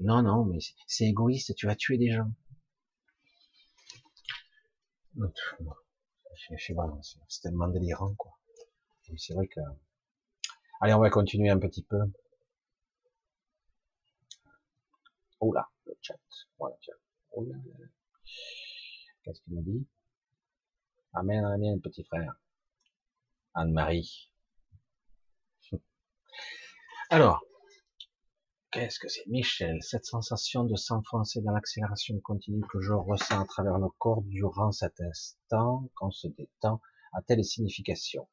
Speaker 2: Non, non, mais c'est égoïste, tu vas tuer des gens. C'est tellement délirant, quoi. C'est vrai que... Allez, on va continuer un petit peu. Oh là, le chat. Voilà, tiens. Oh. Qu'est-ce qu'il nous dit? Amen, amen, petit frère. Anne-Marie. Alors, qu'est-ce que c'est Michel, cette sensation de s'enfoncer dans l'accélération continue que je ressens à travers le corps durant cet instant, qu'on se détend, a-t-elle signification?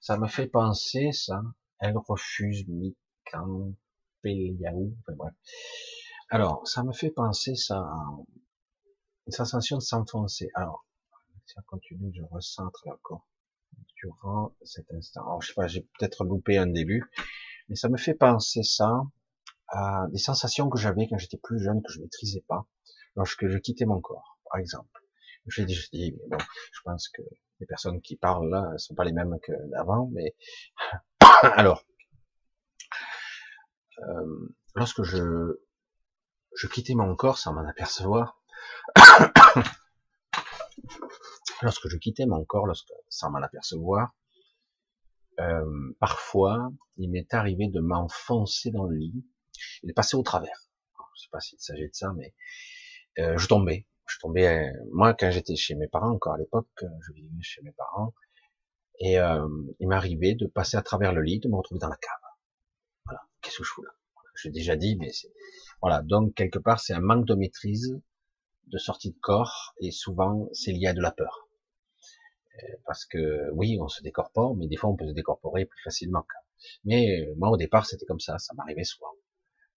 Speaker 2: Ça me fait penser, ça, elle refuse Mikan Peliaou. Alors, ça me fait penser ça à une sensation de s'enfoncer. Alors, ça continue, je ressens le corps durant cet instant. Alors, je sais pas, j'ai peut-être loupé un début, mais ça me fait penser ça à des sensations que j'avais quand j'étais plus jeune, que je maîtrisais pas, lorsque je quittais mon corps, par exemple. J'ai dit, mais bon, je pense que les personnes qui parlent là ne sont pas les mêmes que d'avant, mais alors, euh, lorsque je je quittais mon corps sans m'en apercevoir. lorsque je quittais mon corps, lorsque, sans m'en apercevoir, euh, parfois, il m'est arrivé de m'enfoncer dans le lit et de passer au travers. je sais pas s'il s'agit de ça, mais euh, je tombais. Je tombais. Euh, moi, quand j'étais chez mes parents, encore à l'époque, je vivais chez mes parents, et euh, il m'arrivait de passer à travers le lit, de me retrouver dans la cave. Voilà. Qu'est-ce que je fous là? J'ai déjà dit, mais c'est voilà, donc quelque part c'est un manque de maîtrise de sortie de corps et souvent c'est lié à de la peur. Parce que oui, on se décorpore, mais des fois on peut se décorporer plus facilement. Mais euh, moi au départ c'était comme ça, ça m'arrivait souvent.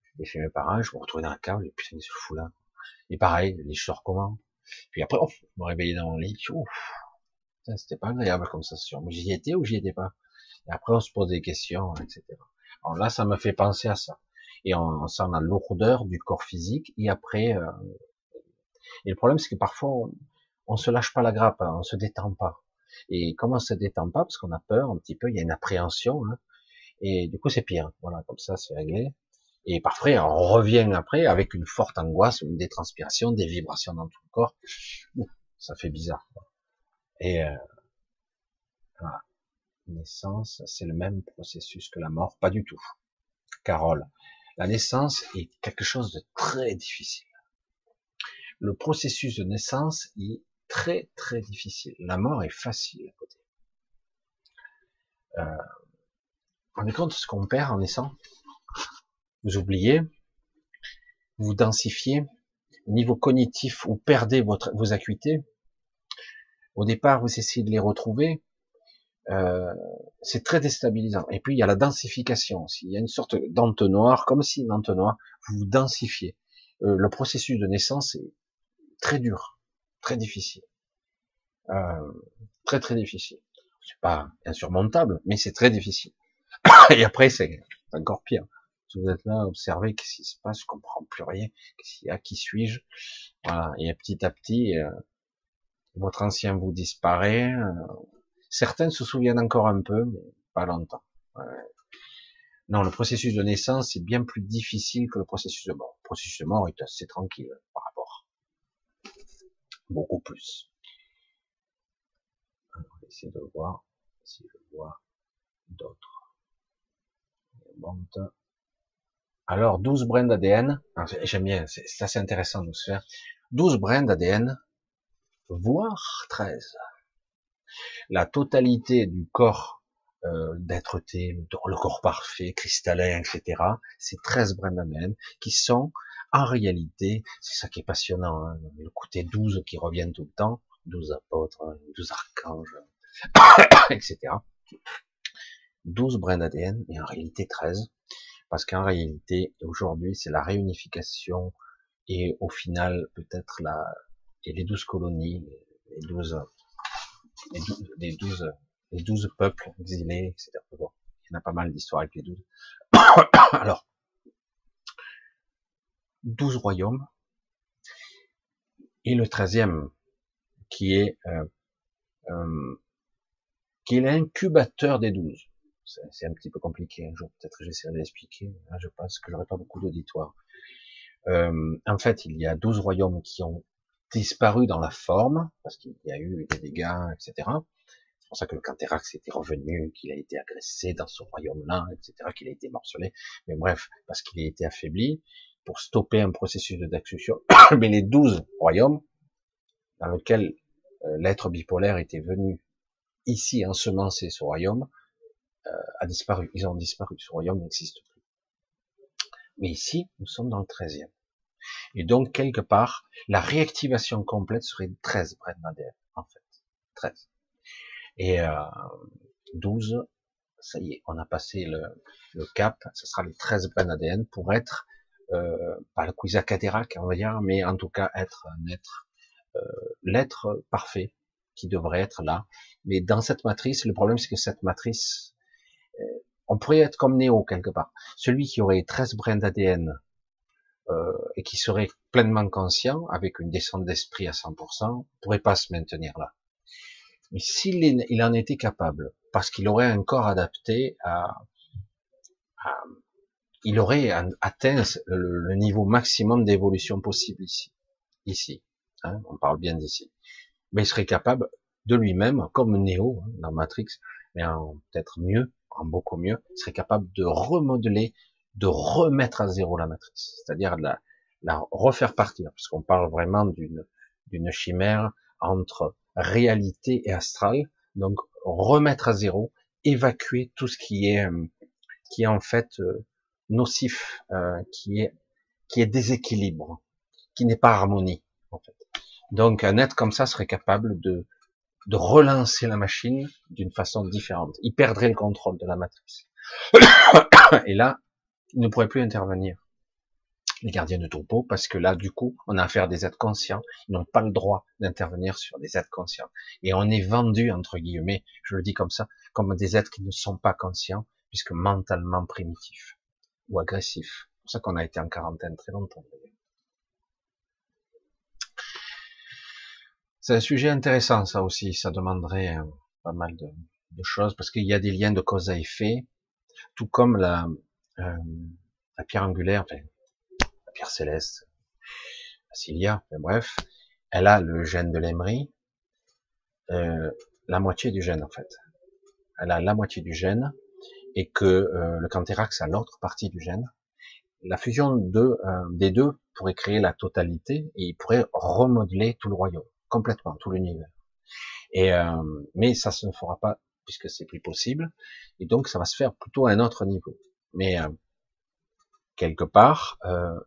Speaker 2: J'étais chez mes parents, je me retrouvais dans la cave, et putain, ce fou là. Et pareil, les sors comment Puis après, je me réveillais dans mon lit, c'était pas agréable comme sensation. Mais j'y étais ou j'y étais pas? Et après on se pose des questions, etc. Alors là, ça me fait penser à ça et on, sent la lourdeur du corps physique et après euh, et le problème c'est que parfois on, on, se lâche pas la grappe hein, on se détend pas et comment on se détend pas parce qu'on a peur un petit peu il y a une appréhension hein, et du coup c'est pire. Voilà comme ça c'est réglé. Et parfois on revient après avec une forte angoisse des transpirations des vibrations dans tout le corps. Ça fait bizarre et euh, voilà. Naissance c'est le même processus que la mort. Pas du tout. Carole la naissance est quelque chose de très difficile. Le processus de naissance est très très difficile. La mort est facile à côté. Euh, est compte de ce qu'on perd en naissant. Vous oubliez, vous densifiez, au niveau cognitif, vous perdez votre, vos acuités. Au départ, vous essayez de les retrouver, euh, c'est très déstabilisant. Et puis il y a la densification aussi. Il y a une sorte d'entonnoir, comme si une entonnoir, vous vous densifiez. Euh, le processus de naissance est très dur, très difficile, euh, très très difficile. C'est pas insurmontable, mais c'est très difficile. Et après c'est encore pire. Si vous êtes là, observez qu'est-ce qui se passe, je comprends plus rien. Qu'est-ce qu'il y a, qui suis-je Voilà. Et petit à petit, euh, votre ancien vous disparaît. Euh, Certains se souviennent encore un peu, mais pas longtemps. Non, le processus de naissance est bien plus difficile que le processus de mort. Le processus de mort est assez tranquille rapport. Beaucoup plus. on va essayer de voir si je vois d'autres. Alors, 12 brins d'ADN. J'aime bien, c'est assez intéressant de se faire. 12 brins d'ADN, voire 13 la totalité du corps euh, d'être-té, le corps parfait, cristallin, etc., c'est 13 brins d'ADN qui sont en réalité, c'est ça qui est passionnant, hein, le côté 12 qui revient tout le temps, 12 apôtres, 12 archanges, etc. 12 brins d'ADN, mais en réalité 13, parce qu'en réalité, aujourd'hui, c'est la réunification et au final, peut-être la, et les 12 colonies, les 12 les douze, les douze peuples exilés, etc. il y en a pas mal d'histoires avec les douze. Alors, douze royaumes, et le treizième, qui est euh, euh, qui est l'incubateur des douze. C'est un petit peu compliqué. Un jour, peut-être j'essaierai d'expliquer. je pense que j'aurai pas beaucoup d'auditoire. Euh, en fait, il y a douze royaumes qui ont disparu dans la forme, parce qu'il y a eu des dégâts, etc. C'est pour ça que le Canterax était revenu, qu'il a été agressé dans ce royaume-là, etc., qu'il a été morcelé. Mais bref, parce qu'il a été affaibli, pour stopper un processus de destruction. Mais les douze royaumes, dans lesquels euh, l'être bipolaire était venu ici ensemencer ce royaume, euh, a disparu. Ils ont disparu. Ce royaume n'existe plus. Mais ici, nous sommes dans le treizième. Et donc, quelque part, la réactivation complète serait 13 brèves d'ADN, en fait. 13. Et euh, 12, ça y est, on a passé le, le cap, ce sera les 13 brèves d'ADN pour être, euh, pas le Quizakadérac, on va dire, mais en tout cas être un être, euh, l'être parfait qui devrait être là. Mais dans cette matrice, le problème c'est que cette matrice, euh, on pourrait être comme Néo quelque part. Celui qui aurait 13 brins d'ADN euh, et qui serait pleinement conscient, avec une descente d'esprit à 100%, pourrait pas se maintenir là. Mais s'il il en était capable, parce qu'il aurait un corps adapté à, il aurait atteint le, niveau maximum d'évolution possible ici, ici. Hein, on parle bien d'ici. Mais il serait capable de lui-même, comme Neo hein, dans Matrix, mais peut-être mieux, en beaucoup mieux, il serait capable de remodeler de remettre à zéro la matrice, c'est-à-dire de la, la refaire partir, parce qu'on parle vraiment d'une d'une chimère entre réalité et astral, donc remettre à zéro, évacuer tout ce qui est euh, qui est en fait euh, nocif, euh, qui est qui est déséquilibre, qui n'est pas harmonie en fait. Donc un être comme ça serait capable de de relancer la machine d'une façon différente. Il perdrait le contrôle de la matrice. Et là, ils ne pourraient plus intervenir, les gardiens de troupeau, parce que là, du coup, on a affaire à des êtres conscients, ils n'ont pas le droit d'intervenir sur des êtres conscients. Et on est vendu, entre guillemets, je le dis comme ça, comme des êtres qui ne sont pas conscients, puisque mentalement primitifs ou agressifs. C'est pour ça qu'on a été en quarantaine très longtemps, C'est un sujet intéressant, ça aussi. Ça demanderait euh, pas mal de, choses, parce qu'il y a des liens de cause à effet, tout comme la, euh, pierre angulaire, la pierre céleste, la cilia, bref, elle a le gène de l'emery, euh, la moitié du gène en fait. Elle a la moitié du gène et que euh, le canthérax a l'autre partie du gène. La fusion de, des deux pourrait créer la totalité et il pourrait remodeler tout le royaume, complètement, tout l'univers. Et mais ça se fera pas puisque c'est plus possible, et donc ça va se faire plutôt à un autre niveau. Mais euh, quelque part, euh,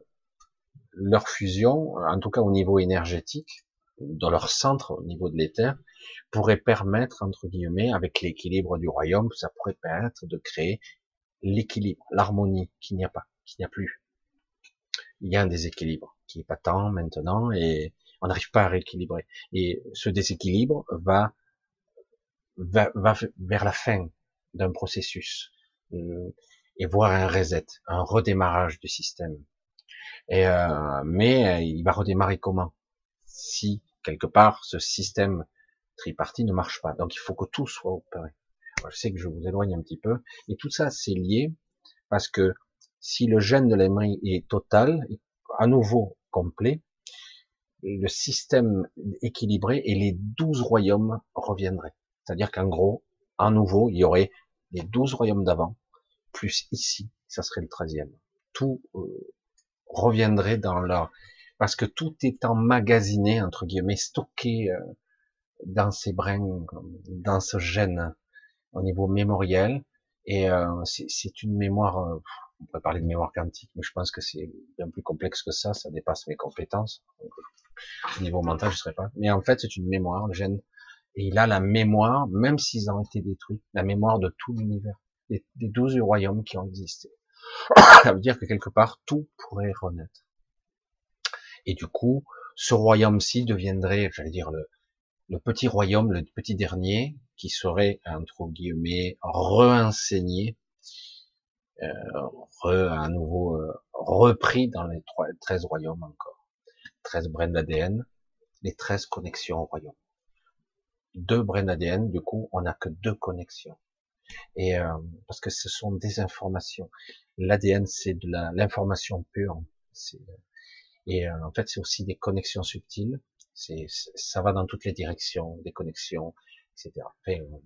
Speaker 2: leur fusion, en tout cas au niveau énergétique, dans leur centre, au niveau de l'éther, pourrait permettre, entre guillemets, avec l'équilibre du royaume, ça pourrait permettre de créer l'équilibre, l'harmonie qu'il n'y a pas, qu'il n'y a plus. Il y a un déséquilibre qui est pas tant maintenant et on n'arrive pas à rééquilibrer. Et ce déséquilibre va, va, va vers la fin d'un processus. Euh, et voir un reset, un redémarrage du système. Et euh, mais euh, il va redémarrer comment? Si quelque part ce système tripartite ne marche pas. Donc il faut que tout soit opéré. je sais que je vous éloigne un petit peu, mais tout ça c'est lié parce que si le gène de l'aimerie est total, à nouveau complet, le système équilibré et les douze royaumes reviendraient. C'est-à-dire qu'en gros, à nouveau, il y aurait les douze royaumes d'avant, plus ici, ça serait le treizième. Tout euh, reviendrait dans leur... Parce que tout est emmagasiné, entre guillemets, stocké euh, dans ces brins, dans ce gène, au niveau mémoriel. Et euh, c'est une mémoire, on pourrait parler de mémoire quantique, mais je pense que c'est bien plus complexe que ça, ça dépasse mes compétences. au niveau mental, je ne serais pas. Mais en fait, c'est une mémoire, le gène. Et il a la mémoire, même s'ils ont été détruits, la mémoire de tout l'univers des, douze royaumes qui ont existé. Ça veut dire que quelque part, tout pourrait renaître. Et du coup, ce royaume-ci deviendrait, j'allais dire, le, le petit royaume, le petit dernier, qui serait, entre guillemets, re-enseigné, euh, re, à nouveau euh, repris dans les trois, 13 royaumes encore. 13 brins d'ADN, les 13 connexions au royaume. Deux brins d'ADN, du coup, on n'a que deux connexions. Et euh, parce que ce sont des informations. L'ADN, c'est de l'information pure. Et euh, en fait, c'est aussi des connexions subtiles. C'est, ça va dans toutes les directions, des connexions, etc. Euh,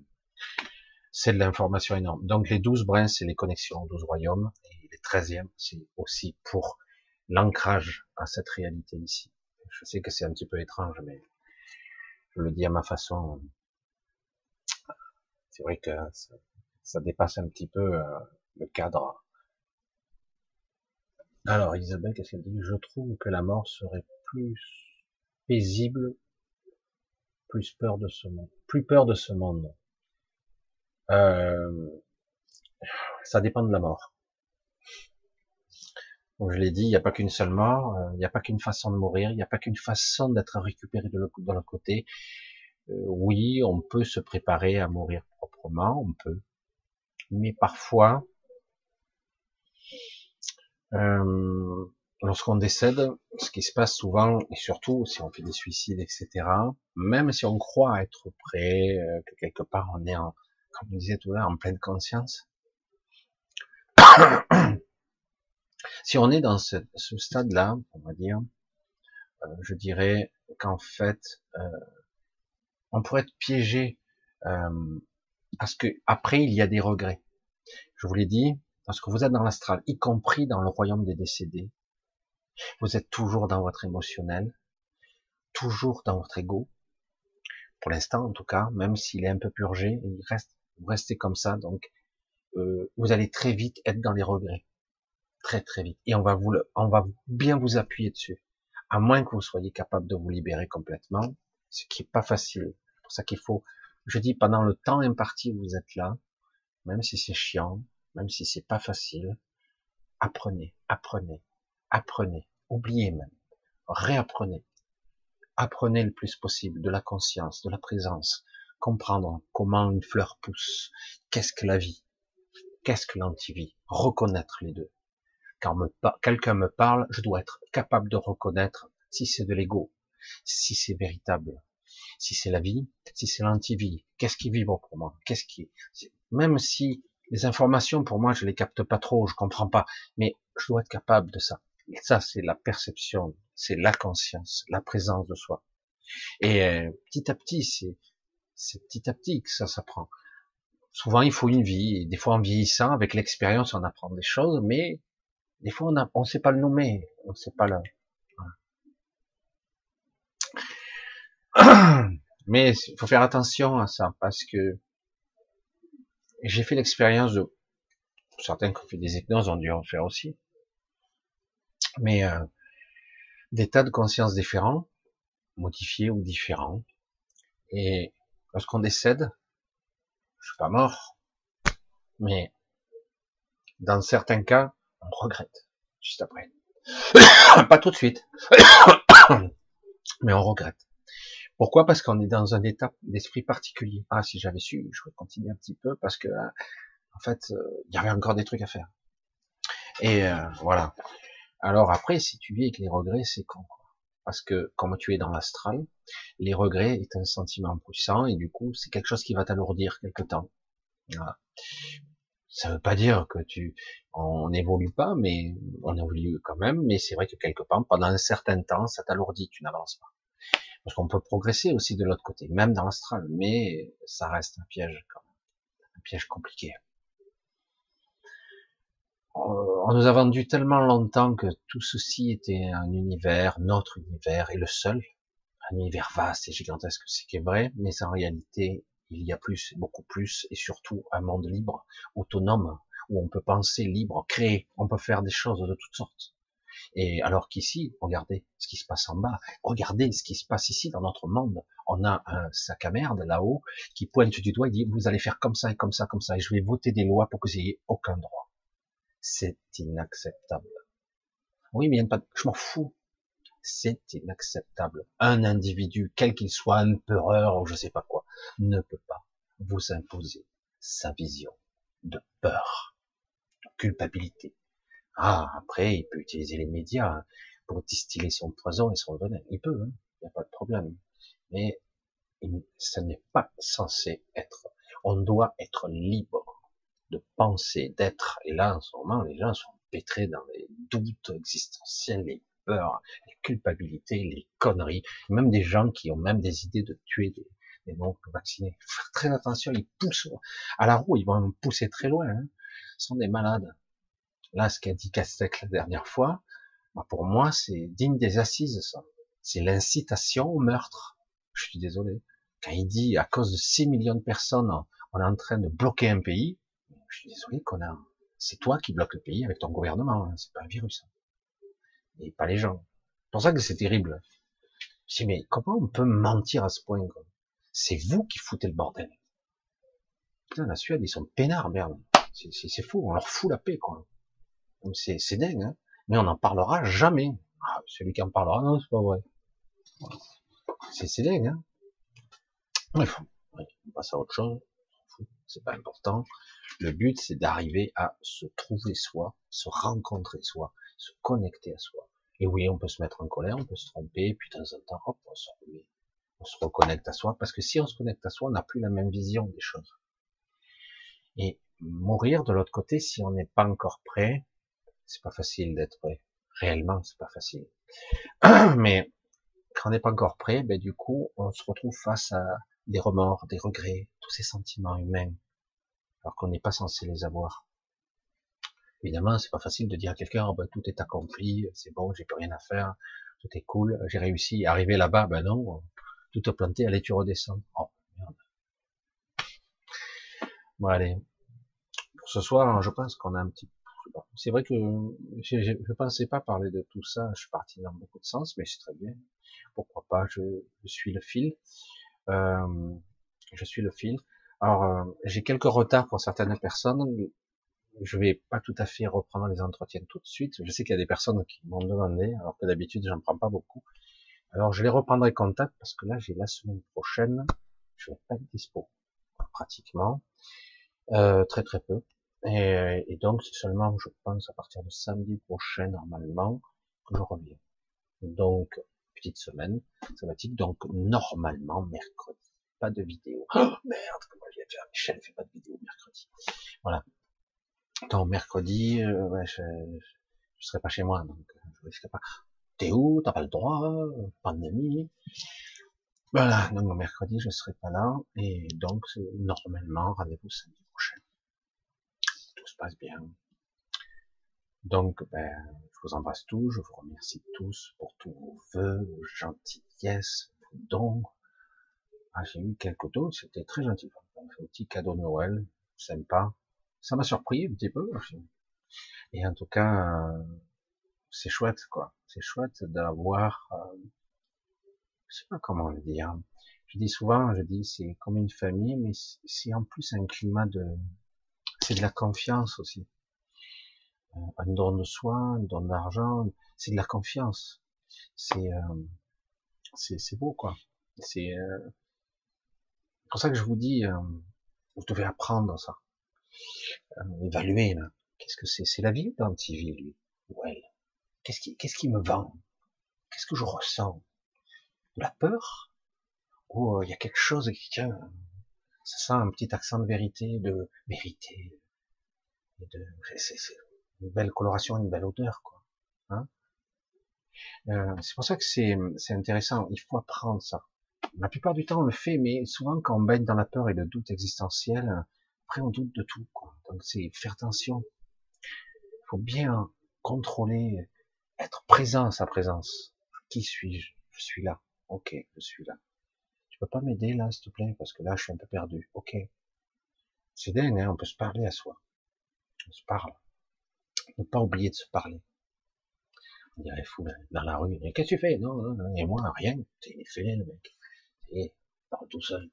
Speaker 2: c'est de l'information énorme. Donc les 12 brins, c'est les connexions 12 royaumes, et les 13e, c'est aussi pour l'ancrage à cette réalité ici. Je sais que c'est un petit peu étrange, mais je le dis à ma façon. C'est vrai que ça, dépasse un petit peu euh, le cadre. Alors Isabelle, qu'est-ce qu'elle dit? Je trouve que la mort serait plus paisible, plus peur de ce monde, plus peur de ce monde. Euh, ça dépend de la mort. Comme je l'ai dit, il n'y a pas qu'une seule mort, euh, il n'y a pas qu'une façon de mourir, il n'y a pas qu'une façon d'être récupéré de l'autre côté. Euh, oui, on peut se préparer à mourir proprement, on peut. Mais parfois, euh, lorsqu'on décède, ce qui se passe souvent, et surtout si on fait des suicides, etc., même si on croit être prêt, que quelque part on est en, comme on disait tout à l'heure, en pleine conscience, si on est dans ce, stade-là, on va dire, euh, je dirais qu'en fait, euh, on pourrait être piégé euh, parce que après il y a des regrets. Je vous l'ai dit, parce que vous êtes dans l'astral, y compris dans le royaume des décédés, vous êtes toujours dans votre émotionnel, toujours dans votre ego. Pour l'instant, en tout cas, même s'il est un peu purgé, il reste, vous restez comme ça, donc euh, vous allez très vite être dans les regrets très très vite. Et on va vous, on va bien vous appuyer dessus. À moins que vous soyez capable de vous libérer complètement, ce qui est pas facile. C'est pour ça qu'il faut, je dis, pendant le temps imparti vous êtes là, même si c'est chiant, même si c'est pas facile, apprenez, apprenez, apprenez, oubliez même, réapprenez. Apprenez le plus possible de la conscience, de la présence, comprendre comment une fleur pousse, qu'est-ce que la vie, qu'est-ce que l'antivie, reconnaître les deux quand quelqu'un me parle, je dois être capable de reconnaître si c'est de l'ego, si c'est véritable, si c'est la vie, si c'est l'antivie, qu'est-ce qui vibre pour moi, qu'est-ce qui, même si les informations pour moi je les capte pas trop, je comprends pas, mais je dois être capable de ça. Et ça c'est la perception, c'est la conscience, la présence de soi. Et euh, petit à petit, c'est c'est petit à petit que ça s'apprend. Souvent il faut une vie, des fois en vieillissant, avec l'expérience on apprend des choses, mais des fois, on ne sait pas le nommer, on sait pas le. Mais il faut faire attention à ça parce que j'ai fait l'expérience de certains qui ont fait des hypnoses ont dû en faire aussi, mais euh, des tas de consciences différents, modifiés ou différents. Et lorsqu'on décède, je suis pas mort, mais dans certains cas, on regrette juste après. Pas tout de suite, mais on regrette. Pourquoi? Parce qu'on est dans un état d'esprit particulier. Ah, si j'avais su, je pourrais continuer un petit peu parce que, en fait, euh, il y avait encore des trucs à faire. Et euh, voilà. Alors après, si tu vis avec les regrets, c'est con. Parce que comme tu es dans l'astral, les regrets est un sentiment puissant et du coup, c'est quelque chose qui va t'alourdir quelque temps. Voilà. Ça veut pas dire que tu, on n'évolue pas, mais on évolue quand même. Mais c'est vrai que quelque part, pendant un certain temps, ça t'alourdit, tu n'avances pas. Parce qu'on peut progresser aussi de l'autre côté, même dans l'astral, mais ça reste un piège quand un piège compliqué. On nous a vendu tellement longtemps que tout ceci était un univers, notre univers, et le seul, un univers vaste et gigantesque, c'est vrai, mais en réalité, il y a plus, beaucoup plus, et surtout un monde libre, autonome, où on peut penser libre, créer, on peut faire des choses de toutes sortes. Et alors qu'ici, regardez ce qui se passe en bas, regardez ce qui se passe ici dans notre monde. On a un sac à merde là-haut qui pointe du doigt et dit vous allez faire comme ça et comme ça, comme ça, et je vais voter des lois pour que vous ayez aucun droit. C'est inacceptable. Oui, mais il je m'en fous. C'est inacceptable. Un individu, quel qu'il soit, un peureur ou je sais pas quoi, ne peut pas vous imposer sa vision de peur, de culpabilité. Ah, après, il peut utiliser les médias pour distiller son poison et son venin. Il peut, hein. n'y a pas de problème. Mais ça n'est pas censé être. On doit être libre de penser, d'être. Et là, en ce moment, les gens sont pétrés dans les doutes existentiels, les peurs, les culpabilités, les conneries. Même des gens qui ont même des idées de tuer des, des non vaccinés. Faire très attention, ils poussent à la roue, ils vont pousser très loin. Hein. Ce sont des malades. Là, ce qu'a dit Castex la dernière fois, bah, pour moi, c'est digne des assises, ça. C'est l'incitation au meurtre. Je suis désolé. Quand il dit, à cause de 6 millions de personnes, on est en train de bloquer un pays, je suis désolé, connard. C'est toi qui bloques le pays avec ton gouvernement, hein. c'est pas un virus. Hein. Et pas les gens. C'est pour ça que c'est terrible. Je dis, mais comment on peut mentir à ce point, C'est vous qui foutez le bordel. Putain, la Suède, ils sont peinards, merde. C'est fou, on leur fout la paix, quoi. C'est dingue, hein. Mais on n'en parlera jamais. Ah, celui qui en parlera, non, c'est pas vrai. C'est dingue, hein. Bref, on passe à autre chose. C'est pas important. Le but, c'est d'arriver à se trouver soi, se rencontrer soi, se connecter à soi. Et oui, on peut se mettre en colère, on peut se tromper, puis de temps en temps, hop, on se on se reconnecte à soi, parce que si on se connecte à soi, on n'a plus la même vision des choses. Et mourir de l'autre côté, si on n'est pas encore prêt, c'est pas facile d'être prêt. Réellement, c'est pas facile. Mais quand on n'est pas encore prêt, ben du coup, on se retrouve face à des remords, des regrets, tous ces sentiments humains, alors qu'on n'est pas censé les avoir. Évidemment, c'est pas facile de dire à quelqu'un, oh, ben, tout est accompli, c'est bon, j'ai plus rien à faire, tout est cool, j'ai réussi, arriver là-bas, ben non, tout est planté, allez, tu redescends. Oh, merde. Bon, allez. Pour ce soir, je pense qu'on a un petit c'est vrai que je ne pensais pas parler de tout ça. Je suis parti dans beaucoup de sens, mais c'est très bien. Pourquoi pas? Je, suis le fil. Euh, je suis le fil. Alors, euh, j'ai quelques retards pour certaines personnes. Je vais pas tout à fait reprendre les entretiens tout de suite. Je sais qu'il y a des personnes qui m'ont demandé, alors que d'habitude j'en prends pas beaucoup. Alors, je les reprendrai contact parce que là, j'ai la semaine prochaine, je vais pas être dispo pratiquement, euh, très très peu. Et, et donc, c'est seulement, je pense, à partir de samedi prochain, normalement, que je reviens. Donc, petite semaine sabbatique, donc normalement mercredi. Pas de vidéo. Oh merde, comment je vais faire? Michel fait pas de vidéo mercredi. Voilà. Donc mercredi, euh, ouais, je, je serai pas chez moi, donc euh, je risque pas. T'es où? T'as pas le droit? Pandémie? Voilà, donc mercredi je serai pas là et donc normalement rendez-vous samedi prochain passe bien. Donc, ben, je vous embrasse tous, je vous remercie tous pour tous vos voeux, vos gentillesses, vos dons. Ah, j'ai eu quelques dons, c'était très gentil. Un petit cadeau de Noël, sympa. Ça m'a surpris un petit peu. Et en tout cas, c'est chouette, quoi. C'est chouette d'avoir, euh, je sais pas comment le dire. Je dis souvent, je dis, c'est comme une famille, mais c'est en plus un climat de, c'est de la confiance aussi. Euh, un don de soi, un don d'argent, c'est de la confiance. C'est euh, c'est beau quoi. C'est euh, pour ça que je vous dis, euh, vous devez apprendre ça, évaluer là. Qu'est-ce que c'est? C'est la vie ou l'antivie lui? Ou elle Qu'est-ce qui qu'est-ce qui me vend? Qu'est-ce que je ressens? De la peur? Ou il y a quelque chose qui tient ça sent un petit accent de vérité, de vérité. c'est, une belle coloration, une belle odeur, quoi. Hein euh, c'est pour ça que c'est, c'est intéressant. Il faut apprendre ça. La plupart du temps, on le fait, mais souvent, quand on baigne dans la peur et le doute existentiel, après, on doute de tout, quoi. Donc, c'est faire attention. Il faut bien contrôler, être présent à sa présence. Qui suis-je? Je suis là. Ok, je suis là. Tu peux pas m'aider là, s'il te plaît, parce que là, je suis un peu perdu. Ok. C'est dingue, hein, on peut se parler à soi. On se parle. Ne pas oublier de se parler. On dirait fou dans la rue. Qu'est-ce que tu fais? Non, non, non, et moi, rien. T'es fêlé, le mec. Et parle tout seul.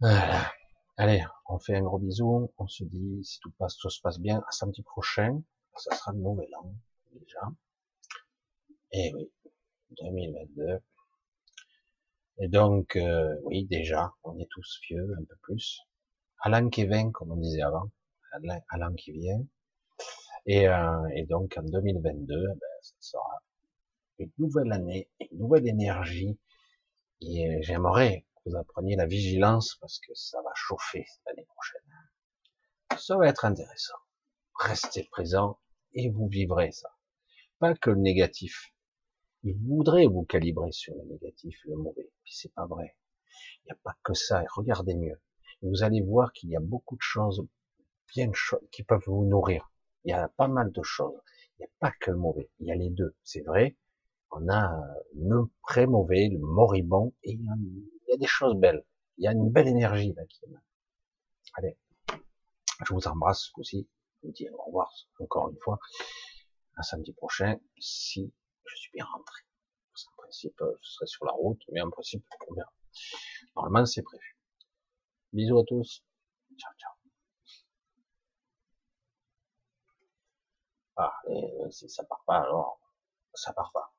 Speaker 2: Voilà. Allez, on fait un gros bisou. On se dit, si tout passe, tout se passe bien, à samedi prochain. Ça sera le nouvel an, déjà. Et oui, 2022. Et donc, euh, oui, déjà, on est tous vieux, un peu plus. Alain qui vient, comme on disait avant. Alain, qui vient. Et, euh, et donc, en 2022, ben, ça sera une nouvelle année, une nouvelle énergie. Et euh, j'aimerais que vous appreniez la vigilance parce que ça va chauffer l'année prochaine. Ça va être intéressant. Restez présent et vous vivrez ça. Pas que le négatif. Il voudrait vous calibrer sur le négatif, le mauvais. Puis c'est pas vrai. Il n'y a pas que ça. Regardez mieux. Vous allez voir qu'il y a beaucoup de choses, bien qui peuvent vous nourrir. Il y a pas mal de choses. Il n'y a pas que le mauvais. Il y a les deux. C'est vrai. On a le très mauvais, le moribond, et il y a des choses belles. Il y a une belle énergie là qui est là. Allez. Je vous embrasse aussi. Je vous dis au revoir encore une fois. À samedi prochain, si je suis bien rentré. Parce principe, je serai sur la route, mais en principe, on verra. Normalement, c'est prévu. Bisous à tous. Ciao, ciao. Ah, si ça part pas, alors, ça part pas.